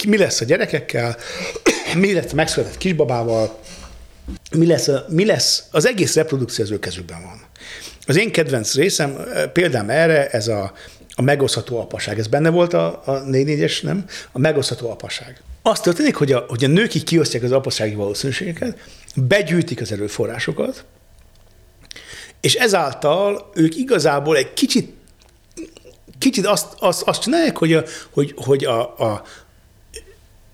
mi lesz a gyerekekkel, mi lesz a megszületett kisbabával, mi lesz, a, mi lesz, az egész reprodukció az ő kezükben van. Az én kedvenc részem, példám erre, ez a, a megosztható apaság. Ez benne volt a, a 4 nem? A megosztható apaság. Azt történik, hogy a, hogy a nők így kiosztják az apasági valószínűségeket, begyűjtik az erőforrásokat, és ezáltal ők igazából egy kicsit, kicsit azt, azt, azt csinálják, hogy, a, hogy, hogy a, a,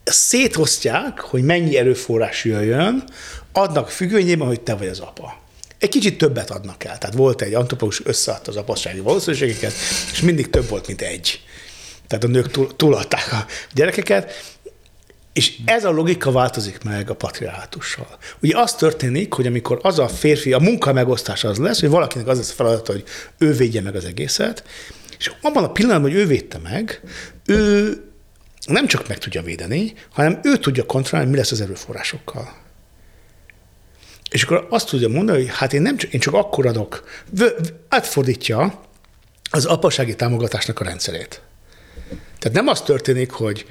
szétosztják, hogy mennyi erőforrás jöjjön, adnak függvényében, hogy te vagy az apa. Egy kicsit többet adnak el. Tehát volt egy antropológus, összeadta az apassági valószínűségeket, és mindig több volt, mint egy. Tehát a nők túl, túladták a gyerekeket, és ez a logika változik meg a patriarhátussal. Ugye az történik, hogy amikor az a férfi, a munka megosztása az lesz, hogy valakinek az lesz a feladata, hogy ő védje meg az egészet, és abban a pillanatban, hogy ő védte meg, ő nem csak meg tudja védeni, hanem ő tudja kontrollálni, mi lesz az erőforrásokkal. És akkor azt tudja mondani, hogy hát én, nem csak, én csak akkor adok, átfordítja az apasági támogatásnak a rendszerét. Tehát nem az történik, hogy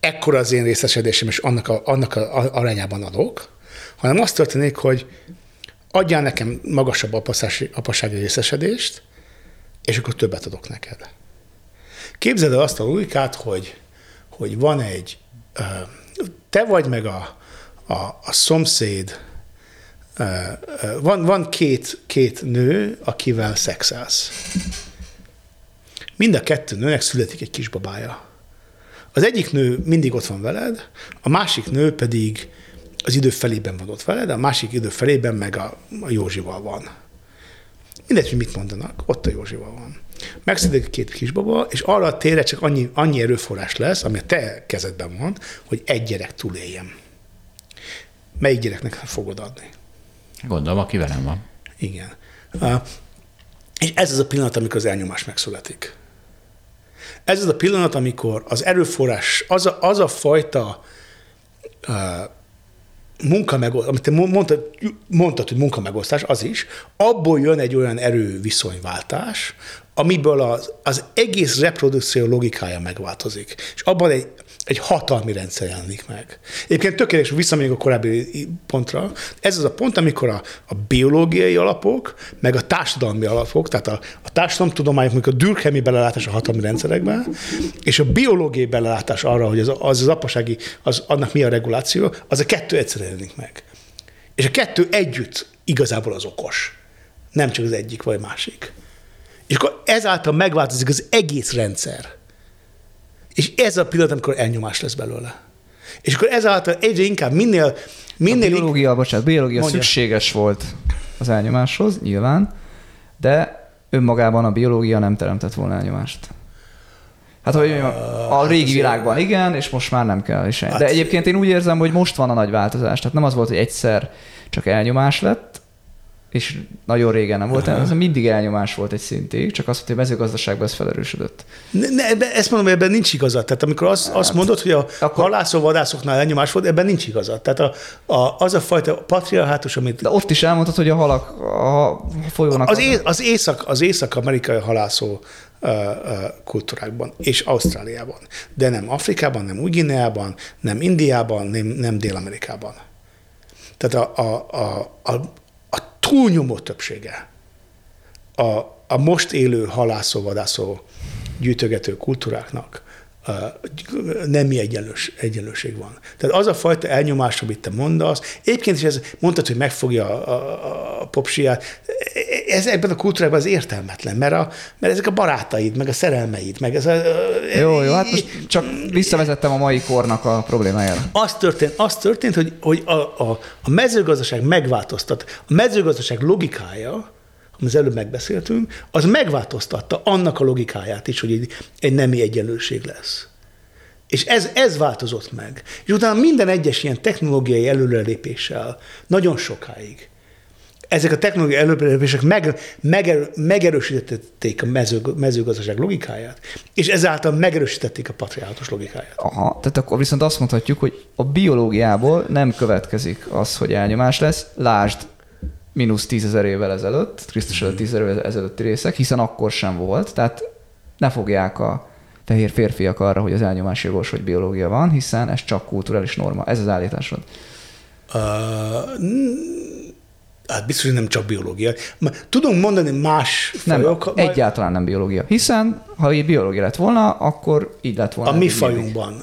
ekkora az én részesedésem, és annak a, annak a arányában adok, hanem az történik, hogy adjál nekem magasabb apasági, apasági részesedést, és akkor többet adok neked. Képzeld el azt a logikát, hogy, hogy van egy, te vagy meg a, a, a szomszéd, van, van két, két nő, akivel szexelsz. Mind a kettő nőnek születik egy kisbabája. Az egyik nő mindig ott van veled, a másik nő pedig az idő felében van ott veled, a másik idő felében meg a, a Józsival van. Mindegy, hogy mit mondanak, ott a Józsival van. Megszületik két kisbaba, és arra a térre csak annyi, annyi erőforrás lesz, ami a te kezedben van, hogy egy gyerek túléljen. Melyik gyereknek fogod adni? Gondolom, aki velem van. Igen. És ez az a pillanat, amikor az elnyomás megszületik. Ez az a pillanat, amikor az erőforrás, az a, az a fajta uh, munkamegosztás, amit te mondtad, mondtad, hogy munkamegosztás, az is, abból jön egy olyan erőviszonyváltás, amiből az, az egész reprodukció logikája megváltozik. És abban egy, egy hatalmi rendszer jelenik meg. Egyébként tökéletes, visszamegyek a korábbi pontra, ez az a pont, amikor a, a biológiai alapok, meg a társadalmi alapok, tehát a, a társadalomtudományok, amikor a dürkhemi belelátás a hatalmi rendszerekben, és a biológiai belelátás arra, hogy az az, az apasági, az, annak mi a reguláció, az a kettő egyszer jelenik meg. És a kettő együtt igazából az okos. Nem csak az egyik vagy másik. És akkor ezáltal megváltozik az egész rendszer. És ez a pillanat, amikor elnyomás lesz belőle. És akkor ezáltal egyre inkább minél... minél a biológia, bocsánat, biológia mondja. szükséges volt az elnyomáshoz, nyilván, de önmagában a biológia nem teremtett volna elnyomást. Hát, hogy a régi hát világban igen, és most már nem kell is. Hát, De egyébként én úgy érzem, hogy most van a nagy változás. Tehát nem az volt, hogy egyszer csak elnyomás lett, és nagyon régen nem volt, ez mindig elnyomás volt egy szintig, csak az, hogy a mezőgazdaságban ez felerősödött. Ne, ne, ebben, ezt mondom, ebben nincs igazad. Tehát amikor azt, hát, azt mondod, hogy a akkor... halászó vadászoknál elnyomás volt, ebben nincs igazad. Tehát a, a, az a fajta patriarhátus, amit... De ott is elmondtad, hogy a halak a folyónak... Az, é, az, észak, az észak-amerikai halászó kultúrákban, és Ausztráliában. De nem Afrikában, nem Ugineában, nem Indiában, nem, nem Dél-Amerikában. Tehát a, a, a, a, túlnyomó többsége. A, a most élő halászó-vadászó gyűjtögető kultúráknak nemi egyenlős, egyenlőség van. Tehát az a fajta elnyomás, amit te mondasz, egyébként is ez, mondtad, hogy megfogja a, a, a popsiát, ez ebben a kultúrában az értelmetlen, mert, a, mert ezek a barátaid, meg a szerelmeid, meg ez a... Jó, jó, hát most csak visszavezettem a mai kornak a problémájára. Az történt, az történt hogy, hogy a, a, a mezőgazdaság megváltoztat. A mezőgazdaság logikája, amit az előbb megbeszéltünk, az megváltoztatta annak a logikáját is, hogy egy, nemi egyenlőség lesz. És ez, ez változott meg. És utána minden egyes ilyen technológiai előrelépéssel nagyon sokáig ezek a technológiai előrelépések meg, meger, megerősítették a mező, mezőgazdaság logikáját, és ezáltal megerősítették a patriátus logikáját. Aha, tehát akkor viszont azt mondhatjuk, hogy a biológiából nem következik az, hogy elnyomás lesz. Lásd, mínusz tízezer évvel ezelőtt, Krisztus előtt tízezer évvel ezelőtti részek, hiszen akkor sem volt, tehát ne fogják a fehér férfiak arra, hogy az elnyomás jogos, hogy biológia van, hiszen ez csak kulturális norma. Ez az állításod. Uh, Hát biztos, hogy nem csak biológia. Tudunk mondani más fajok? Nem, egyáltalán nem biológia. Hiszen, ha így biológia lett volna, akkor így lett volna. A mi fajunkban.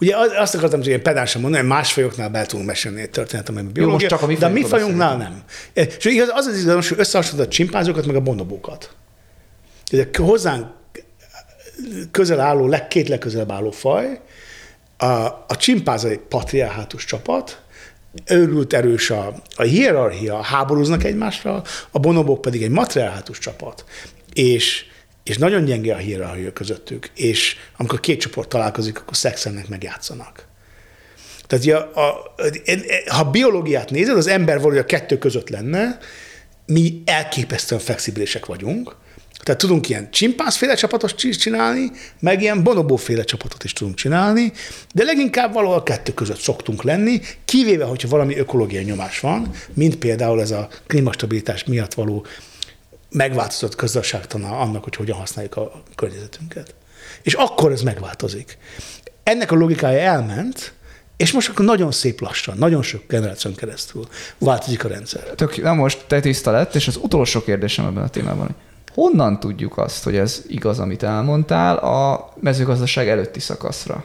Ugye azt akartam, hogy pedánsan mondani, hogy más fajoknál be tudunk mesélni történet, amely biológia, Jó, most csak a mi de a mi fajunknál nem. És igaz, az az izgalmas, hogy összehasonlítod a csimpánzokat, meg a bonobókat. Ugye hozzánk közel álló, két legközelebb álló faj, a, a csimpánz egy patriarhátus csapat, őrült erős a, a hierarchia, háborúznak egymásra, a bonobok pedig egy matriarhátus csapat. És, és nagyon gyenge a hierarchia közöttük, és amikor két csoport találkozik, akkor szexelnek, meg játszanak. Tehát a, a, ha biológiát nézed, az ember valahogy a kettő között lenne, mi elképesztően flexibilisek vagyunk, tehát tudunk ilyen csimpánzféle csapatot csinálni, meg ilyen bonobóféle csapatot is tudunk csinálni, de leginkább valahol a kettő között szoktunk lenni, kivéve, hogyha valami ökológiai nyomás van, mint például ez a klímastabilitás miatt való megváltozott közösségtana annak, hogy hogyan használjuk a környezetünket. És akkor ez megváltozik. Ennek a logikája elment, és most akkor nagyon szép lassan, nagyon sok generáción keresztül változik a rendszer. Tök, na most te tiszta lett, és az utolsó kérdésem ebben a témában, Honnan tudjuk azt, hogy ez igaz, amit elmondtál a mezőgazdaság előtti szakaszra?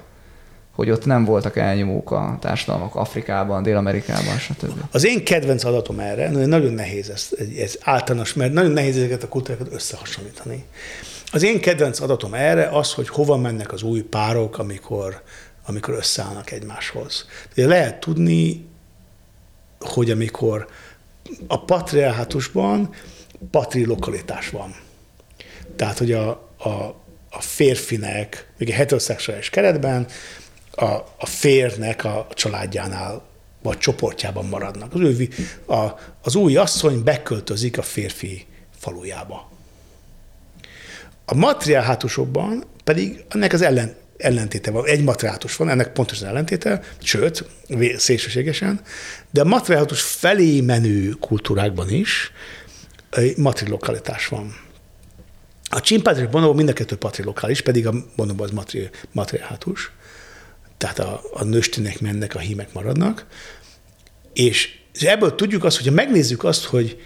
Hogy ott nem voltak elnyomók a társadalmak Afrikában, Dél-Amerikában, stb. Az én kedvenc adatom erre, nagyon nehéz ez, ez általános, mert nagyon nehéz ezeket a kultúrákat összehasonlítani. Az én kedvenc adatom erre az, hogy hova mennek az új párok, amikor, amikor összeállnak egymáshoz. De lehet tudni, hogy amikor a patriarhátusban patrilokalitás van. Tehát, hogy a, a, a férfinek, még egy heteroszexuális keretben, a, a férnek a családjánál vagy csoportjában maradnak. Az, ő, a, az új asszony beköltözik a férfi falujába. A matriarhátusokban pedig ennek az ellen, ellentéte van. Egy matriarhátus van, ennek pontosan ellentéte, sőt, szélsőségesen, de a matriarhátus felé menő kultúrákban is matrilokalitás van. A csimpánz és bonobo mind a kettő patrilokális, pedig a bonobo az matri, matriarhátus. Tehát a, a nőstének mennek, a hímek maradnak. És, ebből tudjuk azt, hogyha megnézzük azt, hogy,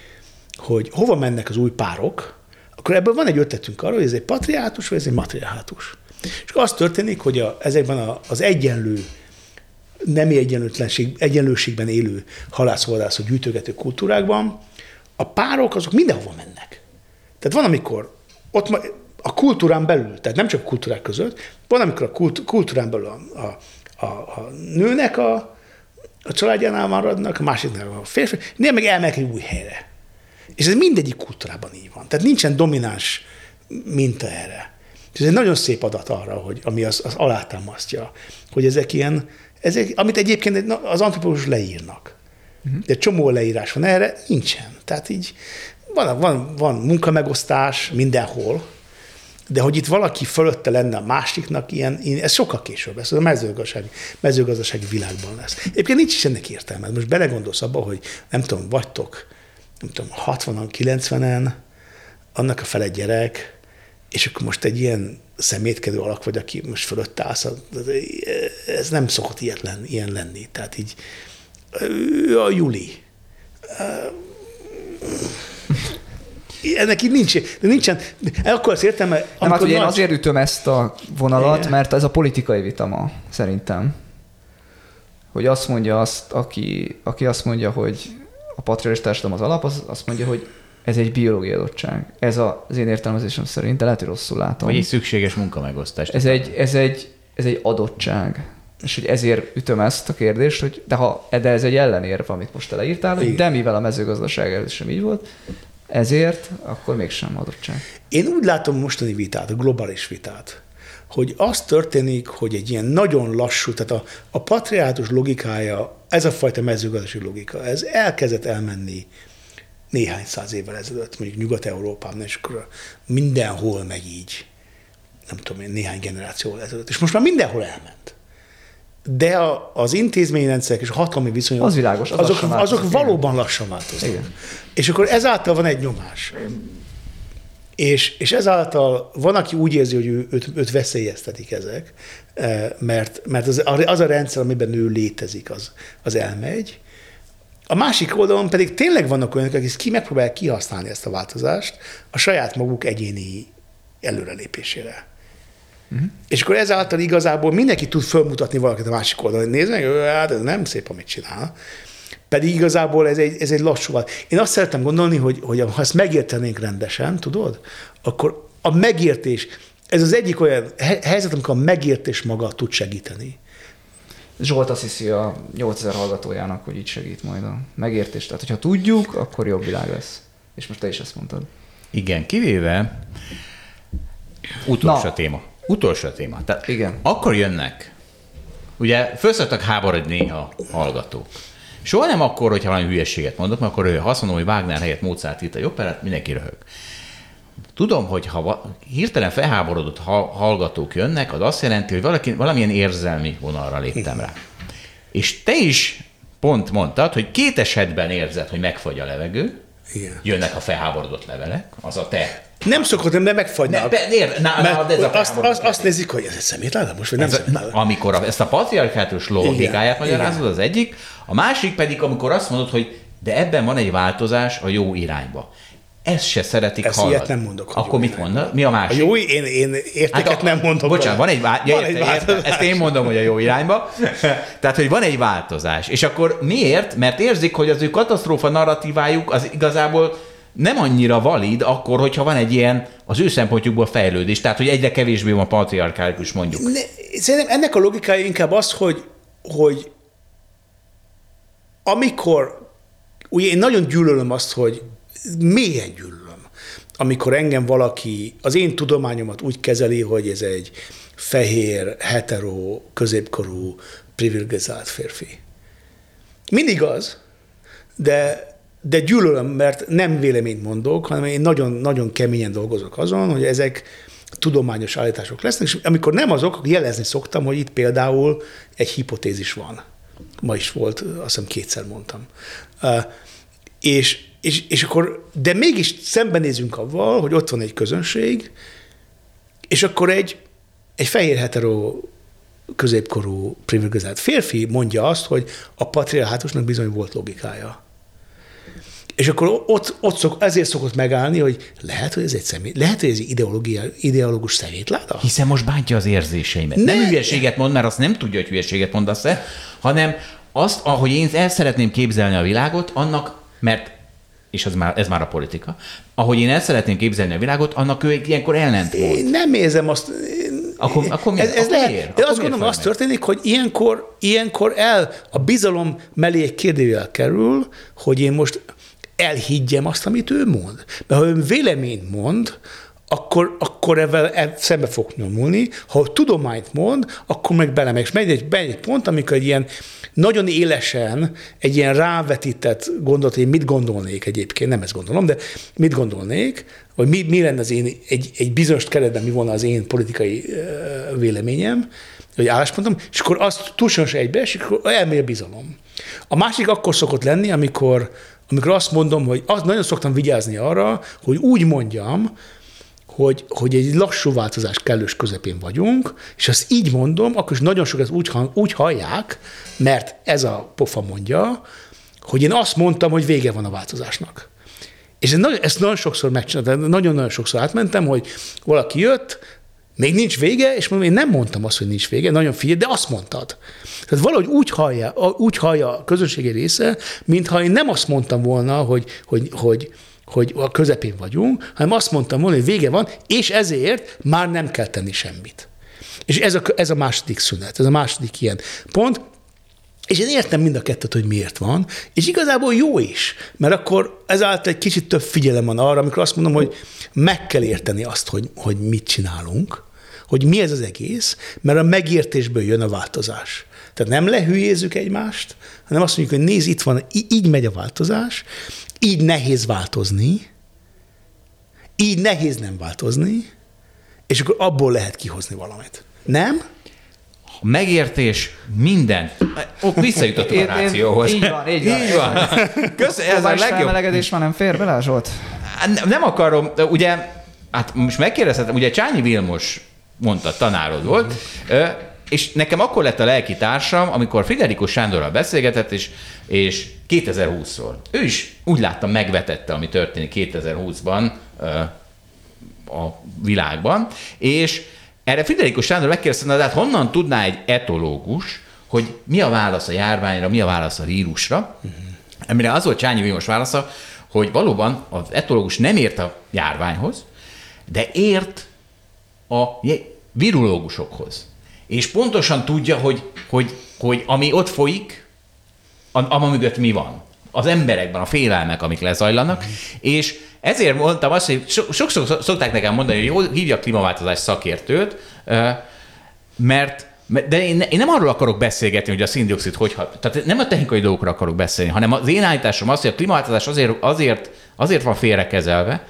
hogy hova mennek az új párok, akkor ebből van egy ötletünk arra, hogy ez egy patriátus, vagy ez egy matriarhátus. És az történik, hogy a, ezekben az egyenlő, nemi egyenlőtlenség, egyenlőségben élő halászvadászó gyűjtögető kultúrákban a párok azok mindenhova mennek. Tehát van, amikor ott a kultúrán belül, tehát nem csak kultúrák között, van, amikor a kult, kultúrán belül a, a, a, a nőnek a, a családjánál maradnak, a másiknál a férfi, néha meg elmennek egy új helyre. És ez mindegyik kultúrában így van. Tehát nincsen domináns minta erre. És ez egy nagyon szép adat arra, hogy, ami az, az alátámasztja, hogy ezek ilyen, ezek, amit egyébként az antropológus leírnak. De csomó leírás van erre, nincsen. Tehát így van, van, van munkamegosztás mindenhol, de hogy itt valaki fölötte lenne a másiknak, ilyen, ez sokkal később lesz, ez a mezőgazdasági, mezőgazdasági világban lesz. Egyébként nincs is ennek értelme. Most belegondolsz abba, hogy nem tudom, vagytok, nem tudom, 60-an, 90-en, annak a fele gyerek, és akkor most egy ilyen szemétkedő alak vagy, aki most fölött állsz, ez nem szokott ilyet lenni, ilyen lenni. Tehát így ő a Juli. Ennek így nincs, de nincsen, de akkor azt értem, mert... Nem, hát ugye nagy... én azért ütöm ezt a vonalat, Igen. mert ez a politikai vita ma, szerintem. Hogy azt mondja azt, aki, aki azt mondja, hogy a patriarchás társadalom az alap, az azt mondja, hogy ez egy biológiai adottság. Ez az én értelmezésem szerint, de lehet, hogy rosszul látom. Vagy egy szükséges munkamegosztás. Ez egy, ez, egy, ez egy adottság és hogy ezért ütöm ezt a kérdést, hogy de, ha, de ez egy ellenérv, amit most leírtál, hogy de mivel a mezőgazdaság ez sem így volt, ezért akkor mégsem adottság. Én úgy látom mostani vitát, a globális vitát, hogy az történik, hogy egy ilyen nagyon lassú, tehát a, a patriátus logikája, ez a fajta mezőgazdasági logika, ez elkezdett elmenni néhány száz évvel ezelőtt, mondjuk Nyugat-Európában, és akkor mindenhol meg így, nem tudom én, néhány generációval ezelőtt. És most már mindenhol elment. De a, az intézményrendszerek és a hatalmi viszonyok, Az világos, az azok, lassan azok valóban lassan változnak. Igen. És akkor ezáltal van egy nyomás. És, és ezáltal van, aki úgy érzi, hogy ő, őt, őt veszélyeztetik ezek, eh, mert, mert az, az a rendszer, amiben ő létezik, az, az elmegy. A másik oldalon pedig tényleg vannak olyanok, akik ki megpróbálják kihasználni ezt a változást a saját maguk egyéni előrelépésére. Uh-huh. És akkor ezáltal igazából mindenki tud fölmutatni valakit a másik oldalon. Nézd meg, hát ez nem szép, amit csinál. Pedig igazából ez egy, ez egy lassú vált. Én azt szeretem gondolni, hogy, hogy ha ezt megértenénk rendesen, tudod, akkor a megértés, ez az egyik olyan he- helyzet, amikor a megértés maga tud segíteni. Zsolt azt hiszi a 8000 hallgatójának, hogy így segít majd a megértés. Tehát, hogyha tudjuk, akkor jobb világ lesz. És most te is ezt mondtad. Igen, kivéve utolsó Na. téma. Utolsó téma. Tehát Igen. Akkor jönnek. Ugye föl szoktak háborodni néha hallgatók. Soha nem akkor, hogyha valami hülyeséget mondok, mert akkor ő, ha azt mondom, hogy Wagner helyett Mozart írt a operát, mindenki röhög. Tudom, hogy ha hirtelen felháborodott ha- hallgatók jönnek, az azt jelenti, hogy valaki, valamilyen érzelmi vonalra léptem rá. És te is pont mondtad, hogy két esetben érzed, hogy megfagy a levegő, Igen. jönnek a felháborodott levelek, az a te. Nem szokott, de Ne, megfagynak. be, ér, na, na, de ez a azt, azt, azt nézik, hogy ez egy szemétláda most, vagy nem ez, a- amikor a, ezt a patriarkátus logikáját magyarázod, az egyik, a másik pedig, amikor azt mondod, hogy de ebben van egy változás a jó irányba. Ezt se szeretik Ezt hallani. ilyet nem mondok, Akkor mit mondasz? Mi a A másik? jó, én, én értéket Hát a- nem mondok. Bocsánat, van egy, vá- ja, Van érte, egy érte, változás. Ezt én mondom, hogy a jó irányba. Tehát, hogy van egy változás. És akkor miért? Mert érzik, hogy az ő katasztrófa narratívájuk az igazából nem annyira valid akkor, hogyha van egy ilyen az ő szempontjukból fejlődés. Tehát, hogy egyre kevésbé van patriarkálikus mondjuk. Ne, szerintem ennek a logikája inkább az, hogy, hogy amikor, ugye én nagyon gyűlölöm azt, hogy mélyen gyűlölöm, amikor engem valaki, az én tudományomat úgy kezeli, hogy ez egy fehér, hetero, középkorú, privilegizált férfi. Mindig az, de, de gyűlölöm, mert nem véleményt mondok, hanem én nagyon, nagyon keményen dolgozok azon, hogy ezek tudományos állítások lesznek, és amikor nem azok, akkor jelezni szoktam, hogy itt például egy hipotézis van. Ma is volt, azt hiszem kétszer mondtam. És, és, és akkor, de mégis szembenézünk avval, hogy ott van egy közönség, és akkor egy, egy fehér hetero középkorú privilegizált férfi mondja azt, hogy a patriarhátusnak bizony volt logikája. És akkor ott, ott szok, ezért szokott megállni, hogy lehet, hogy ez egy személy, lehet, hogy ez egy ideológia, ideológus szemétláda? Hiszen most bántja az érzéseimet. Nem Ne- hülyeséget mond, mert azt nem tudja, hogy hülyeséget mondasz-e, hanem azt, ahogy én el szeretném képzelni a világot, annak, mert és ez már, ez már a politika, ahogy én el szeretném képzelni a világot, annak ő ilyenkor ellent mond. Én nem érzem azt. Akkor- akkor mi- ez, ez akkor lehet, de Akkor azt gondolom, az történik, hogy ilyenkor, ilyenkor el a bizalom mellé egy kérdőjel kerül, hogy én most elhiggyem azt, amit ő mond. Mert ha ő véleményt mond, akkor, akkor ebben e- szembe fog nyomulni. Ha tudományt mond, akkor meg belemegy. És megy egy, megy egy pont, amikor egy ilyen nagyon élesen, egy ilyen rávetített gondolat, hogy mit gondolnék egyébként, nem ezt gondolom, de mit gondolnék, vagy mi, mi lenne az én, egy, egy bizonyos keretben mi volna az én politikai véleményem, vagy álláspontom, és akkor azt túlságosan egybe, és akkor elmély a bizalom. A másik akkor szokott lenni, amikor, amikor azt mondom, hogy azt nagyon szoktam vigyázni arra, hogy úgy mondjam, hogy, hogy egy lassú változás kellős közepén vagyunk, és azt így mondom, akkor is nagyon sok ezt úgy, úgy hallják, mert ez a pofa mondja, hogy én azt mondtam, hogy vége van a változásnak. És ez nagyon, ezt nagyon sokszor megcsináltam, nagyon-nagyon sokszor átmentem, hogy valaki jött, még nincs vége, és mondom, én nem mondtam azt, hogy nincs vége, nagyon figyelj, de azt mondtad. Tehát valahogy úgy hallja, úgy hallja a közönségi része, mintha én nem azt mondtam volna, hogy, hogy, hogy, hogy a közepén vagyunk, hanem azt mondtam volna, hogy vége van, és ezért már nem kell tenni semmit. És ez a, ez a második szünet, ez a második ilyen pont, és én értem mind a kettőt, hogy miért van, és igazából jó is, mert akkor ezáltal egy kicsit több figyelem van arra, amikor azt mondom, hogy meg kell érteni azt, hogy, hogy mit csinálunk, hogy mi ez az egész, mert a megértésből jön a változás. Tehát nem lehülyézzük egymást, hanem azt mondjuk, hogy nézd, itt van, így megy a változás, így nehéz változni, így nehéz nem változni, és akkor abból lehet kihozni valamit. Nem? A megértés minden. Ó, visszajutottunk a rációhoz. Így van, így van. Így van. Köszönöm, ez a legjobb. már nem fér bele, Zsolt? Nem, nem akarom, ugye, hát most megkérdezhetem, ugye Csányi Vilmos mondta, tanárod volt, és nekem akkor lett a lelki társam, amikor Friderikus Sándorral beszélgetett, és, és 2020-ról. Ő is úgy láttam megvetette, ami történik 2020-ban a világban, és erre Friderikus Sándor megkérdezte, de hát honnan tudná egy etológus, hogy mi a válasz a járványra, mi a válasz a vírusra, uh-huh. amire az volt Csányi Vilmos válasza, hogy valóban az etológus nem ért a járványhoz, de ért a virológusokhoz. És pontosan tudja, hogy, hogy, hogy ami ott folyik, a mögött mi van. Az emberekben, a félelmek, amik lezajlanak, és ezért mondtam azt, hogy so, sokszor szokták nekem mondani, hogy hívja a klímaváltozás szakértőt, mert de én, én nem arról akarok beszélgetni, hogy a széndiokszid hogy. Tehát nem a technikai dolgokra akarok beszélni, hanem az én állításom az, hogy a klímaváltozás azért, azért, azért van félrekezelve,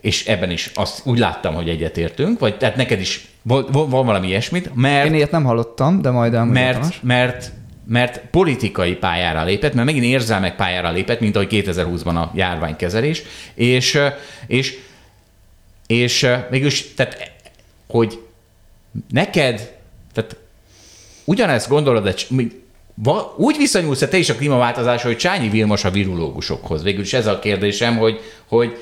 és ebben is azt úgy láttam, hogy egyetértünk, vagy tehát neked is van, van valami ilyesmit, mert... Én ilyet nem hallottam, de majd elmondom. Mert, mert, mert politikai pályára lépett, mert megint érzelmek pályára lépett, mint ahogy 2020-ban a járványkezelés, és, és, és mégis, tehát, hogy neked, tehát ugyanezt gondolod, de úgy viszonyulsz te is a klímaváltozásra, hogy Csányi Vilmos a virulógusokhoz. Végül is ez a kérdésem, hogy, hogy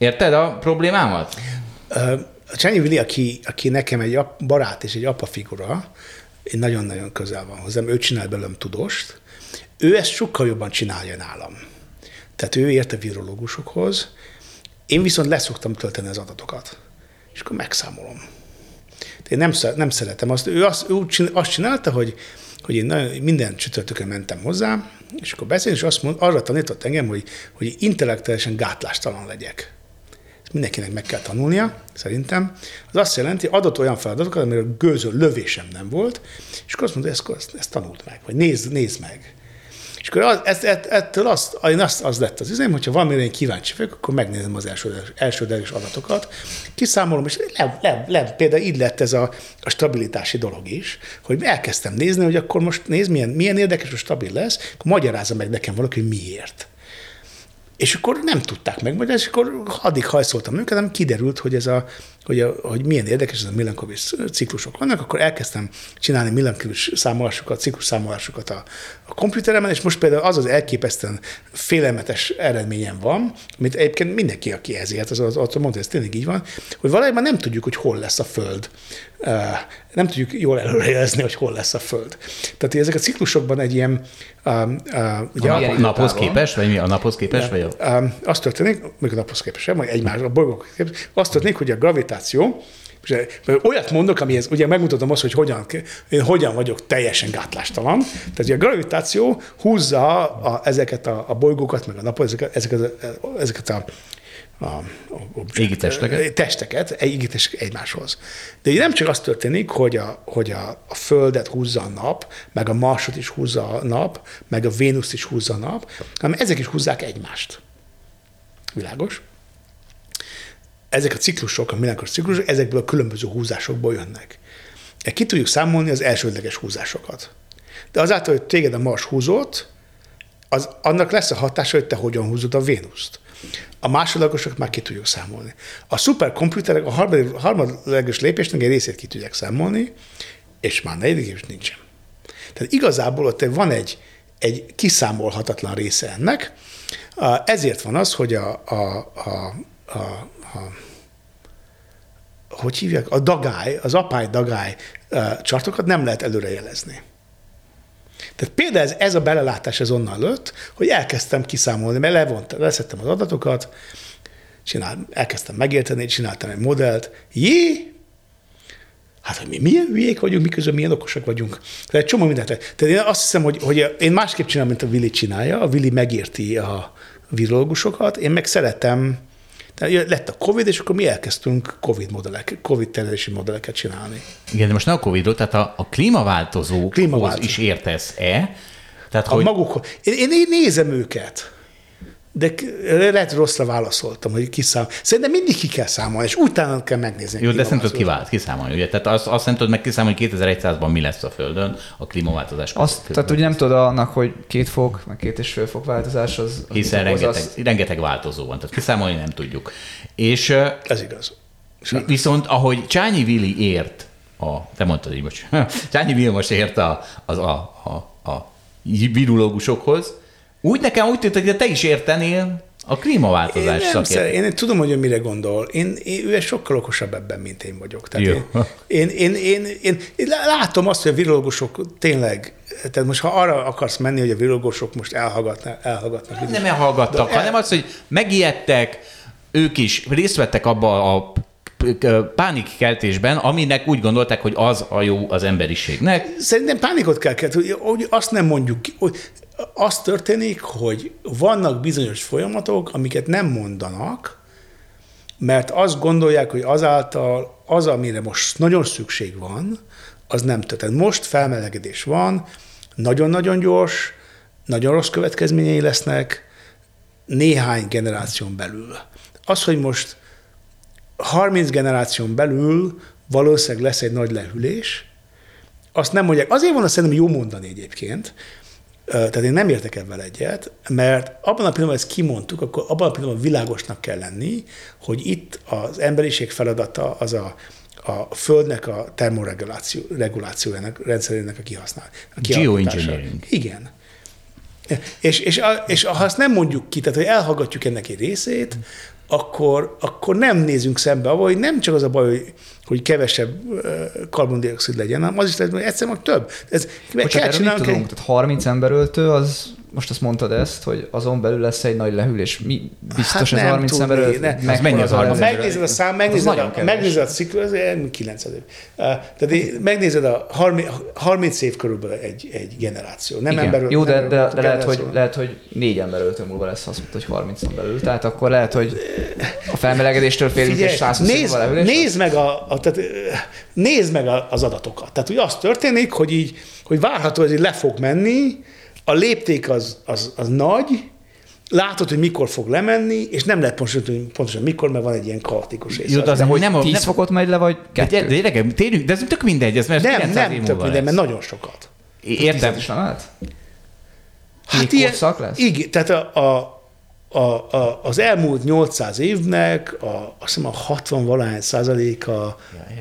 érted a problémámat? A Csányi Vili, aki, aki nekem egy barát és egy apa figura, én nagyon-nagyon közel van hozzám, ő csinál belőlem tudost, ő ezt sokkal jobban csinálja nálam. Tehát ő ért a virológusokhoz, én viszont leszoktam tölteni az adatokat, és akkor megszámolom. Én nem, nem szeretem azt. Ő azt, ő azt csinálta, hogy, hogy én nagyon, minden csütörtökön mentem hozzá, és akkor beszélni, és azt mond, arra tanított engem, hogy, hogy intellektuálisan gátlástalan legyek mindenkinek meg kell tanulnia, szerintem. Az azt jelenti, adott olyan feladatokat, amire gőző lövésem nem volt, és akkor azt mondta, ezt, ezt, ezt tanult meg, vagy nézd, nézd meg. És akkor az, ezt, ettől azt, azt, az lett az üzem, hogyha valamire én kíváncsi vagyok, akkor megnézem az első, elsődleges adatokat, kiszámolom, és le, le, le, például így lett ez a, a stabilitási dolog is, hogy elkezdtem nézni, hogy akkor most nézd, milyen, milyen érdekes, hogy stabil lesz, akkor magyarázza meg nekem valaki, hogy miért. És akkor nem tudták meg, és akkor addig hajszoltam őket, nem kiderült, hogy, ez a, hogy, a, hogy milyen érdekes ez a Milankovics ciklusok vannak, akkor elkezdtem csinálni Milankovics számolásokat, ciklus számolásokat a, a komputeremen, és most például az az elképesztően félelmetes eredményem van, amit egyébként mindenki, aki ezért, az, az, az mondta, ez tényleg így van, hogy valójában nem tudjuk, hogy hol lesz a Föld nem tudjuk jól előrejelezni, hogy hol lesz a Föld. Tehát ezek a ciklusokban egy ilyen... Uh, uh, ugye a naphoz képes, vagy mi a naphoz képes? Vagy a... Uh, azt történik, még a naphoz képes, vagy egymásra, a bolygók képes, azt történik, hogy a gravitáció, Olyat mondok, amihez ugye megmutatom azt, hogy hogyan, én hogyan vagyok teljesen gátlástalan. Tehát ugye a gravitáció húzza a, ezeket a, a bolygókat, meg a napot, ezeket, ezeket, ezeket a a, a égi testeket. testeket, égitestek egymáshoz. De nem csak az történik, hogy, a, hogy a, a Földet húzza a nap, meg a Marsot is húzza a nap, meg a Vénuszt is húzza a nap, hanem ezek is húzzák egymást. Világos? Ezek a ciklusok, a világos ciklusok, ezekből a különböző húzásokból jönnek. Ki tudjuk számolni az elsődleges húzásokat. De azáltal, hogy téged a Mars húzott, az, annak lesz a hatása, hogy te hogyan húzod a Vénuszt. A másodlagosok már ki tudjuk számolni. A szuperkomputerek a harmadlagos lépésnek egy részét ki tudják számolni, és már negyedik is nincsen. Tehát igazából ott van egy, egy kiszámolhatatlan része ennek, ezért van az, hogy a, a, a, a, a hogy hívják, a dagály, az apály dagály csartokat nem lehet előrejelezni. Tehát például ez, ez a belelátás ez onnan lőtt, hogy elkezdtem kiszámolni, mert levont, leszettem az adatokat, csinál, elkezdtem megérteni, csináltam egy modellt, jé, Hát, hogy mi milyen hülyék vagyunk, miközben milyen okosak vagyunk. Tehát csomó mindent. Tehát én azt hiszem, hogy, hogy én másképp csinálom, mint a Vili csinálja. A Vili megérti a virológusokat, én meg szeretem, De lett a Covid, és akkor mi elkezdtünk Covid, modellek, Covid terjedési modelleket csinálni. Igen, de most nem a Covid-ról, tehát a, a klímaváltozókhoz Klímaváltozó. is értesz-e? Tehát, A hogy maguk, én, én, én nézem őket, de lehet rosszra válaszoltam, hogy kiszám. Szerintem mindig ki kell számolni, és utána kell megnézni. jó, de ezt nem tudod kivált, kiszámolni, ugye? Tehát azt, azt nem tudod meg kiszámolni, hogy 2100-ban mi lesz a Földön a klímaváltozás Azt, tehát ugye nem tudod annak, hogy két fok, meg két és fél fok változás az... az Hiszen rengeteg, azt- rengeteg változó van, tehát kiszámolni nem tudjuk. És Ez igaz. Viszont ahogy Csányi Vili ért, a, te mondtad így most, Csányi Vili most ért a, az a, a, a virológusokhoz, úgy nekem úgy tűnt, hogy te is értenél a Én, klímaváltozás nem szakért. szer, én tudom, hogy ő mire gondol. Én, én, ő sokkal okosabb ebben, mint én vagyok. Tehát Jó. én, én, én, én, én, én, látom azt, hogy a virológusok tényleg, tehát most ha arra akarsz menni, hogy a virológusok most elhallgatnak, elhallgatnak Nem elhallgattak, De el- hanem az, hogy megijedtek, ők is részt vettek abba a pánikkeltésben, aminek úgy gondolták, hogy az a jó az emberiségnek. Szerintem pánikot kell kelteni, hogy azt nem mondjuk ki, hogy az történik, hogy vannak bizonyos folyamatok, amiket nem mondanak, mert azt gondolják, hogy azáltal az, amire most nagyon szükség van, az nem történt. Most felmelegedés van, nagyon-nagyon gyors, nagyon rossz következményei lesznek néhány generáción belül. Az, hogy most 30 generáción belül valószínűleg lesz egy nagy lehűlés, azt nem mondják. Azért van azt szerintem jó mondani egyébként, tehát én nem értek ebben egyet, mert abban a pillanatban, ezt kimondtuk, akkor abban a pillanatban világosnak kell lenni, hogy itt az emberiség feladata az a, a Földnek a termoreguláció regulációjának, rendszerének a kihasznál. A kialakítása. Geoengineering. Igen. És, és, a, és ha azt nem mondjuk ki, tehát hogy elhallgatjuk ennek egy részét, akkor, akkor nem nézünk szembe avval, hogy nem csak az a baj, hogy, hogy kevesebb karbondioxid legyen, hanem az is lehet, hogy egyszerűen meg több. Ez, Bocsánat, erről mit csinálnunk tudunk? Tehát 30 emberöltő, az most azt mondtad ezt, hogy azon belül lesz egy nagy lehűlés. Mi biztos Hát ez nem 30 tudni, ember ne. Az mennyi az a 30 Ha ember? megnézed a szám, megnézed nagyon a, kevés. megnézed a ciklus, az olyan 9 ezer. Tehát megnézed a 30, 30 év körülbelül egy, egy generáció. Nem Igen. emberről, Jó, de, de, de emberről lehet, hogy, lehet, hogy négy ember öltő múlva lesz azt mondta, hogy 30 belül. Tehát akkor lehet, hogy a felmelegedéstől félünk, és Figyelj, 120 nézd, lehűlés. nézd meg, a, a, tehát, nézd meg a, az adatokat. Tehát, hogy az történik, hogy így, hogy várható, hogy így le fog menni, a lépték az, az, az nagy, látod, hogy mikor fog lemenni, és nem lehet pontosan, tudni, pontosan mikor, mert van egy ilyen kaotikus része. Jó, de az De hogy nem, a- 10 nem, fokot megy le, vagy de, kettő? de, gyerekek, térjünk, de ez tök mindegy, ez mert nem, 900 nem tök lesz. mert nagyon sokat. Értem, is nem lehet? Hát Még korszak lesz? Igen, tehát a, a, a, a, az elmúlt 800 évnek a, azt hiszem a 60 valahány százaléka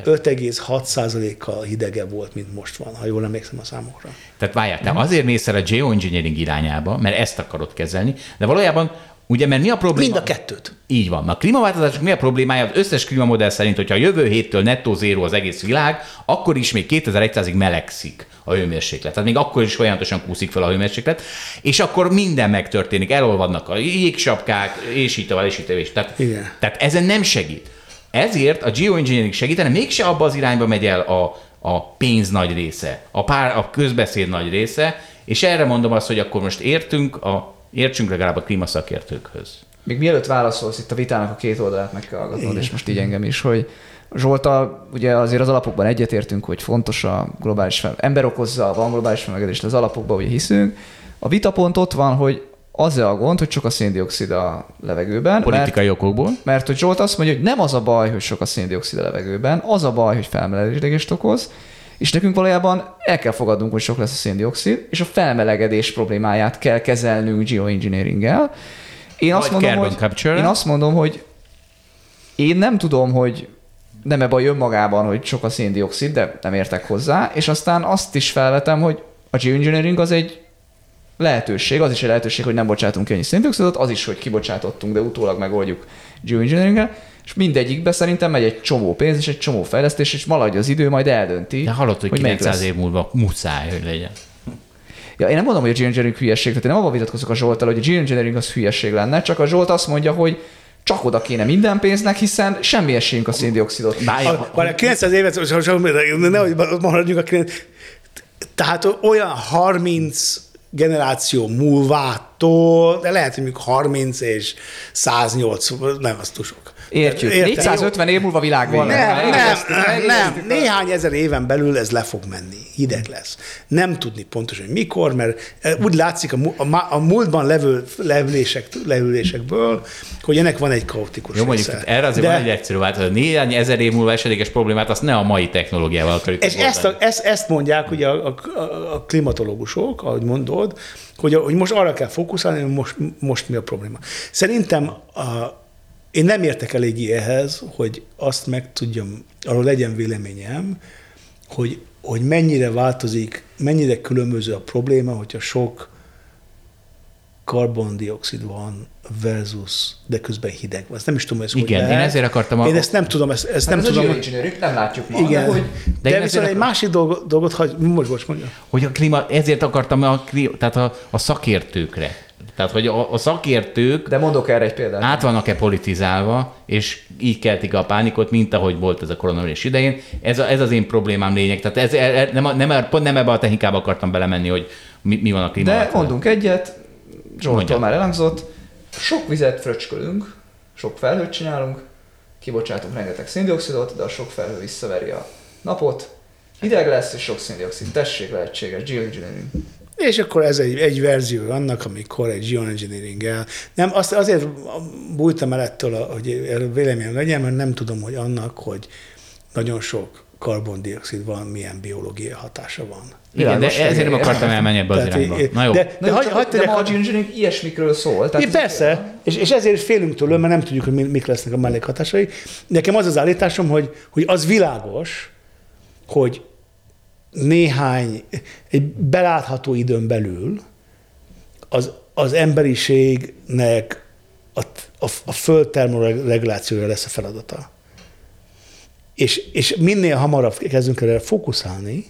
5,6 százalékkal hidegebb volt, mint most van, ha jól emlékszem a számokra. Tehát várjál, te azért mész el a geoengineering irányába, mert ezt akarod kezelni, de valójában, ugye, mert mi a probléma? Mind a kettőt. Így van. A klímaváltozásnak mi a problémája? Az összes klímamodell szerint, hogyha a jövő héttől nettó zéró az egész világ, akkor is még 2100-ig melegszik a hőmérséklet. Tehát még akkor is folyamatosan kúszik fel a hőmérséklet, és akkor minden megtörténik, elolvadnak a jégsapkák, és így tovább, és így tovább. Tehát, Igen. tehát ezen nem segít. Ezért a geoengineering segítene, mégse abba az irányba megy el a, a pénz nagy része, a, pár, a közbeszéd nagy része, és erre mondom azt, hogy akkor most értünk, a, értsünk legalább a klímaszakértőkhöz. Még mielőtt válaszolsz, itt a vitának a két oldalát meg kell hallgatnod, és most így engem is, hogy Zsolta, ugye azért az alapokban egyetértünk, hogy fontos a globális fel, ember okozza, van globális felmelegedés, az alapokban ugye hiszünk. A vitapont ott van, hogy az a gond, hogy sok a széndiokszid a levegőben, mert, Politikai okokból. mert hogy Zsolt azt mondja, hogy nem az a baj, hogy sok a széndiokszid a levegőben, az a baj, hogy felmelegedést okoz, és nekünk valójában el kell fogadnunk, hogy sok lesz a széndiokszid, és a felmelegedés problémáját kell kezelnünk geoengineeringgel. Én azt, mondom, hogy, én azt mondom, hogy én nem tudom, hogy nem-e baj önmagában, hogy sok a széndiokszid, de nem értek hozzá, és aztán azt is felvetem, hogy a geoengineering az egy lehetőség, az is egy lehetőség, hogy nem bocsátunk ki ennyi széndiokszidot, az is, hogy kibocsátottunk, de utólag megoldjuk geoengineering és mindegyikbe szerintem megy egy csomó pénz és egy csomó fejlesztés, és maladj az idő, majd eldönti. De hallott, hogy, hogy melyik 900 lesz. év múlva muszáj, hogy legyen. Ja, én nem mondom, hogy a geoengineering hülyeség, tehát én nem abban vitatkozok a Zsoltal, hogy a geoengineering az hülyeség lenne, csak a Zsolt azt mondja, hogy csak oda kéne minden pénznek, hiszen semmi esélyünk a széndiokszidot. Van a 900 évet, nehogy maradjunk a 900 tehát olyan 30 generáció múlvától, de lehet, hogy még 30 és 108, nem, az túl sok. Értjük. Értem. 450 év múlva világvége. Nem, nem, nem. Néhány ezer éven belül ez le fog menni. Hideg lesz. Nem tudni pontosan, hogy mikor, mert úgy látszik a, a, a múltban levő leülések, leülésekből, hogy ennek van egy kaotikus Jó, mondjuk része. erre azért De- van egy egyszerű változat. Néhány ezer év múlva esedékes problémát, azt ne a mai technológiával akarjuk És ezt, a, ezt, ezt mondják ugye a, a, a klimatológusok, ahogy mondod, hogy, hogy most arra kell fókuszálni, hogy most, most mi a probléma. Szerintem a, én nem értek eléggé ehhez, hogy azt meg tudjam, arról legyen véleményem, hogy, hogy mennyire változik, mennyire különböző a probléma, hogyha sok karbondioxid van versus, de közben hideg van. Ezt nem is tudom, ez hogy Igen, én lehet. ezért akartam a- Én ezt nem tudom, ezt, ezt Nem nem ez tudom. a geoengineering, nem látjuk ma, Igen, de hogy de, De én viszont ezért egy akar- másik dolgot, dolgot hagy, most, most mondja. Hogy a klíma, ezért akartam a, klí- tehát a, a szakértőkre. Tehát, hogy a, a szakértők de mondok erre egy példát. át vannak-e politizálva, és így keltik a pánikot, mint ahogy volt ez a koronavírus idején. Ez, a, ez az én problémám lényeg. Tehát ez, ez nem, a- nem, pont nem ebbe a technikába akartam belemenni, hogy mi, mi van a De klímával. mondunk egyet, Zsoltól már elhangzott, sok vizet fröcskölünk, sok felhőt csinálunk, kibocsátunk rengeteg széndiokszidot, de a sok felhő visszaveri a napot, hideg lesz, és sok széndiokszid. Tessék, lehetséges, geoengineering. És akkor ez egy, egy verzió annak, amikor egy geoengineering-el. Nem, azt azért bújtam el ettől, a- hogy erről véleményem legyen, mert nem tudom, hogy annak, hogy nagyon sok karbondioxid van, milyen biológiai hatása van. Igen, de ezért nem akartam elmenni ebbe az Tehát, irányba. Na jó. de- de, hagy- hagy, hagy de a geoengineering ilyesmikről szól. É, persze, és, és ezért félünk tőle, mert nem tudjuk, hogy mi- mik lesznek a mellékhatásai. Nekem az az állításom, hogy, hogy az világos, hogy néhány, egy belátható időn belül az, az emberiségnek a, a, a föld termoregulációja lesz a feladata. És, és minél hamarabb kezdünk erre fókuszálni,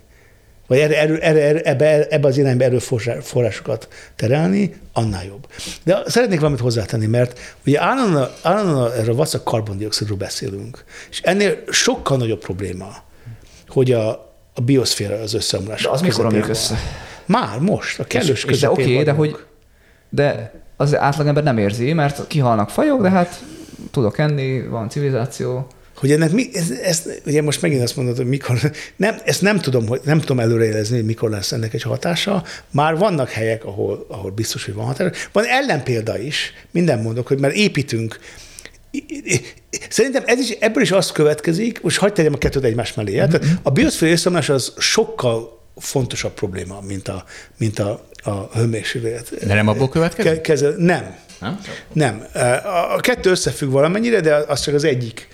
vagy erre, erre, erre, ebbe, ebbe az irányba erőforrásokat terelni, annál jobb. De szeretnék valamit hozzátenni, mert ugye állandóan, állandóan erről vacak karbondioxidról beszélünk, és ennél sokkal nagyobb probléma, hogy a, a bioszféra az összeomlás. De az mikor omlik össze? Már, most, a kellős És, de oké, okay, de hogy de az átlagember nem érzi, mert kihalnak fajok, de hát tudok enni, van civilizáció. Hogy ennek mi, ez, ezt, ugye most megint azt mondod, hogy mikor, nem, ezt nem tudom, hogy nem tudom előrejelezni, hogy mikor lesz ennek egy hatása. Már vannak helyek, ahol, ahol biztos, hogy van hatása. Van ellenpélda is, minden mondok, hogy mert építünk, Szerintem ez is, ebből is azt következik, most hagyd tegyem a kettőt egymás mellé. Mm-hmm. A bioszféra összeomlás az sokkal fontosabb probléma, mint a, mint a, a hőmérséklet. De nem abból következik? Ke- Kezel, nem. Nem? Nem. A kettő összefügg valamennyire, de az csak az egyik.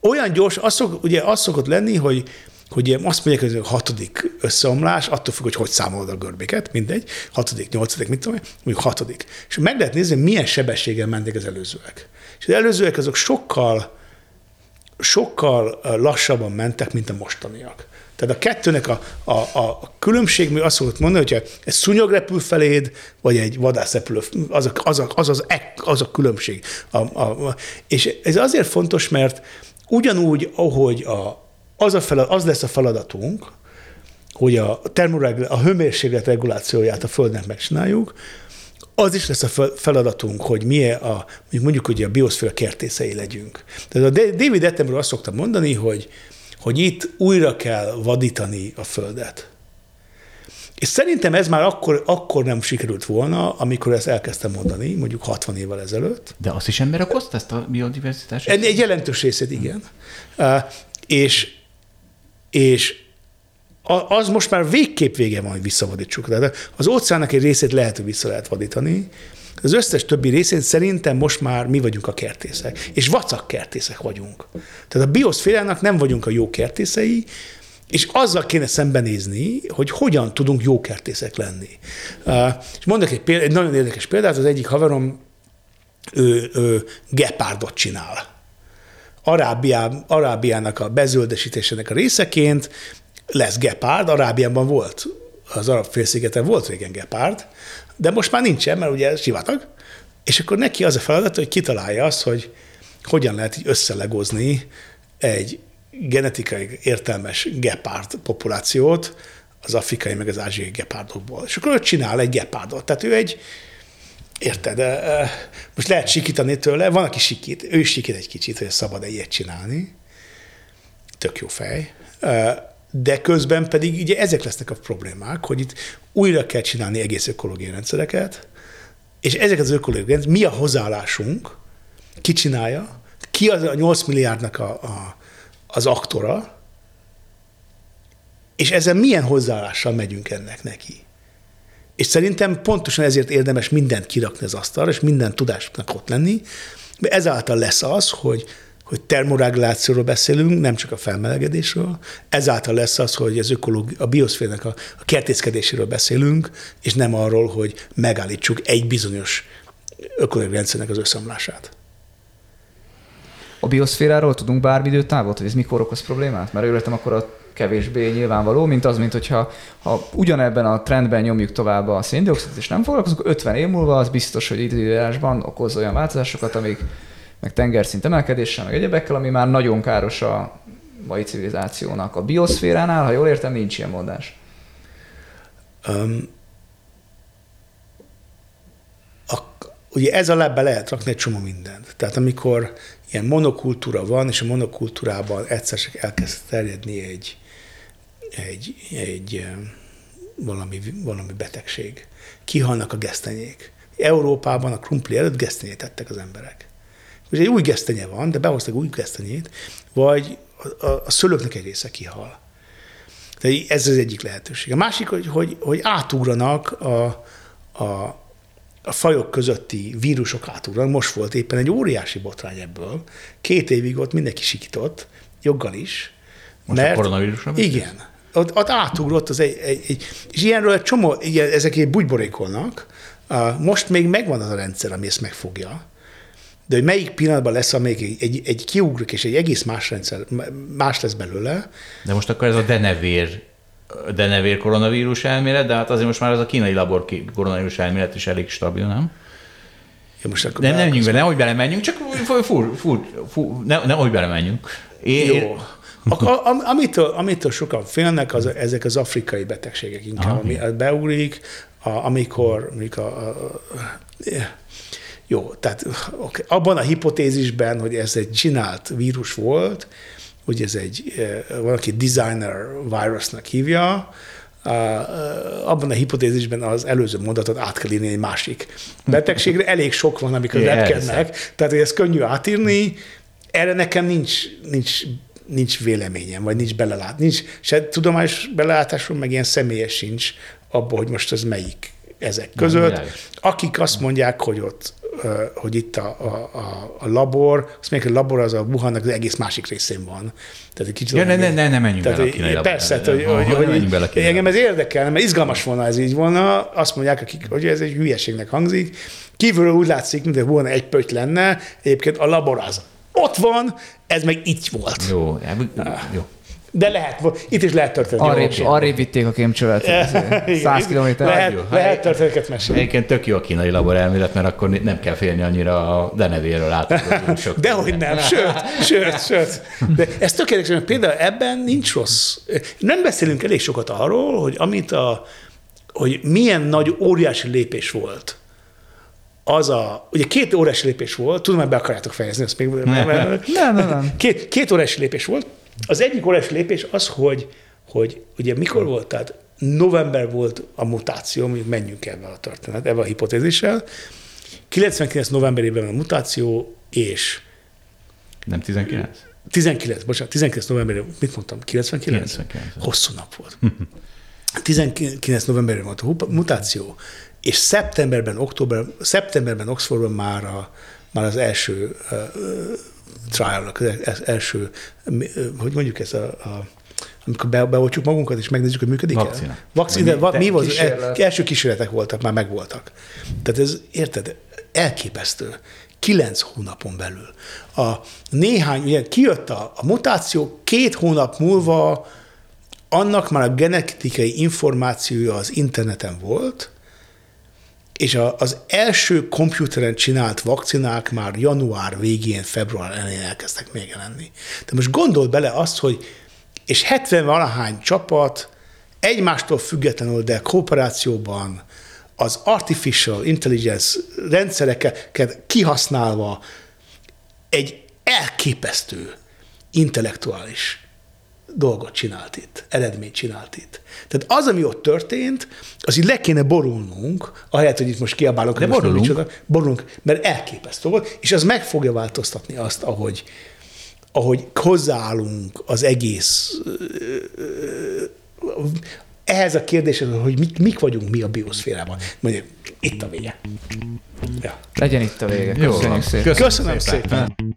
Olyan gyors, az szok, ugye az szokott lenni, hogy hogy azt mondják, hogy a hatodik összeomlás, attól függ, hogy hogy számolod a görbéket, mindegy, hatodik, nyolcadik, mit tudom én, mondjuk hatodik. És meg lehet nézni, milyen sebességgel mentek az előzőek. És az előzőek azok sokkal, sokkal lassabban mentek, mint a mostaniak. Tehát a kettőnek a, a, a különbség, mi azt szokott mondani, hogyha egy szúnyog repül feléd, vagy egy vadász repül, az a, az, a, az, az, az a különbség. A, a, és ez azért fontos, mert ugyanúgy, ahogy a, az, a felad, az lesz a feladatunk, hogy a, termoregul- a hőmérséklet regulációját a Földnek megcsináljuk, az is lesz a fel- feladatunk, hogy milyen a, mondjuk, hogy a bioszféra kertészei legyünk. Tehát a David Attenborough azt szokta mondani, hogy, hogy itt újra kell vadítani a Földet. És szerintem ez már akkor, akkor nem sikerült volna, amikor ezt elkezdtem mondani, mondjuk 60 évvel ezelőtt. De azt is ember okozta, ezt a biodiverzitást? Egy, egy jelentős részét igen. Uh, és, és az most már végképp vége van, hogy visszavadítsuk. Tehát az óceánnak egy részét lehet, hogy vissza lehet vadítani, az összes többi részén szerintem most már mi vagyunk a kertészek. És vacak kertészek vagyunk. Tehát a bioszférának nem vagyunk a jó kertészei, és azzal kéne szembenézni, hogy hogyan tudunk jó kertészek lenni. És mondok egy, példát, egy nagyon érdekes példát, az egyik haverom ő, ő gepárdot csinál. Arábiá, Arábiának a bezöldesítésének a részeként lesz gepárd, Arábiában volt, az arab félszigeten volt régen gepárd, de most már nincsen, mert ugye sivatag, és akkor neki az a feladat, hogy kitalálja azt, hogy hogyan lehet így összelegozni egy genetikai értelmes gepárd populációt az afrikai meg az ázsiai gepárdokból. És akkor ő csinál egy gepárdot. Tehát ő egy, érted, most lehet sikítani tőle, van, aki sikít, ő is sikít egy kicsit, hogy szabad egy ilyet csinálni. Tök jó fej. De közben pedig ugye ezek lesznek a problémák, hogy itt újra kell csinálni egész ökológiai rendszereket, és ezek az ökológiai rendszerek, mi a hozzáállásunk, ki csinálja, ki az a 8 milliárdnak a, a, az aktora, és ezzel milyen hozzáállással megyünk ennek neki. És szerintem pontosan ezért érdemes mindent kirakni az asztalra, és minden tudásnak ott lenni, mert ezáltal lesz az, hogy, hogy termoregulációról beszélünk, nem csak a felmelegedésről, ezáltal lesz az, hogy az ökológi, a bioszférnek a, a kertészkedéséről beszélünk, és nem arról, hogy megállítsuk egy bizonyos ökológiai rendszernek az összeomlását. A bioszféráról tudunk bármi időtávot, hogy ez mikor okoz problémát? Mert őletem akkor a kevésbé nyilvánvaló, mint az, mint hogyha ha ugyanebben a trendben nyomjuk tovább a széndiokszidot, és nem foglalkozunk, 50 év múlva az biztos, hogy időjárásban okoz olyan változásokat, amik meg tengerszint emelkedéssel, meg egyebekkel, ami már nagyon káros a mai civilizációnak. A bioszféránál, ha jól értem, nincs ilyen mondás. Um, a, ugye ez a lebbe lehet rakni egy csomó mindent. Tehát amikor ilyen monokultúra van, és a monokultúrában egyszer csak elkezd terjedni egy, egy, egy valami, valami betegség. Kihalnak a gesztenyék. Európában a krumpli előtt gesztenyét ettek az emberek. Ugye egy új gesztenye van, de behoztak új gesztenyét, vagy a, a, a szülőknek egy része kihal. Tehát ez az egyik lehetőség. A másik, hogy, hogy, hogy átugranak a, a, a fajok közötti vírusok átugranak. Most volt éppen egy óriási botrány ebből. Két évig ott mindenki sikított, joggal is. Most mert, a koronavírusra? Igen. Ott, ott átugrott az egy, egy, egy, és ilyenről egy csomó, ilyen, ezek egy bugyborékolnak. Most még megvan az a rendszer, ami ezt megfogja. De hogy melyik pillanatban lesz, amelyik egy, egy, egy kiugrik, és egy egész más rendszer, más lesz belőle. De most akkor ez a denevér denevér koronavírus elmélet, de hát azért most már az a kínai labor koronavírus elmélet is elég stabil, nem? Ja, most akkor de nem menjünk be, nehogy belemenjünk, csak fur, fur, fur, ne, nehogy belemenjünk. Én, Jó. A, amitől, amitől sokan félnek, az, ezek az afrikai betegségek inkább, Aha, ami beugrik, a, amikor, amikor a, a, a, jó, tehát okay, abban a hipotézisben, hogy ez egy csinált vírus volt, hogy ez egy, eh, valaki designer virusnak hívja, abban a hipotézisben az előző mondatot át kell írni egy másik betegségre. Elég sok van, amikor repkednek, tehát hogy ez könnyű átírni. Erre nekem nincs, nincs, nincs véleményem, vagy nincs belelát. Nincs se tudományos belelátásom, meg ilyen személyes sincs abban, hogy most ez melyik ezek között. Akik azt mondják, hogy ott hogy itt a, a, a labor, azt mondják, a labor az a Wuhannak az egész másik részén van. Tehát egy kicsit ja, ne, ne, ne, ne menjünk tehát, bele a kínai Persze, hogy, hogy, hogy, hogy bele engem ez érdekel, mert izgalmas volna ez így volna. Azt mondják, akik, hogy ez egy hülyeségnek hangzik. Kívülről úgy látszik, mintha volna egy pöty lenne, egyébként a labor az ott van, ez meg így volt. Jó, jó. De lehet, itt is lehet történni. Arrébb, arrébb vitték a kémcsövet. 100 km. Lehet, jó. lehet történeteket mesélni. Egyébként tök jó a kínai labor elmélet, mert akkor nem kell félni annyira a denevéről át. De hogy nem, sőt, sőt, sőt. De ez tökéletes, mert például ebben nincs rossz. Nem beszélünk elég sokat arról, hogy amit a, hogy milyen nagy, óriási lépés volt az a, ugye két óriási lépés volt, tudom, hogy be akarjátok fejezni, ezt még nem, nem, nem. Két, két óriási lépés volt, az egyik óriási lépés az, hogy, hogy ugye mikor volt, tehát november volt a mutáció, mondjuk menjünk ebben a történet, ebben a hipotézissel. 99 novemberében a mutáció, és... Nem 19? 19, bocsánat, 19 novemberében, mit mondtam, 99? 99. Hosszú nap volt. 19 novemberében volt a mutáció, és szeptemberben, október, szeptemberben Oxfordban már, a, már az első uh, trial az első, hogy mondjuk ez a, a amikor be, beoltjuk magunkat, és megnézzük, hogy működik Vakcina. el? Vakcina. Mi, va, mi volt? Kísérlet. Első kísérletek voltak, már megvoltak. Tehát ez, érted, elképesztő. Kilenc hónapon belül. A néhány, ugye kijött a, a mutáció, két hónap múlva annak már a genetikai információja az interneten volt, és a, az első komputeren csinált vakcinák már január végén, február elején elkezdtek megjelenni. De most gondold bele azt, hogy és 70 valahány csapat egymástól függetlenül, de kooperációban az artificial intelligence rendszereket kihasználva egy elképesztő intellektuális dolgot csinált itt, eredményt csinált itt. Tehát az, ami ott történt, az így le kéne borulnunk, ahelyett, hogy itt most kiabálunk. De borulunk. Micsoda, borulunk, mert elképesztő volt, és az meg fogja változtatni azt, ahogy, ahogy hozzáállunk az egész ehhez a kérdéshez, hogy mik, mik vagyunk mi a bioszférában. Mondjuk, itt a vége. Ja. Legyen itt a vége. Köszönjük Jó, szépen. Köszönöm, Köszönöm szépen. szépen.